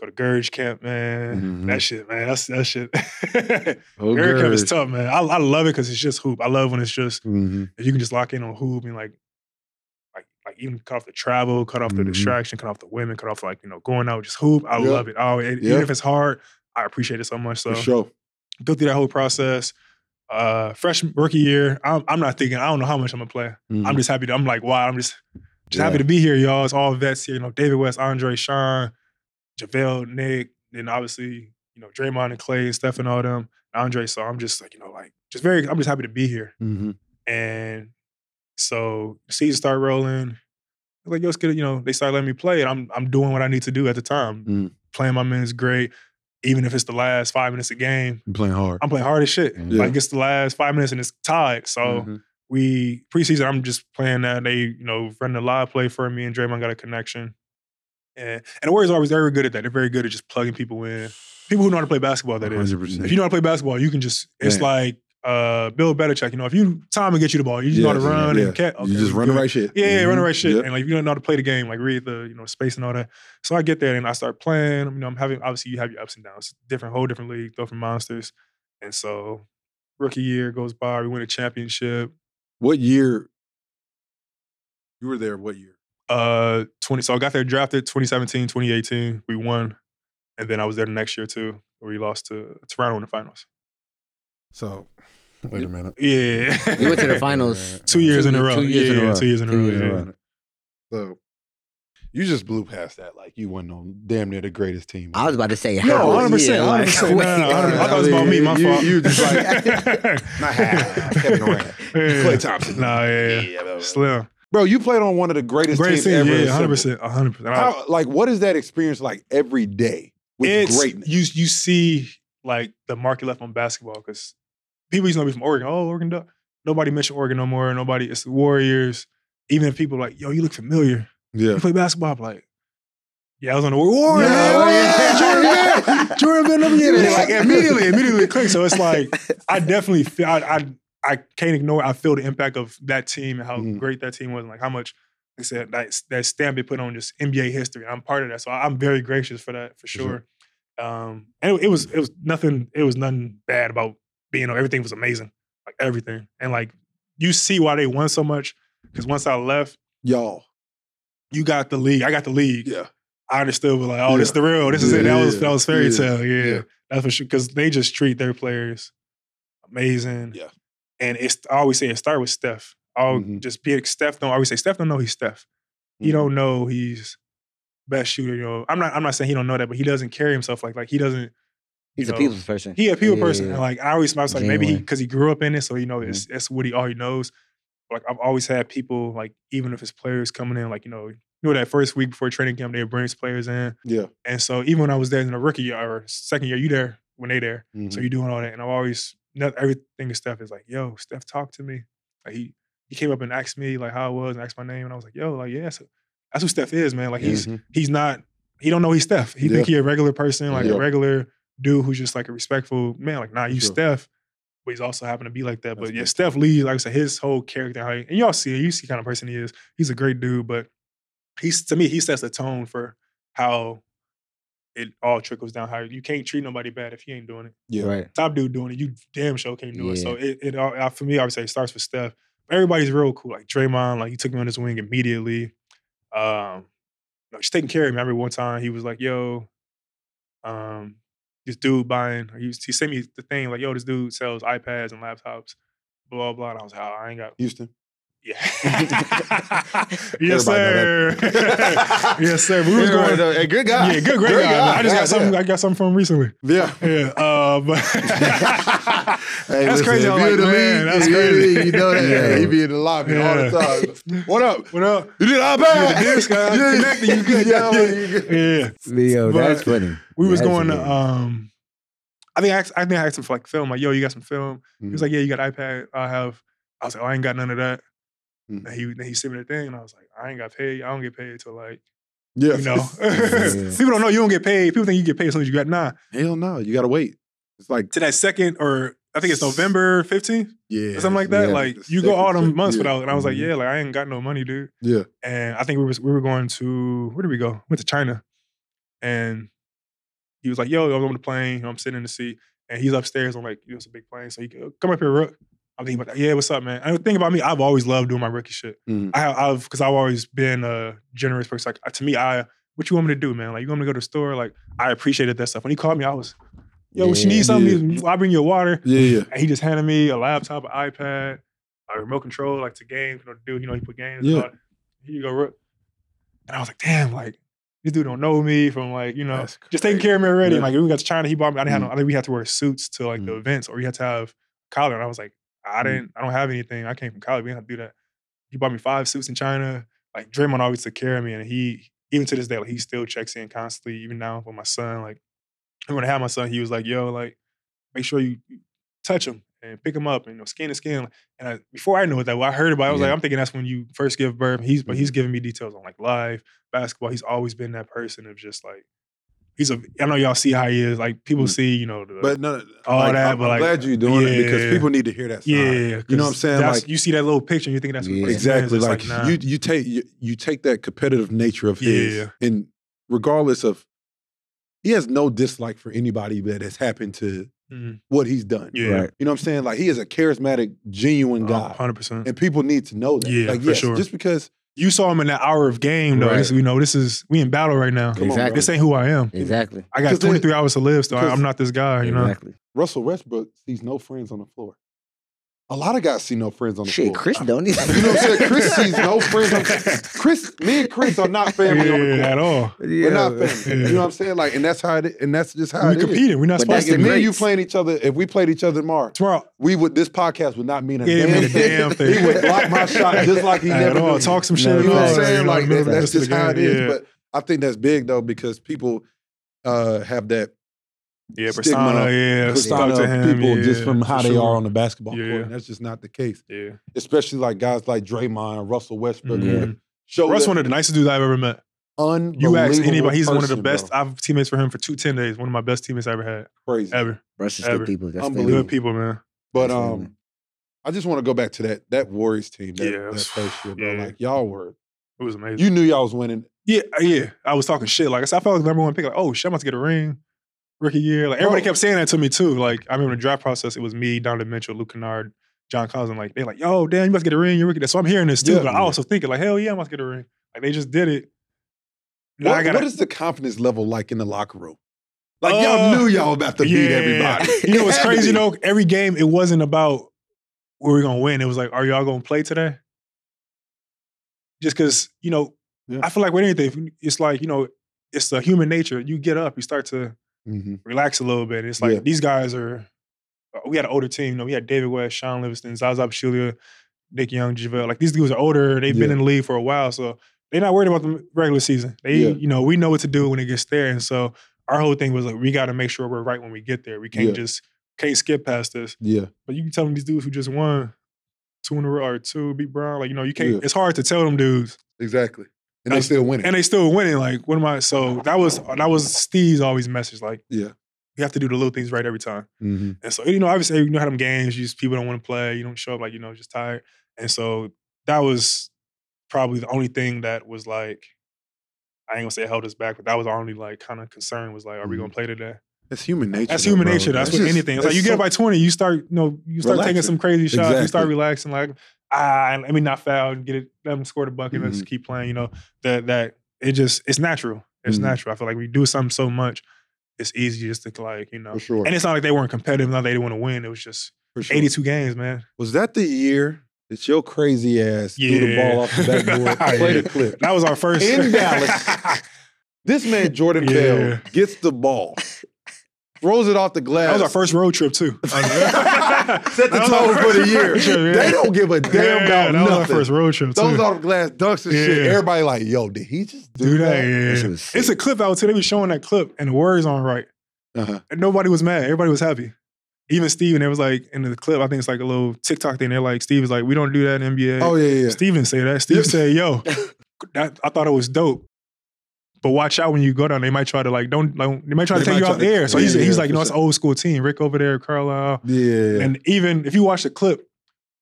go to Gurge Camp, man. Mhm. That shit, man. That's that shit. Oh, Gurge Camp is tough, man. I, I love it because it's just hoop. I love when it's just Mhm. if you can just lock in on hoop and like like like even cut off the travel, cut off the Mhm. distraction, cut off the women, cut off like, you know, going out, just hoop. I Yeah. love it. Oh, it- Yeah. even if it's hard, I appreciate it so much. So For sure. go through that whole process. Uh freshman rookie year, I'm, I'm not thinking, I don't know how much I'm gonna play. I'm Mhm. just happy to, I'm like, wow, I'm just just happy to be here, y'all. It's all vets here, you know, David West, Andre, Sean, JaVale, Nick, then obviously, you know, Draymond and Klay and Steph and all them, Andre. So I'm just like, you know, like just very, I'm just happy to be here. Mhm. And so the season started rolling. I was like, yo, let's get it, you know, they started letting me play and I'm I'm doing what I need to do at the time. Mm. Playing my minutes great. Even if it's the last five minutes of a game, You playing hard. I'm playing hard as shit. Yeah. Like it's the last five minutes and it's tied. So Mhm. We preseason, I'm just playing that. They, you know, running a live play for me and Draymond got a connection. And and the Warriors are always very good at that. They're very good at just plugging people in. People who know how to play basketball, that is. 100%. If you know how to play basketball, you can just, it's Yeah. like uh Bill Belichick, you know, if you time and get you the ball, you just know how to run yeah. and catch. you just run the right shit. Yeah, yeah, run the Mhm. right shit. Yep. And like you don't know how to play the game, like read the, you know, space and all that. So I get there and I start playing. You know, I'm having obviously you have your ups and downs. Different, whole different league, different monsters. And so rookie year goes by, we win a championship. What year? You were there. What year? Uh 20. So I got there drafted 2017, 2018. We won. And then I was there the next year too, where we lost to Toronto in the finals. So, wait a minute. Yeah. We went to the finals. two years Two in a row. two years in a yeah, row. two years in a Two row. years in a yeah. row. So, you just blew past that like you wasn't on damn near the greatest team. I was about to say, No, how- 100%. yeah, like, 100%. No, no, no, wait, 100%. I thought it was about me, my You- fault. you just like, not half, Kevin Durant, Yeah. Klay Thompson. Nah, yeah, yeah. blah, blah, blah. Slim. Bro, you played on one of the greatest, Greatest teams team. ever. Yeah, hundred assembled. percent. hundred percent. How like what is that experience like every day with It's greatness? you. You see like the market left on basketball because people used to know me from Oregon. Oh, Oregon. Duck. Nobody mentioned Oregon no more. Nobody. It's the Warriors. Even if people are like, yo, you look familiar. Yeah. You play basketball. I'm like, yeah, I was on the Warriors. Yeah, Yeah, yeah. Jordan Bell. Jordan Bell. It. Like immediately, immediately click. So it's like I definitely feel. I, I I can't ignore. I feel the impact of that team and how Mhm. great that team was, and like how much. Like I said that that stamp they put on just NBA history. I'm part of that, so I'm very gracious for that for sure. sure. Um, and it, it was it was nothing. It was nothing bad about being on. Everything was amazing, like everything. And like you see why they won so much because once I left, Y'all. You got the league. I got the league. Yeah. I understood. Was like, oh, this is the real. This is Yeah, it. That yeah, was that was fairy yeah, tale. Yeah, yeah. that's for sure. Because they just treat their players amazing. Yeah. and it's I always say it start with Steph. I'll Mhm. just be Steph. Don't I always say Steph don't know he's Steph. He Mhm. don't know he's best shooter. You know, I'm not. I'm not saying he don't know that, but he doesn't carry himself like like he doesn't. He's you a know, people's person. He a people Yeah, person. yeah, And yeah. like I always, I was like maybe he because he grew up in it, so you know it's it's what he all he knows. Like I've always had people like even if it's players coming in, like you know, you know that first week before training camp they bring players in, Yeah. and so even when I was there in the rookie year or second year, you there when they there, so Mhm. you doing all that, and I've always not everything is Steph is like, yo, Steph, talk to me. Like he he came up and asked me like how I was and asked my name, and I was like, yo, like yeah, so that's who Steph is, man. Like he's Mhm. he's not he don't know he's Steph. He think he a regular person, like Yeah. a regular dude who's just like a respectful man. Like nah, you Sure. Steph. But he's also happen to be like that. That's but yeah. Steph Lee, like I said, his whole character, how he, and y'all see it, you see the kind of person he is. He's a great dude, but he's to me, he sets the tone for how it all trickles down. How you can't treat nobody bad if he ain't doing it. Yeah. Right. Top dude doing it, you damn sure can't do it. So it, it all uh, for me, I would say it starts with Steph. But everybody's real cool. Like Draymond, like he took me on his wing immediately. Um, you know, just taking care of me. I remember one time he was like, "Yo, um, this dude buying." He, he sent me the thing like, "Yo, this dude sells iPads and laptops." Blah blah. And I was like, oh, "I ain't got." Houston. Yeah. yes, sir. yes, sir. We was going. Hey, good guy. Yeah, good, great, guy. I just got something. I got something from him recently. Yeah. Yeah, uh, but Hey, That's listen, crazy. I'm you're in like, man, league, that's if you're in the crazy. league, you know that. Yeah. He be in the lobby all the time. What up? what up? You did iPad? Yeah, the disc, uh, Yeah, connected, you good, Yeah, yeah, man, you. Yeah, Leo, But that's funny. we was That's going to. Um, I think I, asked, I think I asked him for like film. Like, yo, you got some film? He was Mhm. like, yeah, you got iPad. I have. I was like, oh, I ain't got none of that. And he he sent me the thing, and I was like, I ain't got paid. I don't get paid till like Yeah. you know. Yeah. People don't know you don't get paid. People think you get paid as soon as you got nah. Hell no. You got to wait. It's like, To that second or I think it's November fifteenth yeah. or something like that. yeah, like you go all them months yeah. without. And I was like, Mhm. yeah, like I ain't got no money, dude. Yeah. And I think we was we were going to where did we go? Went to China, and he was like, "Yo, I'm on the plane. You know, I'm sitting in the seat, and he's upstairs on like you know, it's a big plane. So he go, come up here, Rook. I'm thinking about that. Yeah, what's up, man? And the thing about me, I've always loved doing my rookie shit. Mhm. I, I've because I've always been a generous person. Like to me, I what you want me to do, man? Like you want me to go to the store? Like I appreciated that stuff. When he called me, I was, yo, Yeah. need something? I'll bring you a water. Yeah, yeah. And he just handed me a laptop, an iPad, a remote control, like to game, you know, do, you know, he put games. Yeah. Yeah. Here you go, Rook. And I was like, damn, like, this dude don't know me from like, you know, just taking care of me already. Yeah. Like, when we got to China, he bought me, I didn't have Mhm. no, I think we had to wear suits to like the Mhm. events or you had to have collar. And I was like, I Mhm. didn't, I don't have anything. I came from college. We didn't have to do that. He bought me five suits in China. Like, Draymond always took care of me. And he, even to this day, like, he still checks in constantly, even now with my son. Like, when I had my son, he was like, yo, like, make sure you touch him and pick him up and you know, skin to skin. And I, before I knew what that was, I heard about it. I was Yeah. like, I'm thinking that's when you first give birth. He's but Mm-hmm. he's giving me details on like life, basketball. He's always been that person of just like he's a I know y'all see how he is. Like people Mm. see, you know, the But no, All like, that, I'm, but I'm like, glad you're doing it because people need to hear that. Side. yeah, You know what I'm saying? that's- Like- you see that little picture, and you think that's what Yeah. Exactly. It's Like, nah. you you take you, you take that competitive nature of his, Yeah. and regardless of, he has no dislike for anybody that has happened to Mhm. what he's done. yeah, Right. You know what I'm saying? Like he is a charismatic, genuine guy, hundred percent. and people need to know that. Yeah, like for yes, sure. just because You saw him in that hour of game though. Right. This, you know, this is we in battle right now. Come on, Exactly. bro. This ain't who I am. Exactly. I got Because they- 23 hours to live so I, I'm not this guy, you know. Exactly. Russell Westbrook sees no friends on the floor. A lot of guys see no friends on the Shit, floor. Chris don't even. You know what I'm saying? Chris sees no friends on Chris, me and Chris are not family on the court. at all. We're not family. Yeah. You know what I'm saying? Like, and that's how it. And that's just how we it is. competing. We're not But Like, supposed that's to. if the me and you playing each other, if we played each other tomorrow, Tomorrow, we would. This podcast would not mean a Yeah, damn, mean a thing. damn thing. He would block my shot just like he At never all. Talk some shit. You know what I'm saying? Like that, that's just how it is. But I think that's big though because people uh, have that yeah stigma, persona, yeah, persona stuck to him. people yeah, just from how they sure. are on the basketball Yeah. court. And that's just not the case. Yeah. Especially like guys like Draymond and Russell Westbrook. who Mhm. would Show Russ that one of the nicest dudes I've ever met. unbelievable. You ask anybody, he's one of the best. bro. I've teammates for him for two ten days. One of my best teammates I ever had, Crazy. ever. Russ is Ever. good people. That's Unbelievable. Good people, man. But That's um, family. I just want to go back to that that Warriors team that, Yeah, it that first year, bro. yeah. Like y'all were, It was amazing. you knew y'all was winning. yeah, yeah. I was talking shit. Like I said, I felt like the number one pick. Like, oh shit, I'm about to get a ring. Rookie year. Like everybody kept saying that to me too. Like I remember the draft process, it was me, Donovan Mitchell, Luke Kennard, John Collins. and, Like they're like, yo, damn, you must get a ring. You're rookie. So I'm hearing this too. Yeah. but I also thinking like, hell yeah, I must get a ring. Like they just did it. Now What, I gotta, what is the confidence level like in the locker room? Like Uh, y'all knew y'all about to beat everybody. You know what's It had to crazy though? Every game, it wasn't about where we're gonna win. It was like, are y'all gonna play today? Just because, you know, Yeah. I feel like with anything, it's like, you know, it's a human nature. You get up, you start to Mhm. relax a little bit. It's like Yeah. these guys are uh, we had an older team. You know, we had David West, Sean Livingston, Zaza Pachulia, Nick Young, JaVale. Like these dudes are older. They've been in the league for a while. So they're not worried about the regular season. They, Yeah. you know, we know what to do when it gets there. And so our whole thing was like, we got to make sure we're right when we get there. We can't Yeah. just can't skip past this. Yeah. But you can tell them these dudes who just won, two in a row or two beat Brown. Like you know, you can't. Yeah. It's hard to tell them dudes, Exactly. And they still winning. and they still winning. Like what am I? So that was that was Steve's always message. Like yeah. you have to do the little things right every time. hmm And so you know, obviously you know how them games. You just people don't want to play. You don't show up like you know just tired. And so that was probably the only thing that was like. I ain't gonna say it held us back, but that was our only like kind of concern was like, are we gonna play today? That's human nature. That's human bro. nature. That's, with just- anything. It's like that's you get up by 20, you start, you know, you start taking some crazy shots, you start relaxing, like, ah, let me not foul and get it, let them score the bucket, Mm-hmm. let's keep playing, you know. That that it just it's natural. It's Mhm. natural. I feel like we do something so much, it's easy just to like, you know. For sure. And it's not like they weren't competitive, not they didn't want to win. It was just For sure. 82 games, man. Was that the year that your crazy ass threw the ball off the backboard? Play Yeah. the clip. That was our first In Dallas. This man, Jordan Yeah. Bell, gets the ball, throws it off the glass. that was our first road trip too. Set the tone for the year. They don't give a damn about that that was our first road trip too. Throws off the glass, dunks and shit. Everybody like, yo, did he just do, do that. that? Yeah. That shit was It's a clip out too. They was showing that clip and the words aren't right. Uh-huh. And nobody was mad. Everybody was happy. Even Steven, it was like in the clip, I think it's like a little TikTok thing. They're like, Steve is like, we don't do that in NBA. Oh yeah, yeah. Steve didn't say that. Steve Yeah. said, yo, that, I thought it was dope. But watch out when you go down. They might try to like, don't, like, they might try to take you out try the to- air. So yeah, he's, yeah, he's like, you know, it's sure. old school team. Rick over there, Carlisle. Yeah. And even if you watch the clip,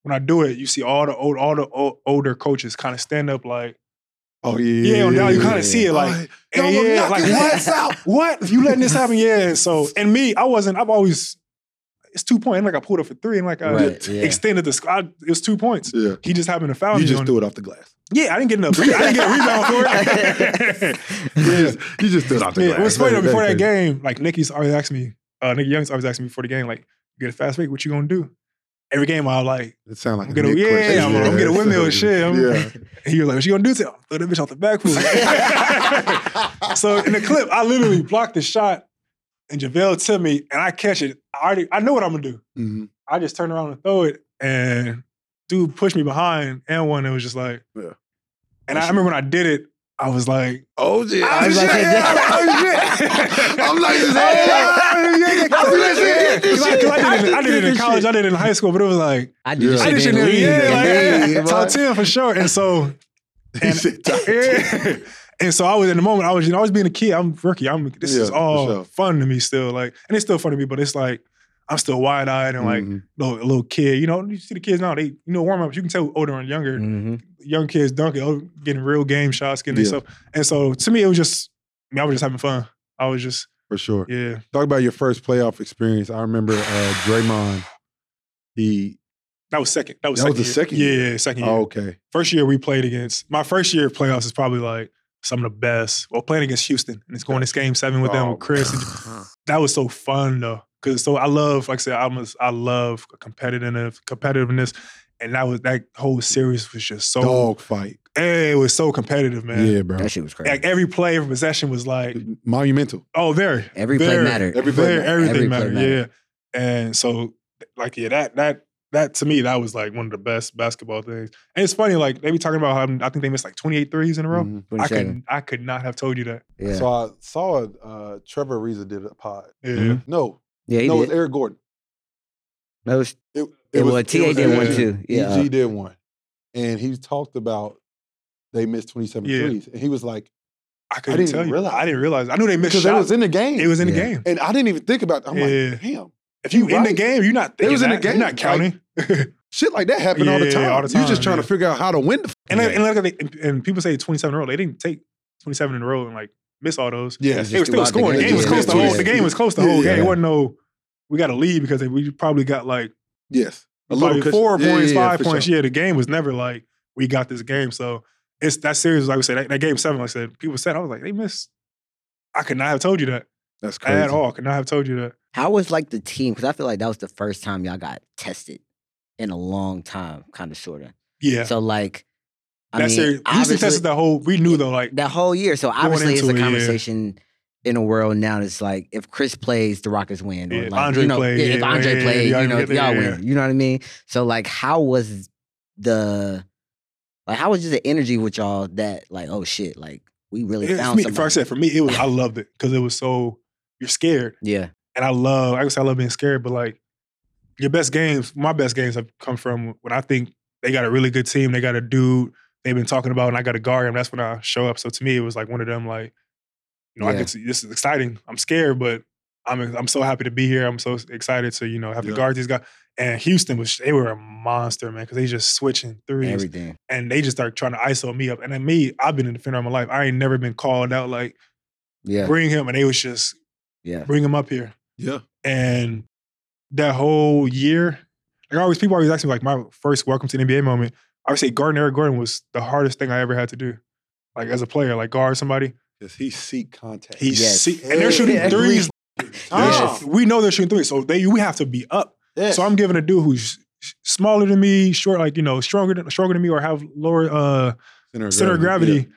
when I do it, you see all the old, all the old, older coaches kind of stand up like, oh yeah. yeah, on down, you kind of see it like, Oh, yeah, like his what? out. What? You letting this happen? Yeah. And so, and me, I wasn't. I've always. It's two point. Like I pulled up for three, and like I Right, yeah. extended the squad. It was two points. Yeah. He just happened to foul You me. just on threw it off the glass. Yeah, I didn't get enough. I didn't get a rebound for it. You just, you just threw it off the yeah, glass. it was funny though. Before that game, like Nicky's always asked me. Uh, Nicky Young's always asking me before the game, like, "You get a fast break? What you gonna do?" Every game, I was like, It sounded like I'm gonna- Nick yeah, question. I'm gonna- I'm gonna windmill and shit. I'm- yeah. and he was like, "What you gonna do?" To him? Throw that bitch off the backboard. so in the clip, I literally blocked the shot, and JaVale to me, and I catch it. I already, I know what I'm gonna do. Mhm. I just turned around and throw it, and dude pushed me behind and one. It was just like, Yeah. And I remember when I did it, I was like, Oh shit! I Oh, was shit. like, Oh, shit. I'm like, this I I feel this shit. Cause I, 'cause I did it, I did it in college, I did it in high school, but it was like I did Yeah. I did shit in in the the league. yeah, like, yeah, top ten for sure. And so He said, top yeah. And so I was in the moment. I was, you know, I was being a kid. I'm rookie. I'm. This Yeah, is all sure. fun to me still. Like, and it's still fun to me. But it's like I'm still wide eyed and like Mhm. little, a little kid. You know, you see the kids now. They, you know, warm ups. You can tell older and younger. Mhm. Young kids dunking, oh, getting real game shots, getting Yeah. stuff. And so to me, it was just. I mean, I was just having fun. I was just, for sure. yeah. Talk about your first playoff experience. I remember uh, Draymond. He. That was second. That was That was second the year. second Yeah, year? yeah, second year. Oh, okay. First year we played against. My first year of playoffs is probably like some of the best. Well, playing against Houston and it's going to game seven with them Oh, with Chris. and- that was so fun though, because so I love, like I said, I'm a, I love competitive competitiveness, and that was that whole series was just so. Dog fight. Hey, it was so competitive, man. Yeah, bro. That shit was crazy. Like every play, every possession was like, Monumental. oh, very Every play mattered. Every play very- everything Every play mattered. mattered. Yeah, and so like yeah, that that that to me that was like one of the best basketball things. And it's funny, like they be talking about how I think they missed like 28 threes in a row. Mhm. I could I could not have told you that. Yeah. So I saw uh, Trevor Ariza did a pod. Yeah. Mhm. No, yeah, he no, it was Eric Gordon. That was, It, it was, TA did one too. Yeah. EG did one, and he talked about they missed 27 Yeah. threes, and he was like, I couldn't didn't tell you. realize. I didn't realize. I knew they missed because it was in the game. it was in the game. and I didn't even think about. It. I'm Yeah. like, damn, If you You in the game, you're not They thinking was in the game, You're not counting. shit like that happened all the Yeah, time. all the You just trying yeah. to figure out how to win the. and, game. and, look at the, and, and people say 27 in a row. They didn't take 27 in a row and like miss all those. yes, They were still scoring. The game, game was close the whole. The game was close the whole game. It wasn't no. We got a lead because we probably got like yes, a probably cushion. four points, yeah, yeah, five points. sure. Yeah, the game was never like we got this game. So it's that series. Like we said, that, that game seven. Like I said, people said I was like they missed. I could not have told you that That's crazy. at all. Can I could not have told you that. How was like the team? Because I feel like that was the first time y'all got tested in a long time, kind of, sort of. Yeah, So like, I that mean, series. Houston obviously- tested the whole. We knew though, like that whole year. So obviously, it's into a it, yeah. conversation in a world now. It's like if Chris plays, the Rockets win. Or Yeah, if like, Andre you know, played, yeah, if yeah, Andre yeah, played, y'all you know, get y'all yeah. win. You know what I mean? So like, how was the like? How was just the energy with y'all that like, oh shit, like we really it's found me, somebody. for I said for me, it was I loved it because it was so you're scared, yeah, and I love. I guess I love being scared, but like your best games, my best games have come from when I think they got a really good team. They got a dude they've been talking about, and I got to guard him. That's when I show up. So to me, it was like one of them, like, you know, I Yeah. get to, this is exciting. I'm scared, but I'm I'm so happy to be here. I'm so excited to you know have Yeah. to guard these guys. And Houston was they were a monster, man, because they just switching threes Everything. and they just start trying to ISO me up. And then me, I've been a defender all my life. I ain't never been called out like Yeah. bring him, and they was just Yeah. bring him up here. Yeah. And that whole year, like always, people always ask me like my first welcome to the NBA moment. I would say guarding Eric Gordon was the hardest thing I ever had to do. Like as a player, like guard somebody. Because he seek contact. He's Yes. see- and they're shooting Yeah. threes. Yes. They're- We know they're shooting threes, so they we have to be up. Yes. So I'm giving a dude who's smaller than me, short, like you know, stronger than stronger than me, or have lower uh center of center of gravity,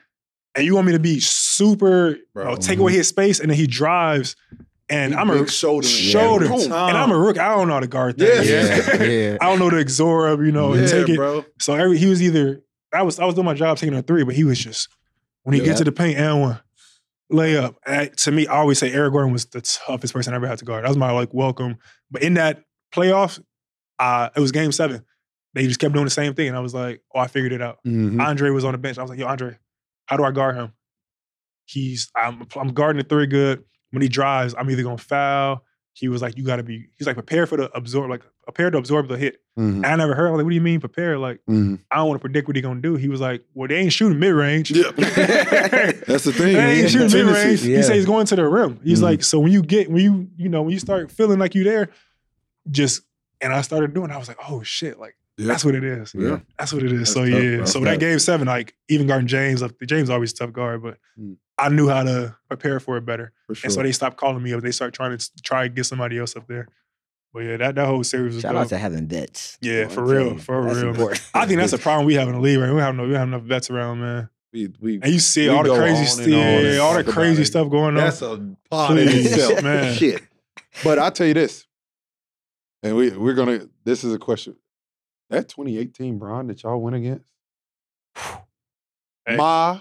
and you want me to be super, you Bro. know, take away his space, and then he drives, and He I'm a shoulder. shoulder, Yeah. and I'm a rook. I don't know how to guard that. Yeah. yeah. I don't know the exora, you know, Yeah, and take it. bro. So every he was either I was I was doing my job taking a three, but he was just when he Yeah. gets to the paint and one layup. And to me, I always say Eric Gordon was the toughest person I ever had to guard. That was my like welcome. But in that playoff, uh, it was game seven. They just kept doing the same thing, and I was like, oh, I figured it out. Mhm. Andre was on the bench. I was like, yo, Andre, how do I guard him? He's I'm I'm guarding the three good. When he drives, I'm either gonna foul. He was like, you gotta be. He's like, prepare for the absorb, like prepare to absorb the hit. Mhm. And I never heard. I was like, what do you mean prepare? Like, Mhm. I don't want to predict what he gonna do. He was like, well, they ain't shooting mid range. Yeah. That's the thing. They man. ain't shooting mid range. Yeah. He said he's going to the rim. He's Mhm. like, so when you get when you you know when you start feeling like you there, just and I started doing. I was like, oh shit, like Yeah. that's what it is. Yeah. That's what it is. That's so tough, yeah. bro. So That's that game seven, like even guarding James, like James always a tough guard, but Mm. I knew how to prepare for it better. For sure. And so they stopped calling me up. They start trying to try and get somebody else up there. But yeah, that, that whole series was Shout dope. out to having vets. Yeah, I'm for telling real, for that's real. important. I think that's a problem we have in the league, right? We have no, we have enough vets around, man. we, we, And you see We all the crazy stuff, and on and yeah, all the crazy it. stuff going on. that's a pod in Please, itself. man. Shit. But I tell you this, and we we're gonna. This is a question. That 2018 Bron that y'all went against, Hey. my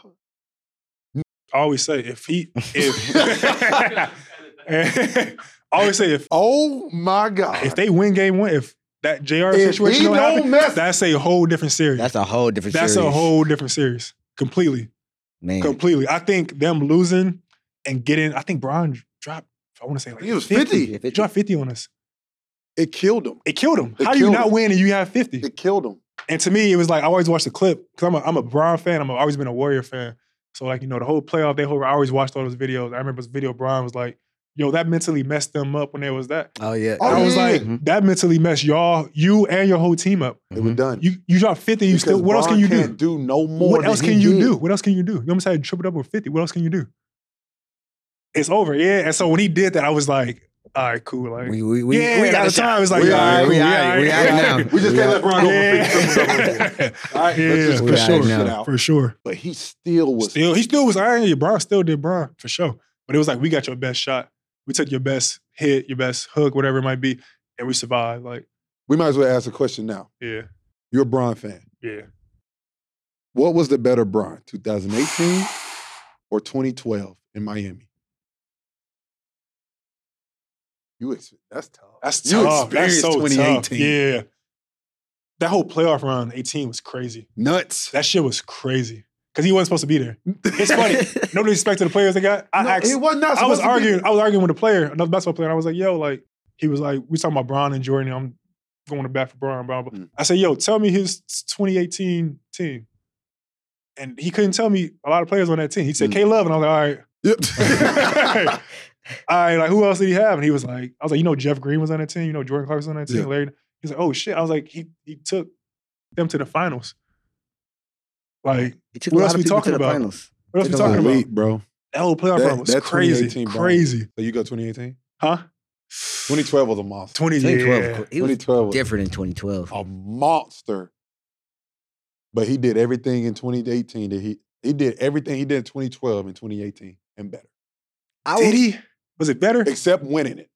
I always say if he if I always say if oh my god, if they win game one, if that JR If situation don't don't happen, mess- that's a whole different series. That's a whole different series. That's series. a whole different series. Completely. man. Completely. I think them losing and getting, I think Bron dropped, I want to say like He was 50. He dropped 50 on us. It killed him. It killed him. It How do you not him. win and you have 50? It killed him. And to me, it was like I always watched the clip because I'm a, I'm a Bron fan. I'm a, always been a Warrior fan. So like you know the whole playoff, they whole I always watched all those videos. I remember this video Bron was like, "Yo, that mentally messed them up when there was that." Oh yeah. Oh, I was yeah. like, Mhm. "That mentally messed y'all, you and your whole team up. It was Mhm. done. You you dropped 50. You still Because what else can you do? can't do no more. What than else he can you did. do? What else can you do? You almost had triple double with 50. What else can you do? It's over. Yeah. And so when he did that, I was like, all right, cool. Like, We we we, yeah, we got the a shot. time, it's like, We yeah, alright, cool, we yeah, alright, we alright, alright now. We just can't let Bron go for 50 triple doubles. Yeah, All right, Yeah, let's just for sure. that shit out. for sure. But he still was. Still, he still was iron. Yeah, Bron still did Bron for sure. But it was like we got your best shot. We took your best hit, your best hook, whatever it might be, and we survived. Like, we might as well ask a question now. yeah, You're a Bron fan. yeah. What was the better Bron, 2018 or 2012 in Miami? You ex- that's tough. That's You tough. That's experienced so 2018. tough. Yeah. That whole playoff run 18 was crazy. nuts. That shit was crazy. Because he wasn't supposed to be there. It's funny. no disrespect to the players they got. I No, asked, he was not. I was to arguing, there. I was arguing with a player, another basketball player, and I was like, yo, like, he was like, we talking about Bron and Jordan. I'm going to bat for Bron, blah, blah. Mm. I said, yo, tell me his 2018 team. And he couldn't tell me a lot of players on that team. He said Mm. K Love, and I was like, all right. Yep. All right, like who else did he have? And he was like, I was like, you know, Jeff Green was on that team. You know, Jordan Clarkson on that team. Yeah. Larry. He's like, oh shit. I was like, he he took them to the finals. Like, He took What else lot we talking about? finals. what else we talking them about? Elite, bro. That whole playoff That- run was that crazy, 2018 crazy, So you go 2018? huh? 2012 was a monster. 20, 2012. yeah. 2012 was different in 2012. a monster. But he did everything in 2018 that he he did everything he did in 2012 and 2018 and better. I Did was, he? Was it better? Except winning it.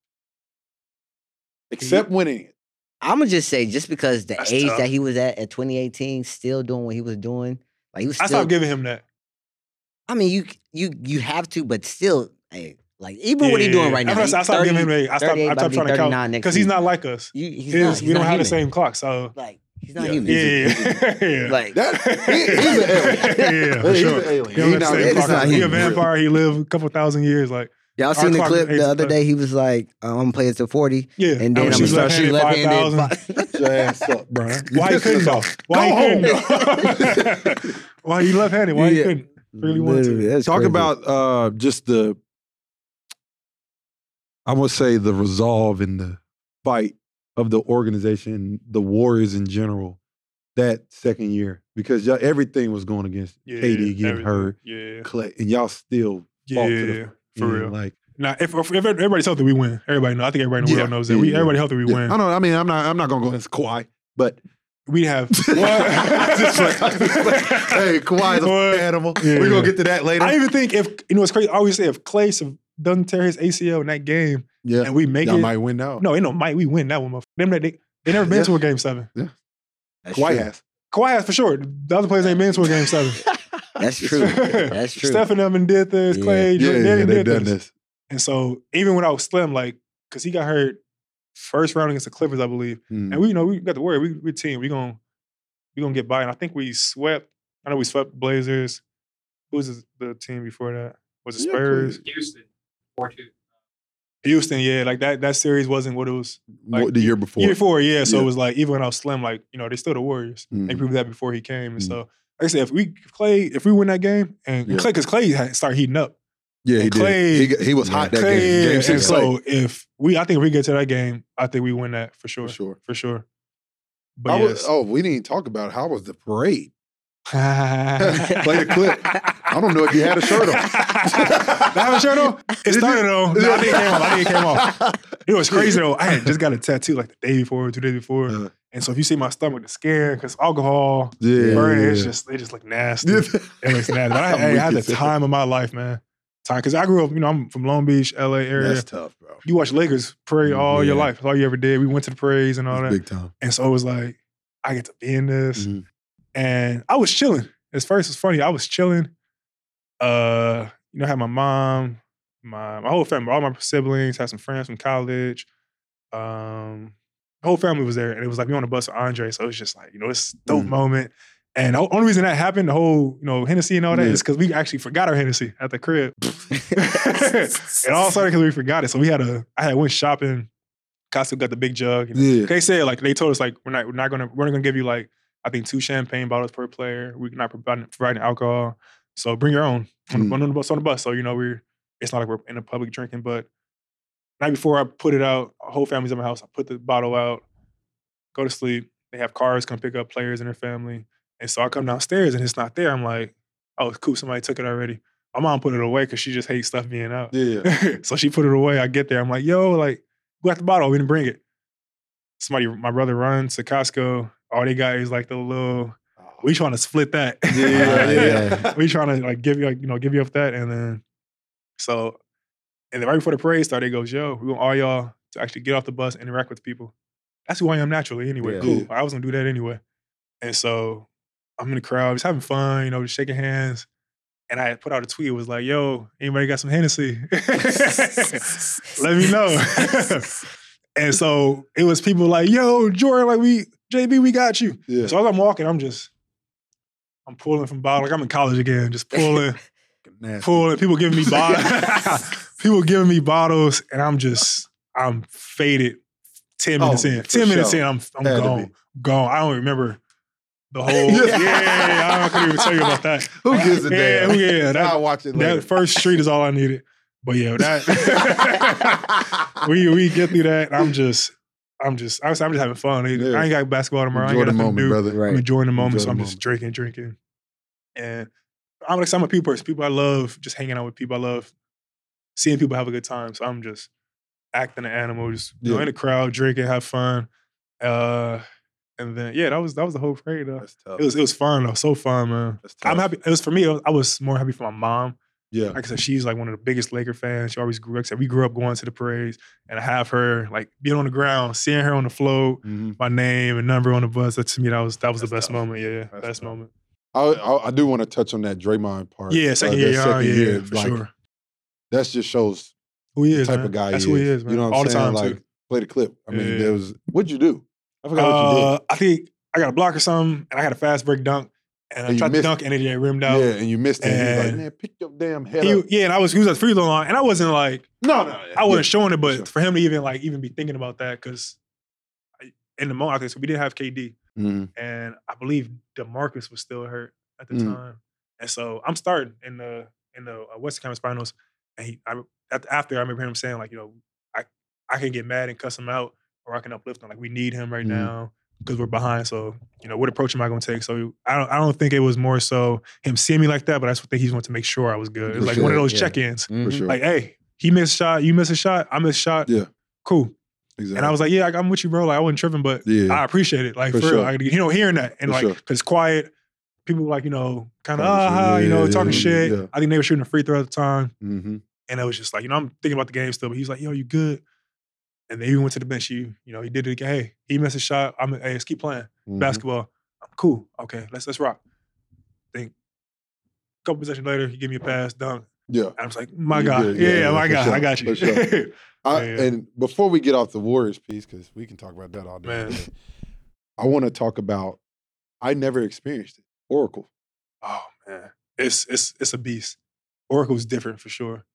Except winning it. I'm gonna just say, just because the That's age tough. that he was at at 2018, still doing what he was doing, like he was I still. stopped giving him that. I mean, you you you have to, but still, hey, like even what he doing right now. That's why I he stopped giving him that. I stopped, I stopped trying to count because he's not like us. You, he's His- not, he's we don't not have the same clock, so Like He's not Yeah. human. Yeah, yeah, yeah. Like That he, he's an alien. yeah, for He's sure. an alien. He He don't not- have the same it's clock. not He a human. vampire. He lived a couple thousand years. Like y'all seen the clip the other day? He was like, "I'm gonna play it to 40, yeah, and then I'm gonna start shooting left-handed, left-handed." 5,000. Shut your ass up, bro. Why he pissing couldn't us though? Why Go he home. couldn't though? Why he left-handed? Why he Yeah. couldn't? Really wanted to. That's Talk crazy. about uh, just the, I would say the resolve and the fight of the organization, the Warriors in general, that second year because y'all, everything was going against Yeah, KD getting everything. hurt, Yeah, Klay, and y'all still fought to yeah, the for end, real. Like Now, if, if everybody's healthy, we win. Everybody know. I think everybody in the Yeah, world knows that. yeah, we everybody healthy, we yeah. win. I don't. I mean, I'm not. I'm not gonna go against Kawhi, but We have. Just like- just like, hey, Kawhi's What? an animal. Yeah. We're gonna get to that later. I even think if you know what's crazy. I always say if Klay have doesn't tear his ACL in that game yeah, and we make y'all it, might win now. no, ain't no might we win that one. motherfucker. Them that they they never been Yeah. to a game seven. That's Kawhi true. has. Kawhi has for sure. The other players ain't been to a game seven. That's true. That's true. Steph and them and did this. Yeah. Klay, Yeah, Jordan, yeah, they they've did done this. this. And so even when I was Slim, like, cause he got hurt first round against the Clippers, I believe. Mm. And we you know we got the worry. We we team. We gonna we gonna get by. And I think we swept. I know we swept Blazers. Who was the- the team before that? Was it Yeah, Spurs? Houston, four two. Houston, yeah. Like that that series wasn't what it was like, What- the year before. year before, yeah. So Yeah. it was like even when I was Slim, like you know they still the Warriors. They Mhm. proved that before he came. And Mhm. so like I said, if we if Klay, if we win that game, and Yeah. Klay, because Klay had start heating up. Yeah, he And did. He, he was hot that Klay, game. Game six. so if we, I think if we get to that game, I think we win that for sure, for sure. for sure. But yes. was, oh, we didn't talk about how was the parade. Play the clip. I don't know if you had a shirt on. I have a shirt on. It started though. No, I think it came off. I think it came off. It was crazy though. I had just got a tattoo like the day before, two days before, Uh, and so if you see my stomach, the skin because alcohol, yeah, burning, yeah, it's just they just look nasty. It looks nasty. But I, hey, I had the time of my life, man. Time because I grew up. You know, I'm from Long Beach, LA area. That's tough, bro. you watch Lakers parade all your life. That's all you ever did. We went to the parades and all that. big time. And so it was like, I get to be in this. Mhm. And I was chilling. At first, it's funny. I was chilling. Uh, you know, I had my mom, my my whole family, all my siblings, had some friends from college. Um, whole family was there, and it was like me on the bus with Andre. So it was just like, you know, this dope Mhm. moment. And the only reason that happened, the whole, you know, Hennessy and all that, Yeah. is because we actually forgot our Hennessy at the crib. it all started because we forgot it. So we had a, I had went shopping. Costco got the big jug. You know, Yeah. they said like they told us like we're not we're not gonna we're not gonna give you like I think two champagne bottles per player. We're not providing, providing alcohol, so bring your own on, Mm. the, on the bus on the bus. So you know we're it's not like we're in a public drinking. But night before I put it out, whole family's at my house. I put the bottle out, go to sleep. They have cars come pick up players and their family, and so I come downstairs and it's not there. I'm like, oh, it's cool. Somebody took it already. My mom put it away because she just hates stuff being out. Yeah. so she put it away. I get there. I'm like, yo, like, who got the bottle? We didn't bring it. Somebody, my brother runs to Costco. All they got is like the little, oh. we trying to split that. Yeah, yeah. we trying to like give you, like, you know, give you up that. And then, so, and then right before the parade started, he goes, yo, we want all y'all to actually get off the bus and interact with people. That's who I am naturally anyway. Yeah. Cool. I was gonna do that anyway. And so I'm in the crowd, just having fun, you know, just shaking hands. And I put out a tweet. It was like, yo, anybody got some Hennessy? Let me know. and so it was people like, yo, Jordan, like we, JB, we got you. Yeah. So as I'm walking, I'm just, I'm pulling from bottle. Like I'm in college again, just pulling, pulling. People giving me bottles. People giving me bottles, and I'm just, I'm faded. Ten oh, minutes Oh, in, ten minutes sure. in, I'm, I'm Had gone, gone. I don't remember the whole. Yeah. yeah, I couldn't even tell you about that. Who gives a Yeah, damn? yeah, that- I'll watch it later. That first street is all I needed. But yeah, that we we get through that. I'm just, I'm just, I'm just, I'm just having fun. I ain't got basketball tomorrow. I Enjoy ain't the got to moment, brother. Right. I'm enjoying the moment, Enjoy so the I'm just moment. drinking, drinking. And I'm like, I'm a people person. People I love just hanging out with people. I love seeing people have a good time. So I'm just acting an animal, just Yeah. in the crowd, drinking, have fun. Uh, and then yeah, that was that was the whole parade. Though. That's tough. It was it was fun though, so fun, man. That's tough. I'm happy. It was for me. Was, I was more happy for my mom. Yeah. Like I said, she's like one of the biggest Laker fans. She always grew up. said We grew up going to the parades, and I have her like being on the ground, seeing her on the float, Mhm. my name and number on the bus. That to me, that was that was That's the best tough. moment. Yeah, That's best tough. moment. I, I, I do want to touch on that Draymond part. Yeah, Uh, second that year, yeah, second yeah, year, for like, sure. That just shows Who he the is, type man. of guy That's he who is. he is, man. You know what All I'm the saying? time like, too. play the clip. I mean, Yeah. there was what'd you do? I forgot what you Uh, I think I got a block or something, and I had a fast break dunk, and I And you tried to missed dunk, and it just rimmed out. Yeah, and you missed it. He was like, And- man, pick your damn head He, up. yeah, and I was he was at the free throw line, and I wasn't like No, no. I wasn't yeah, showing it, but sure. for him to even like even be thinking about that, because in the moment, okay, so we didn't have KD, Mhm. and I believe Demarcus was still hurt at the Mm. time, and so I'm starting in the in the uh, Western Conference Finals, and he I, after I remember him saying like you know I I can get mad and cuss him out, or I can uplift him like we need him right Mhm. now because we're behind. So you know what approach am I going to take? So I don't I don't think it was more so him seeing me like that, but I just think he wanted to make sure I was good. It was For like one of those yeah. check-ins. For Mhm. sure. Like, hey, he missed a shot, you missed a shot, I missed a shot. Yeah. Cool. exactly. And I was like, yeah, I'm with you, bro. Like, I wasn't tripping, but Yeah. I appreciate it. Like, For for, real. sure. Like, you know, hearing that and For like, sure. because quiet, people like, you know, kind of, Talking shit. ah, Yeah, you know, yeah, talking yeah, shit. yeah. I think they were shooting a free throw at the time. hmm And it was just like, you know, I'm thinking about the game still, but he's like, yo, you good? And then he went to the bench. You, you know, he did it again. Hey, he missed a shot. I'm, hey, let's keep playing Mm-hmm. basketball. I'm cool. Okay, let's let's rock. Think. A couple possessions later, he give me a pass, dunk. Yeah. I was like, my God, yeah, Yeah, yeah, my God, sure, I got for you. sure. I, And before we get off the Warriors piece, because we can talk about that all day, Man. I want to talk about. I never experienced it. Oracle. Oh man, it's it's it's a beast. Oracle's different for sure.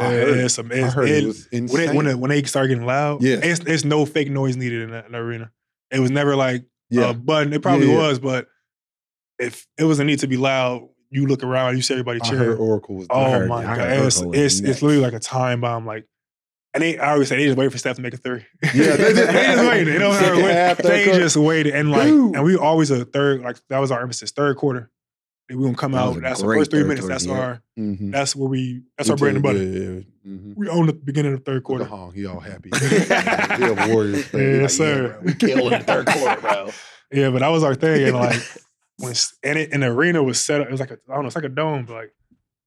I eh, heard it. it's, I heard it, it- was when insane. they, when, they, when they start getting loud, Yeah. it's, it's no fake noise needed in that, in that arena. It was never like yeah, a button. It probably Yeah, yeah. was, but if it was a need to be loud, you look around, you see everybody I cheering. heard Oracle was. Oh my god, it's it's, it's literally like a time bomb. Like, and they I always say they just wait for Steph to make a three. Yeah, they, just, they just waited. They don't wait. They just waited, and like, Dude. and we always a third. Like that was our emphasis. Third quarter, we gonna come That out. That's the first three minutes. quarter, That's yeah. our Mhm. that's where we that's Me our bread and too. butter. Yeah, yeah. Mhm. We own the beginning of the third Quarter. quarter. He all happy. he a Warriors fan. He Yes, like, sir. bro, we killed in the third quarter, bro. Yeah, but that was our thing. And like when and it and the arena was set up, it was like a I don't know, it's like a dome, but like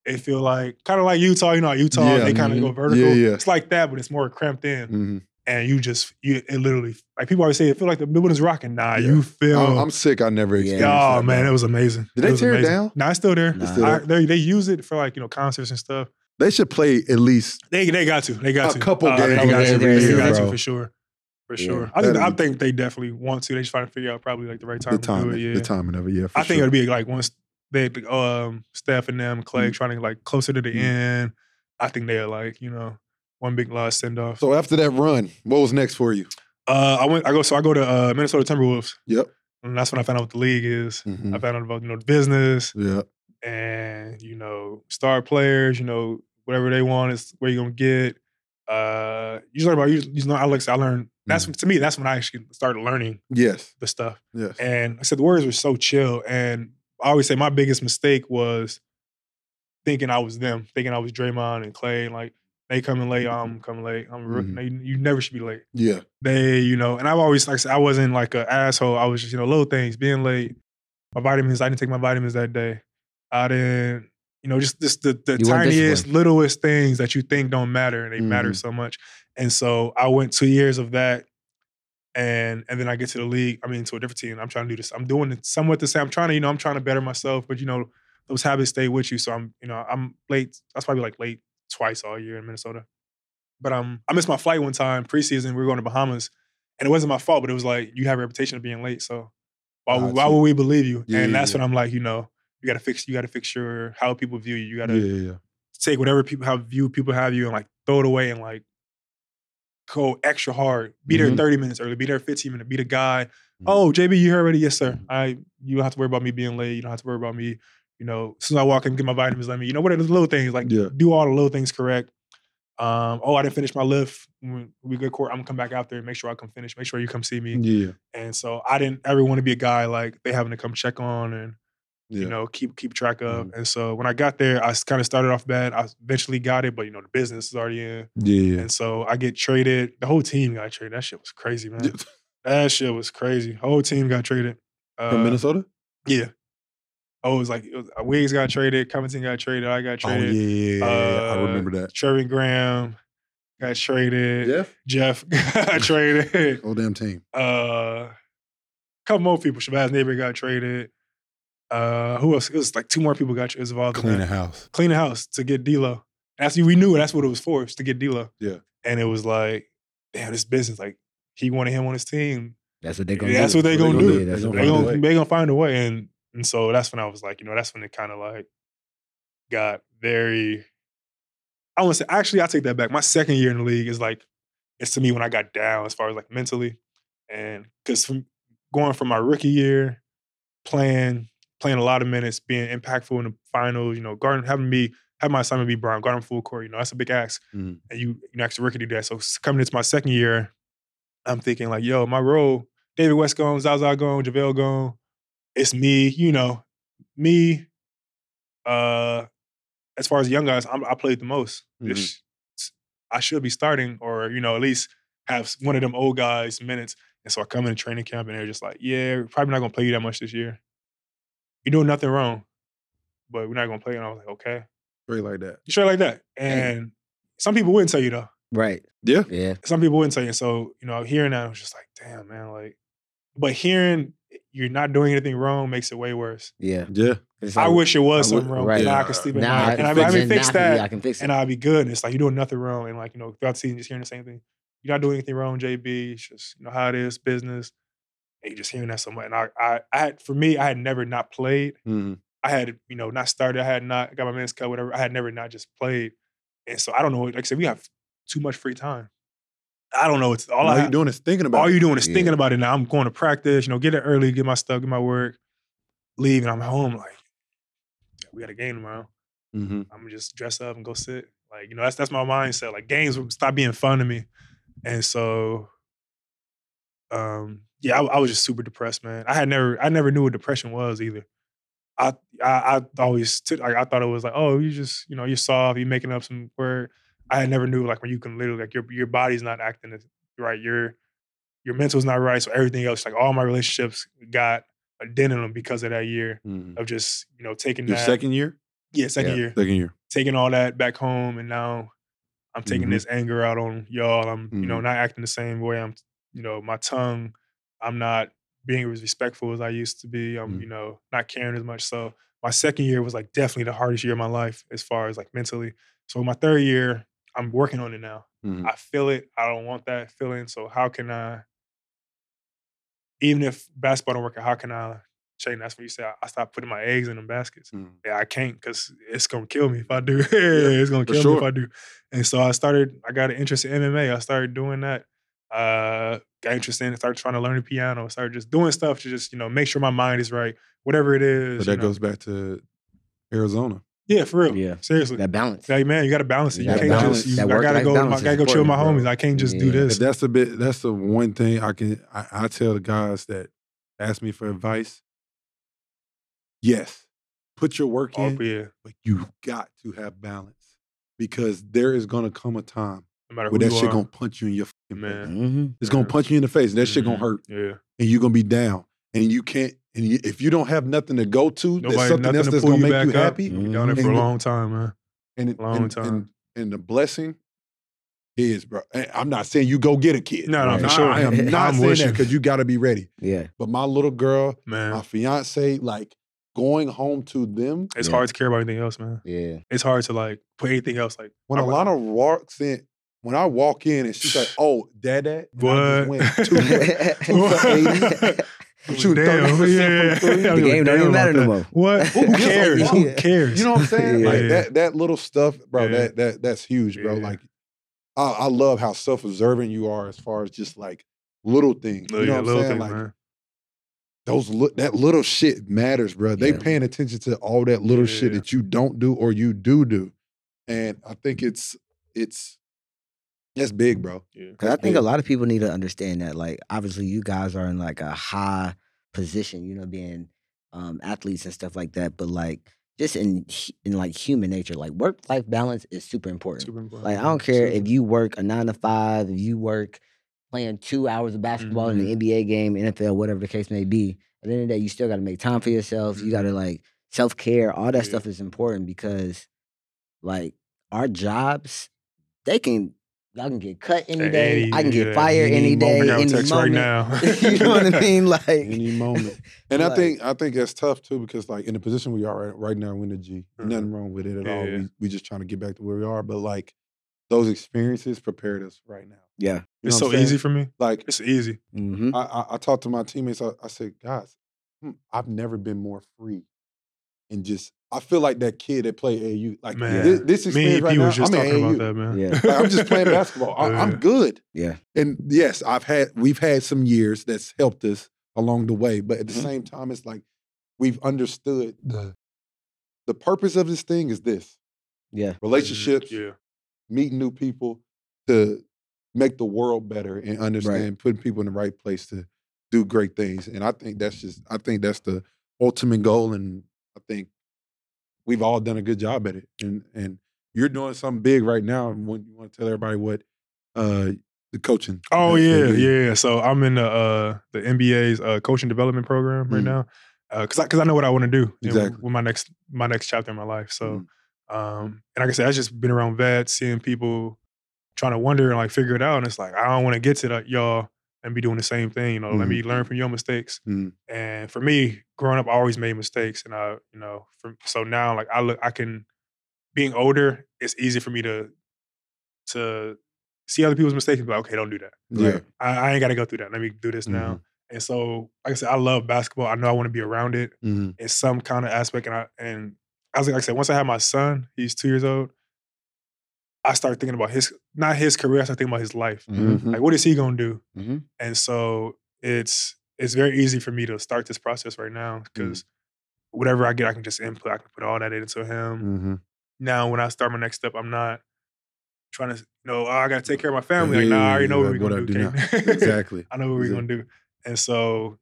it feel like kind of like Utah, you know, how Utah, Yeah, they kind of go vertical. Yeah, yeah. It's like that, but it's more cramped in. And you just you it literally like people always say it feel like the building's rocking. Nah, Yeah. you feel I'm, I'm sick. I never Yeah. Oh that, man, bro. it was amazing. Did they was tear it down? Nah, it's still there. Nah. still I- they, they use it for like you know concerts and stuff. They should play at least. They they got to. They got A to. couple Uh, games They got to. every They year, got to for sure. For Yeah. sure. I think I think they definitely want to. They just trying to figure out probably like the right time, The to do it. Yeah. the timing of it, yeah. For I think it'll be like once they um Steph and them Klay Mm. trying to like closer to the Mm. end. I think they're like you know one big last send off. So after that run, what was next for you? uh, I went. I go. So I go to uh, Minnesota Timberwolves. Yep. And that's when I found out what the league is. Mhm. I found out about you know the business Yeah. and you know star players. You know whatever they want is where you're gonna get. Uh, you learn about you. You know, like I learned. That's Mm-hmm. to me. That's when I actually started learning Yes. the stuff. Yes. And I said the Warriors were so chill. And I always say my biggest mistake was thinking I was them, thinking I was Draymond and Klay. Like they coming late, I'm coming late. I'm Mhm. they- you never should be late. yeah. They, you know, and I've always like I said, I wasn't like an asshole. I was just, you know, little things, being late. My vitamins, I didn't take my vitamins that day. I didn't, you know, just just the, the tiniest, littlest things that you think don't matter and they matter Mhm. so much. And so I went two years of that and and then I get to the league. I mean, to a different team. I'm trying to do this. I'm doing it somewhat the same. I'm trying to, you know, I'm trying to better myself, but you know, those habits stay with you. So I'm, you know, I'm late. That's probably like late twice all year in Minnesota. But um, I missed my flight one time preseason. We were going to Bahamas, and it wasn't my fault. But it was like you have a reputation of being late, so why, would- why would we believe you? Yeah, and that's yeah. when I'm like, you know, you got to fix. You got to fix your how people view you. You got to Yeah. take whatever people how view people have you and like throw it away and like go extra hard. Be there Mhm. 30 minutes early. Be there 15 minutes. Be the guy. Mhm. Oh, JB, you here already? Yes, sir. I you don't have to worry about me being late. You don't have to worry about me. You know, as soon as I walk in, get my vitamins. Let me. You know what? are the little things like Yeah. do all the little things correct. Um, oh, I didn't finish my lift. When we good court, I'm gonna come back out there and make sure I come finish. Make sure you come see me. Yeah. And so I didn't ever want to be a guy like they having to come check on and Yeah. you know, keep keep track of. Mhm. And so when I got there, I kind of started off bad. I eventually got it, but you know, the business is already in. Yeah. Yeah. And so I get traded. The whole team got traded. That shit was crazy, man. That shit was crazy. Whole team got traded. Uh, From Minnesota? Yeah. Oh, it was like it was, uh, Wiggs got traded, Covington got traded, I got Oh yeah, traded. yeah, yeah, yeah, I Uh, remember that. Treveon Graham got traded. Jeff? Jeff got traded. Whole damn team. Uh, a couple more people. Shabazz Napier got traded. Uh, who else? It was like two more people got was involved. in Clean that. a house. clean the house to get D'Lo. That's we knew that's what it was for, was to get D'Lo. Yeah. And it was like, damn, this business. Like he wanted him on his team. That's what they're gonna that's do. what they That's gonna what they do. gonna That's do. what They They're gonna gonna they gonna find a way, and and so that's when I was like, you know, that's when it kind of like got very. I want to say actually, I take that back. My second year in the league is like it's to me when I got down as far as like mentally, and because from going from my rookie year, playing playing a lot of minutes, being impactful in the finals, you know, guarding having me have my assignment be Bron, guarding full court, you know, that's a big ask, Mhm. and you you know, ask a rookie do that. So coming into my second year, I'm thinking like, yo, my role, David West gone, Zaza gone, JaVale gone, it's me, you know, me. Uh, as far as young guys, I'm, I played the most. This- I should be starting, or you know, at least have one of them old guys minutes. And so I come in training camp, and they're just like, "Yeah, we're probably not gonna play you that much this year. You're doing nothing wrong, but we're not gonna play." you." And I was like, "Okay, Straight like that. straight like that." And some people wouldn't tell you though. Right. Yeah. Yeah. Some people wouldn't tell you. So you know, hearing that, I was just like, "Damn, man!" Like, but hearing you're not doing anything wrong makes it way worse. Yeah. Yeah. It's I wish it was something wrong. right. Now I can sleep at now I night, can and I, fix I it. mean, fix now I can- that I can fix it. and I'll be good. And it's like you're doing nothing wrong. And like, you know, throughout the season, just hearing the same thing. You're not doing anything wrong, JB. It's just, you know, how it is, business. And you're just hearing that so much. And I, I, I had, for me, I had never not played. Mhm. I had, you know, not started. I had not got my minutes cut, whatever. I had never not just played. And so I don't know. Like I said, we have too much free time. I don't know. It's all, All I you have, doing is thinking about it. all it. you're doing is Yeah. thinking about it now. I'm going to practice, you know, get it early, get my stuff, get my work, leave, and I'm home like, "Yeah, we got a game tomorrow. Mhm. I'm gonna just dress up and go sit. Like, you know, that's that's my mindset. Like games will stop being fun to me. And so um, yeah, I, I was just super depressed, man. I had never I never knew what depression was either. I I, I always I thought it was like, oh, you just, you know, you're soft, you're making up some word. I never knew like when you can literally like your your body's not acting right, your your mental's not right. So everything else, like all my relationships got a dent in them because of that year Mhm. of just, you know, taking Your that second year? yeah, second Yeah. year Second year. taking all that back home and now I'm taking Mhm. this anger out on y'all. I'm, you know, Mhm. not acting the same way. I'm, you know, my tongue, I'm not being as respectful as I used to be. I'm, Mhm. you know, not caring as much. So my second year was like definitely the hardest year of my life as far as like mentally. So my third year, I'm working on it now. Mhm. I feel it. I don't want that feeling. So how can I, even if basketball don't work out, how can I change? That's when you say I, I stop putting my eggs in them baskets Mhm. yeah, I can't because it's gonna kill me if I do. yeah, it's gonna kill me if. I do. And so I started. I got an interest in MMA. I started doing that. Uh, got interested in. Started trying to learn the piano. Started just doing stuff to just you know make sure my mind is right. Whatever it is. But you that know. goes back to Arizona. Yeah, for real. Yeah. Seriously. That balance. like man, you got to balance it. You You, gotta can't balance. just. You, That I gotta go. I gotta go chill with my homies. bro. I can't just do Yeah. this. That's the bit. That's the one thing I can. I, I tell the guys that ask me for advice. Yes, put your work Oh, in, yeah. but you got to have balance because there is gonna come a time No matter who where that you shit are, gonna punch you in your Man. face. hmm It's gonna punch you in the face, and that shit gonna Mhm. hurt, Yeah. and you're gonna be down, and you can't. And you, if you don't have nothing to go to, Nobody. there's something else to that's pull gonna you make you up. happy, You've been down there and for a long time, man. and it, Long and, time. and and the blessing is, bro. and I'm not saying you go get a kid. No, no, for I- sure. I am not I'm saying with that because you got to be ready. Yeah. But my little girl, Man, my fiance, like going home to them it's Yeah. hard to care about anything else, man. Yeah. It's hard to like put anything else like when I- Alana walks in. When I walk in and she's like, "Oh, dad, dad," and I just What? went two, two for eighty. I'm shooting Damn, 30% from three. The game don't even matter no more. What? Who cares? Who cares? You know what I'm saying? Yeah. Like that that little stuff, bro. Yeah. That that that's huge, bro. Yeah. Like I, I love how self observant you are as far as just like little things. Little, you know yeah, what I'm saying? things, like man. those li- that little shit matters, bro. They Yeah. paying attention to all that little shit that you don't do or you do do, and I think it's it's that's big, bro. Yeah. Cause I That's think a lot of people need to understand that, like, obviously, you guys are in like a high position, you know, being um, athletes and stuff like that. But like, just in in like human nature, like work life balance is super important. Super important. Like, I don't care if you work a nine to five, if you work playing two hours of basketball in Mm-hmm. an NBA game, NFL, whatever the case may be. At the end of the day, you still got to make time for yourself. You got to like self care. All that Yeah. stuff is important because, like, our jobs, they can. Y'all can get cut any day. any- I can get yeah, fired any any day, I got a any text right moment. now. you know what I mean? Like Any moment, and I think I think that's tough too because like in the position we are right, right now, we're in the G. Mhm. Nothing wrong with it at all. Yeah. We we just trying to get back to where we are, but like those experiences prepared us right now. Yeah. You It's so easy for me. Like It's easy. hmm I, I, I talked to my teammates. I, I said, guys, hmm, I've never been more free, and just I feel like that kid that played AU. Like Man, this, this Me experience and right P now, was just I'm in talking AU. about that, man. Yeah. Like, I'm just playing basketball. I, Yeah. I'm good. Yeah. And yes, I've had we've had some years that's helped us along the way, but at the Mhm. same time, it's like we've understood the the purpose of this thing is this Yeah. relationships, Yeah. meeting new people to make the world better and understand putting people in the right place to do great things. And I think that's just I think that's the ultimate goal. And I think we've all done a good job at it. And and you're doing something big right now. And when you want to tell everybody what uh the coaching. Oh yeah, yeah. So I'm in the uh, the NBA's uh, coaching development program right Mm. now because I, 'cause I know what I want to do Exactly. with my next my next chapter in my life. So, Mm. um, and like I said, I just been around vets, seeing people trying to wonder and like figure it out, and it's like I don't want to get to that y'all and be doing the same thing. You know, let me learn from your mistakes. Mhm. And for me, growing up, I always made mistakes, and I, you know, from so now like I look, I can being older, it's easy for me to to see other people's mistakes and be like, okay, don't do that. Yeah. Right. I, I ain't got to go through that. Let me do this now. And so, like I said, I love basketball. I know I want to be around it Mhm. in some kind of aspect. And I and I was like, like I said, once I had my son, he's two years old. I started thinking about his not his career. I started thinking about his life. Mhm. Mhm. Like, what is he gonna do? hmm And so it's it's very easy for me to start this process right now because whatever I get, I can just input. I can put all that into him. Mhm. Now, when I start my next step, I'm not trying to, you know, oh, I got to take care of my family. Like, Yeah, nah, I already know yeah, what we're gonna do. do Exactly. I know what we're Exactly. gonna do. And so,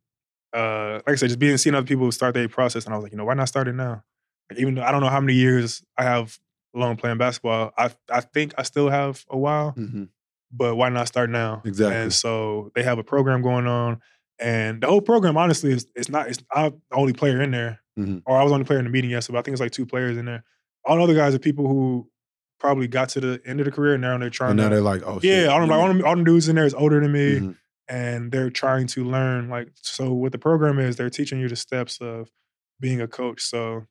uh, like I said, just being seeing other people start their process, and I was like, you know, why not start it now? Like, even though I don't know how many years I have alone playing basketball, I I think I still have a while, Mhm. but why not start now? Exactly. And so they have a program going on, and the whole program, honestly, is it's not. It's I'm the only player in there, Mhm. or I was the only player in the meeting yesterday. But I think it's like two players in there. All the other guys are people who probably got to the end of the career and now they're trying And now to. they're like, oh shit. yeah, all them, all, them, all them dudes in there is older than me Mhm. and they're trying to learn like so what the program is they're teaching you the steps of being a coach so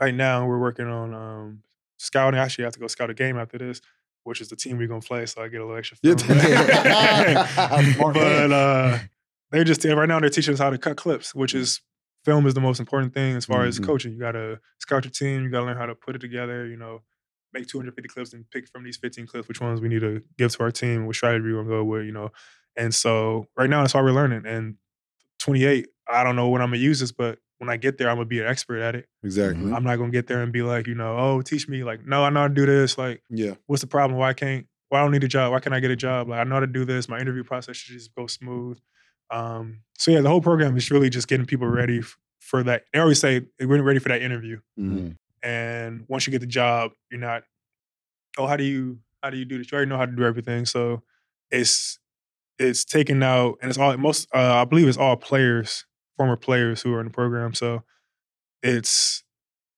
right now we're working on um scouting actually I have to go scout a game after this which is the team we're gonna play so i get a little extra film. Smart. But uh they're just right now they're teaching us how to cut clips which is film is the most important thing as far as Mhm. coaching. You gotta scout your team you gotta learn how to put it together you know make 250 clips and pick from these 15 clips which ones we need to give to our team which strategy we're gonna go with you know. And so right now that's why we're learning. And 28 i don't know when i'm gonna use this but when i get there i'm gonna be an expert at it. Exactly. i'm not gonna get there and be like you know oh teach me like no i know how to do this like Yeah. what's the problem? Why can't why I don't need a job why can't i get a job? Like i know how to do this. My interview process should just go smooth. Um so yeah the whole program is really just getting people ready f- for that they always say we're ready for that interview. Mhm. and once you get the job you're not oh how do you how do you do this? You already know how to do everything. So it's it's taken out and it's all most uh, i believe it's all players former players who are in the program so it's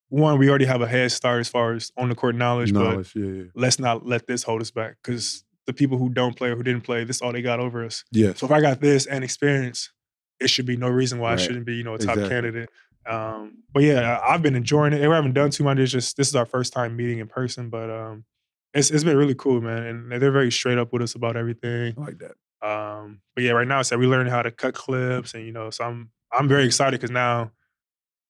one we already have a head start as far as on the court knowledge, but Knowledge. Yeah. Yeah. let's not let this hold us back because the people who don't play or who didn't play this is all they got over us Yes. so if I got this and experience, it should be no reason why Right. I shouldn't be, you know, a top Exactly. candidate. Um, but yeah, I've been enjoying it. We haven't done too much. It's just this is our first time meeting in person, but um, it's it's been really cool, man. And they're very straight up with us about everything. I like that. Um, but yeah, right now it's that we learning how to cut clips, and you know, so I'm I'm very excited because now,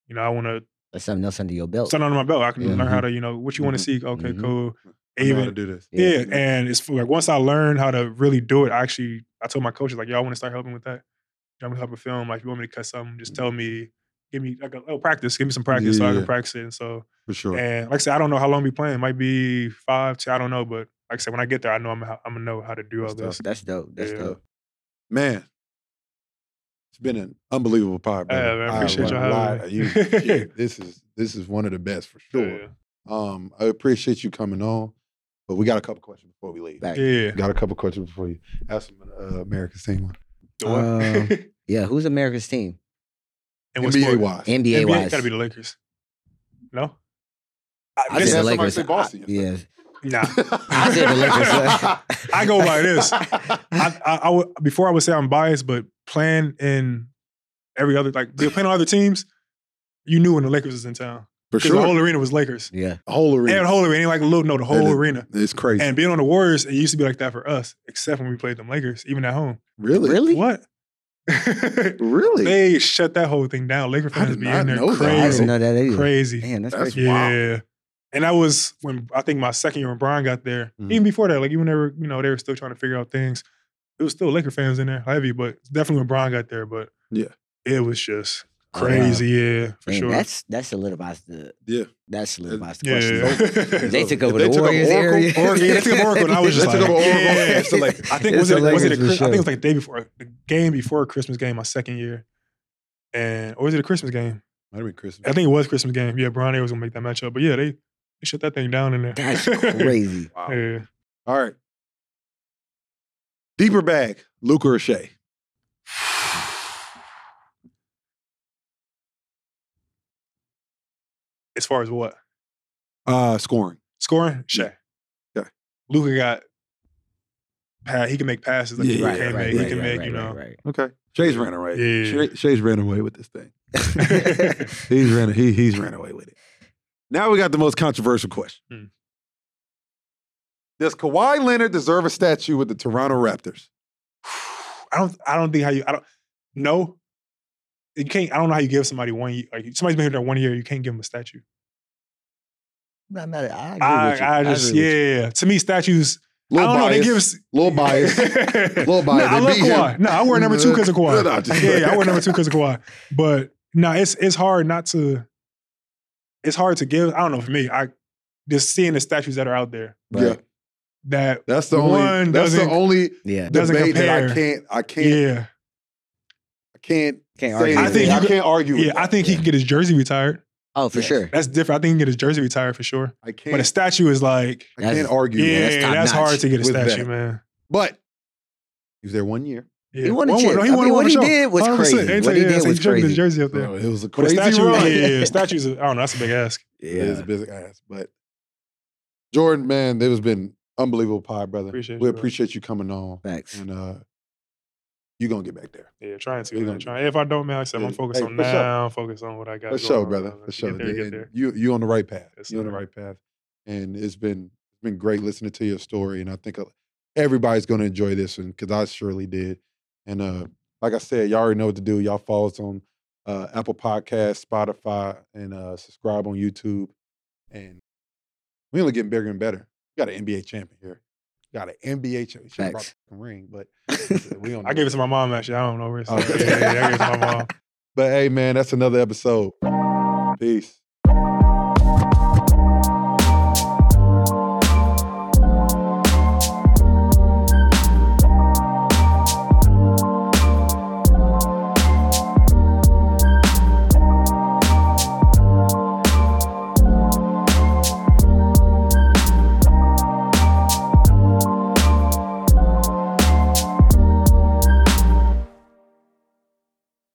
you know, I want to That's something else under your belt. something under my belt. I can Yeah. learn how mm-hmm. to, you know, what you want to mm-hmm. see. Okay, Mhm. cool. I know how to Even do this. yeah, Yeah. and it's like once I learned how to really do it, I actually I told my coaches like, y'all want to start helping with that. I'm gonna help with film. Like, if you want me to cut something, just mm-hmm. tell me. Give me like a little practice. Give me some practice so I can practice it. And so, For sure. and like I said, I don't know how long we playing. It might be five, ten, I don't know. But like I said, when I get there, I know I'm I'm gonna know how to do all That's this. That's dope. That's Yeah. dope. Man, it's been an unbelievable pod, brother. Yeah, man, I appreciate won't y'all having me. You, shit, this is this is one of the best for sure. Yeah. Um, I appreciate you coming on, but we got a couple questions before we leave. Back. Yeah. Got a couple questions before you ask some uh, America's team. The what? Um, Yeah, who's America's team? and what NBA sport? wise. NBA, NBA wise. gotta be the Lakers. No. I This- said the Lakers. say Boston I- yeah. Nah. I said the Lakers. I go by this. I, I, I would, before I would say I'm biased, but playing in every other like they're playing on other teams, you knew when the Lakers was in town For Because sure. the whole arena was Lakers. Yeah. The whole arena. And the whole arena, like a little, no, the whole is- arena. it's crazy. And being on the Warriors, it used to be like that for us, except when we played them Lakers, even at home. really? Really? What? Really? they shut that whole thing down. Laker I fans did be not in there know that. I crazy, didn't know that either. crazy. Man, that's, That's crazy. wild. Yeah. And that was when I think my second year when Bron got there. Mhm. Even before that, like even they were, you know, they were still trying to figure out things. It was still Laker fans in there, heavy, but definitely when Bron got there. But Yeah. it was just Oh, wow. crazy. Yeah, for Man, sure. that's that solidifies the Yeah. that solidifies the yeah. question. They took If over they the took over Warriors Oracle- area. Oracle- yeah, they took over Oracle, and I was They just took like, over Oracle. yeah. So, like, I think was it, was it a Lakers I think it was like the day before the game before Christmas game, my second year, and or was it a Christmas game? Might have been Christmas. I think it was Christmas game. Yeah, Bron was gonna make that matchup, but yeah, they they shut that thing down in there. That's crazy. Wow. yeah. All right. Deeper bag, Luka or Shai? As far as what Uh, scoring. scoring, Shai. Okay. Luka got. pa- He can make passes that Yeah, Luka right, can't right, make. He can right, make, right, you know. right, Okay. Shai's ran away. Yeah. Shai- Shai's ran away with this thing. He's ran. He, he's ran away with it. Now we got the most controversial question. Hmm. Does Kawhi Leonard deserve a statue with the Toronto Raptors? I don't. I don't think how you. I don't. No. You can't. I don't know how you give somebody one. year. Like somebody's been here there one year. You can't give them a statue. I'm not mad I agree I, with you. I just agree with you. yeah. To me, statues. Little I don't know. They bias. give. Little bias. Little bias. No, I love. Kawhi. No, I wear number two because of Kawhi. No, just- yeah, yeah, I wear number two because of Kawhi. But no, it's it's hard not to. It's hard to give. I don't know. For me, I just seeing the statues that are out there. Yeah. Right. That That's the only. That's the only Yeah. doesn't debate that I can't. I can't. yeah, I can't. Can't say argue. I think you I could- can't argue. with yeah. I that. think he can get his jersey retired. Oh, for Yes. sure. That's different. I think he can get his jersey retired for sure. I can't. But a statue is like, I can't That's- argue. yeah, that. that's that's, hard to get a statue, that. man. But he was there one year. Yeah. He won a One- chip. no, he I won mean, what he show. did was 100%. crazy. Anytime- What he yeah, did so was showed his jersey up there. Bro, it was a But a crazy statue, run. yeah, yeah, yeah. statues. I don't know. That's a big ask. Yeah, It is a big ask. But Jordan, man, it has been unbelievable pie, brother. Appreciate we you, bro. appreciate you coming on. Thanks. And uh you're gonna get back there. Yeah, trying to. We man, gonna- trying. If I don't, man, like I said, Yeah. I'm focused Hey, on for sure. now. Focus on what I got. For going sure, on, brother. man. For sure. Get there, get And there. You you on the right path. Yes, You're on the right path. And it's been it's been great listening to your story. And I think uh, everybody's gonna enjoy this one because I surely did. And uh like I said, y'all already know what to do. Y'all follow us on uh, Apple Podcasts, Spotify, and uh, subscribe on YouTube. And we only getting bigger and better. We got an NBA champion here. You Got an NBA champion. Should have brought the ring, but we don't. I gave it to my mom. Actually, I don't know where it's. Oh, at. yeah, yeah, I gave it to my mom. But hey, man, that's another episode. Peace.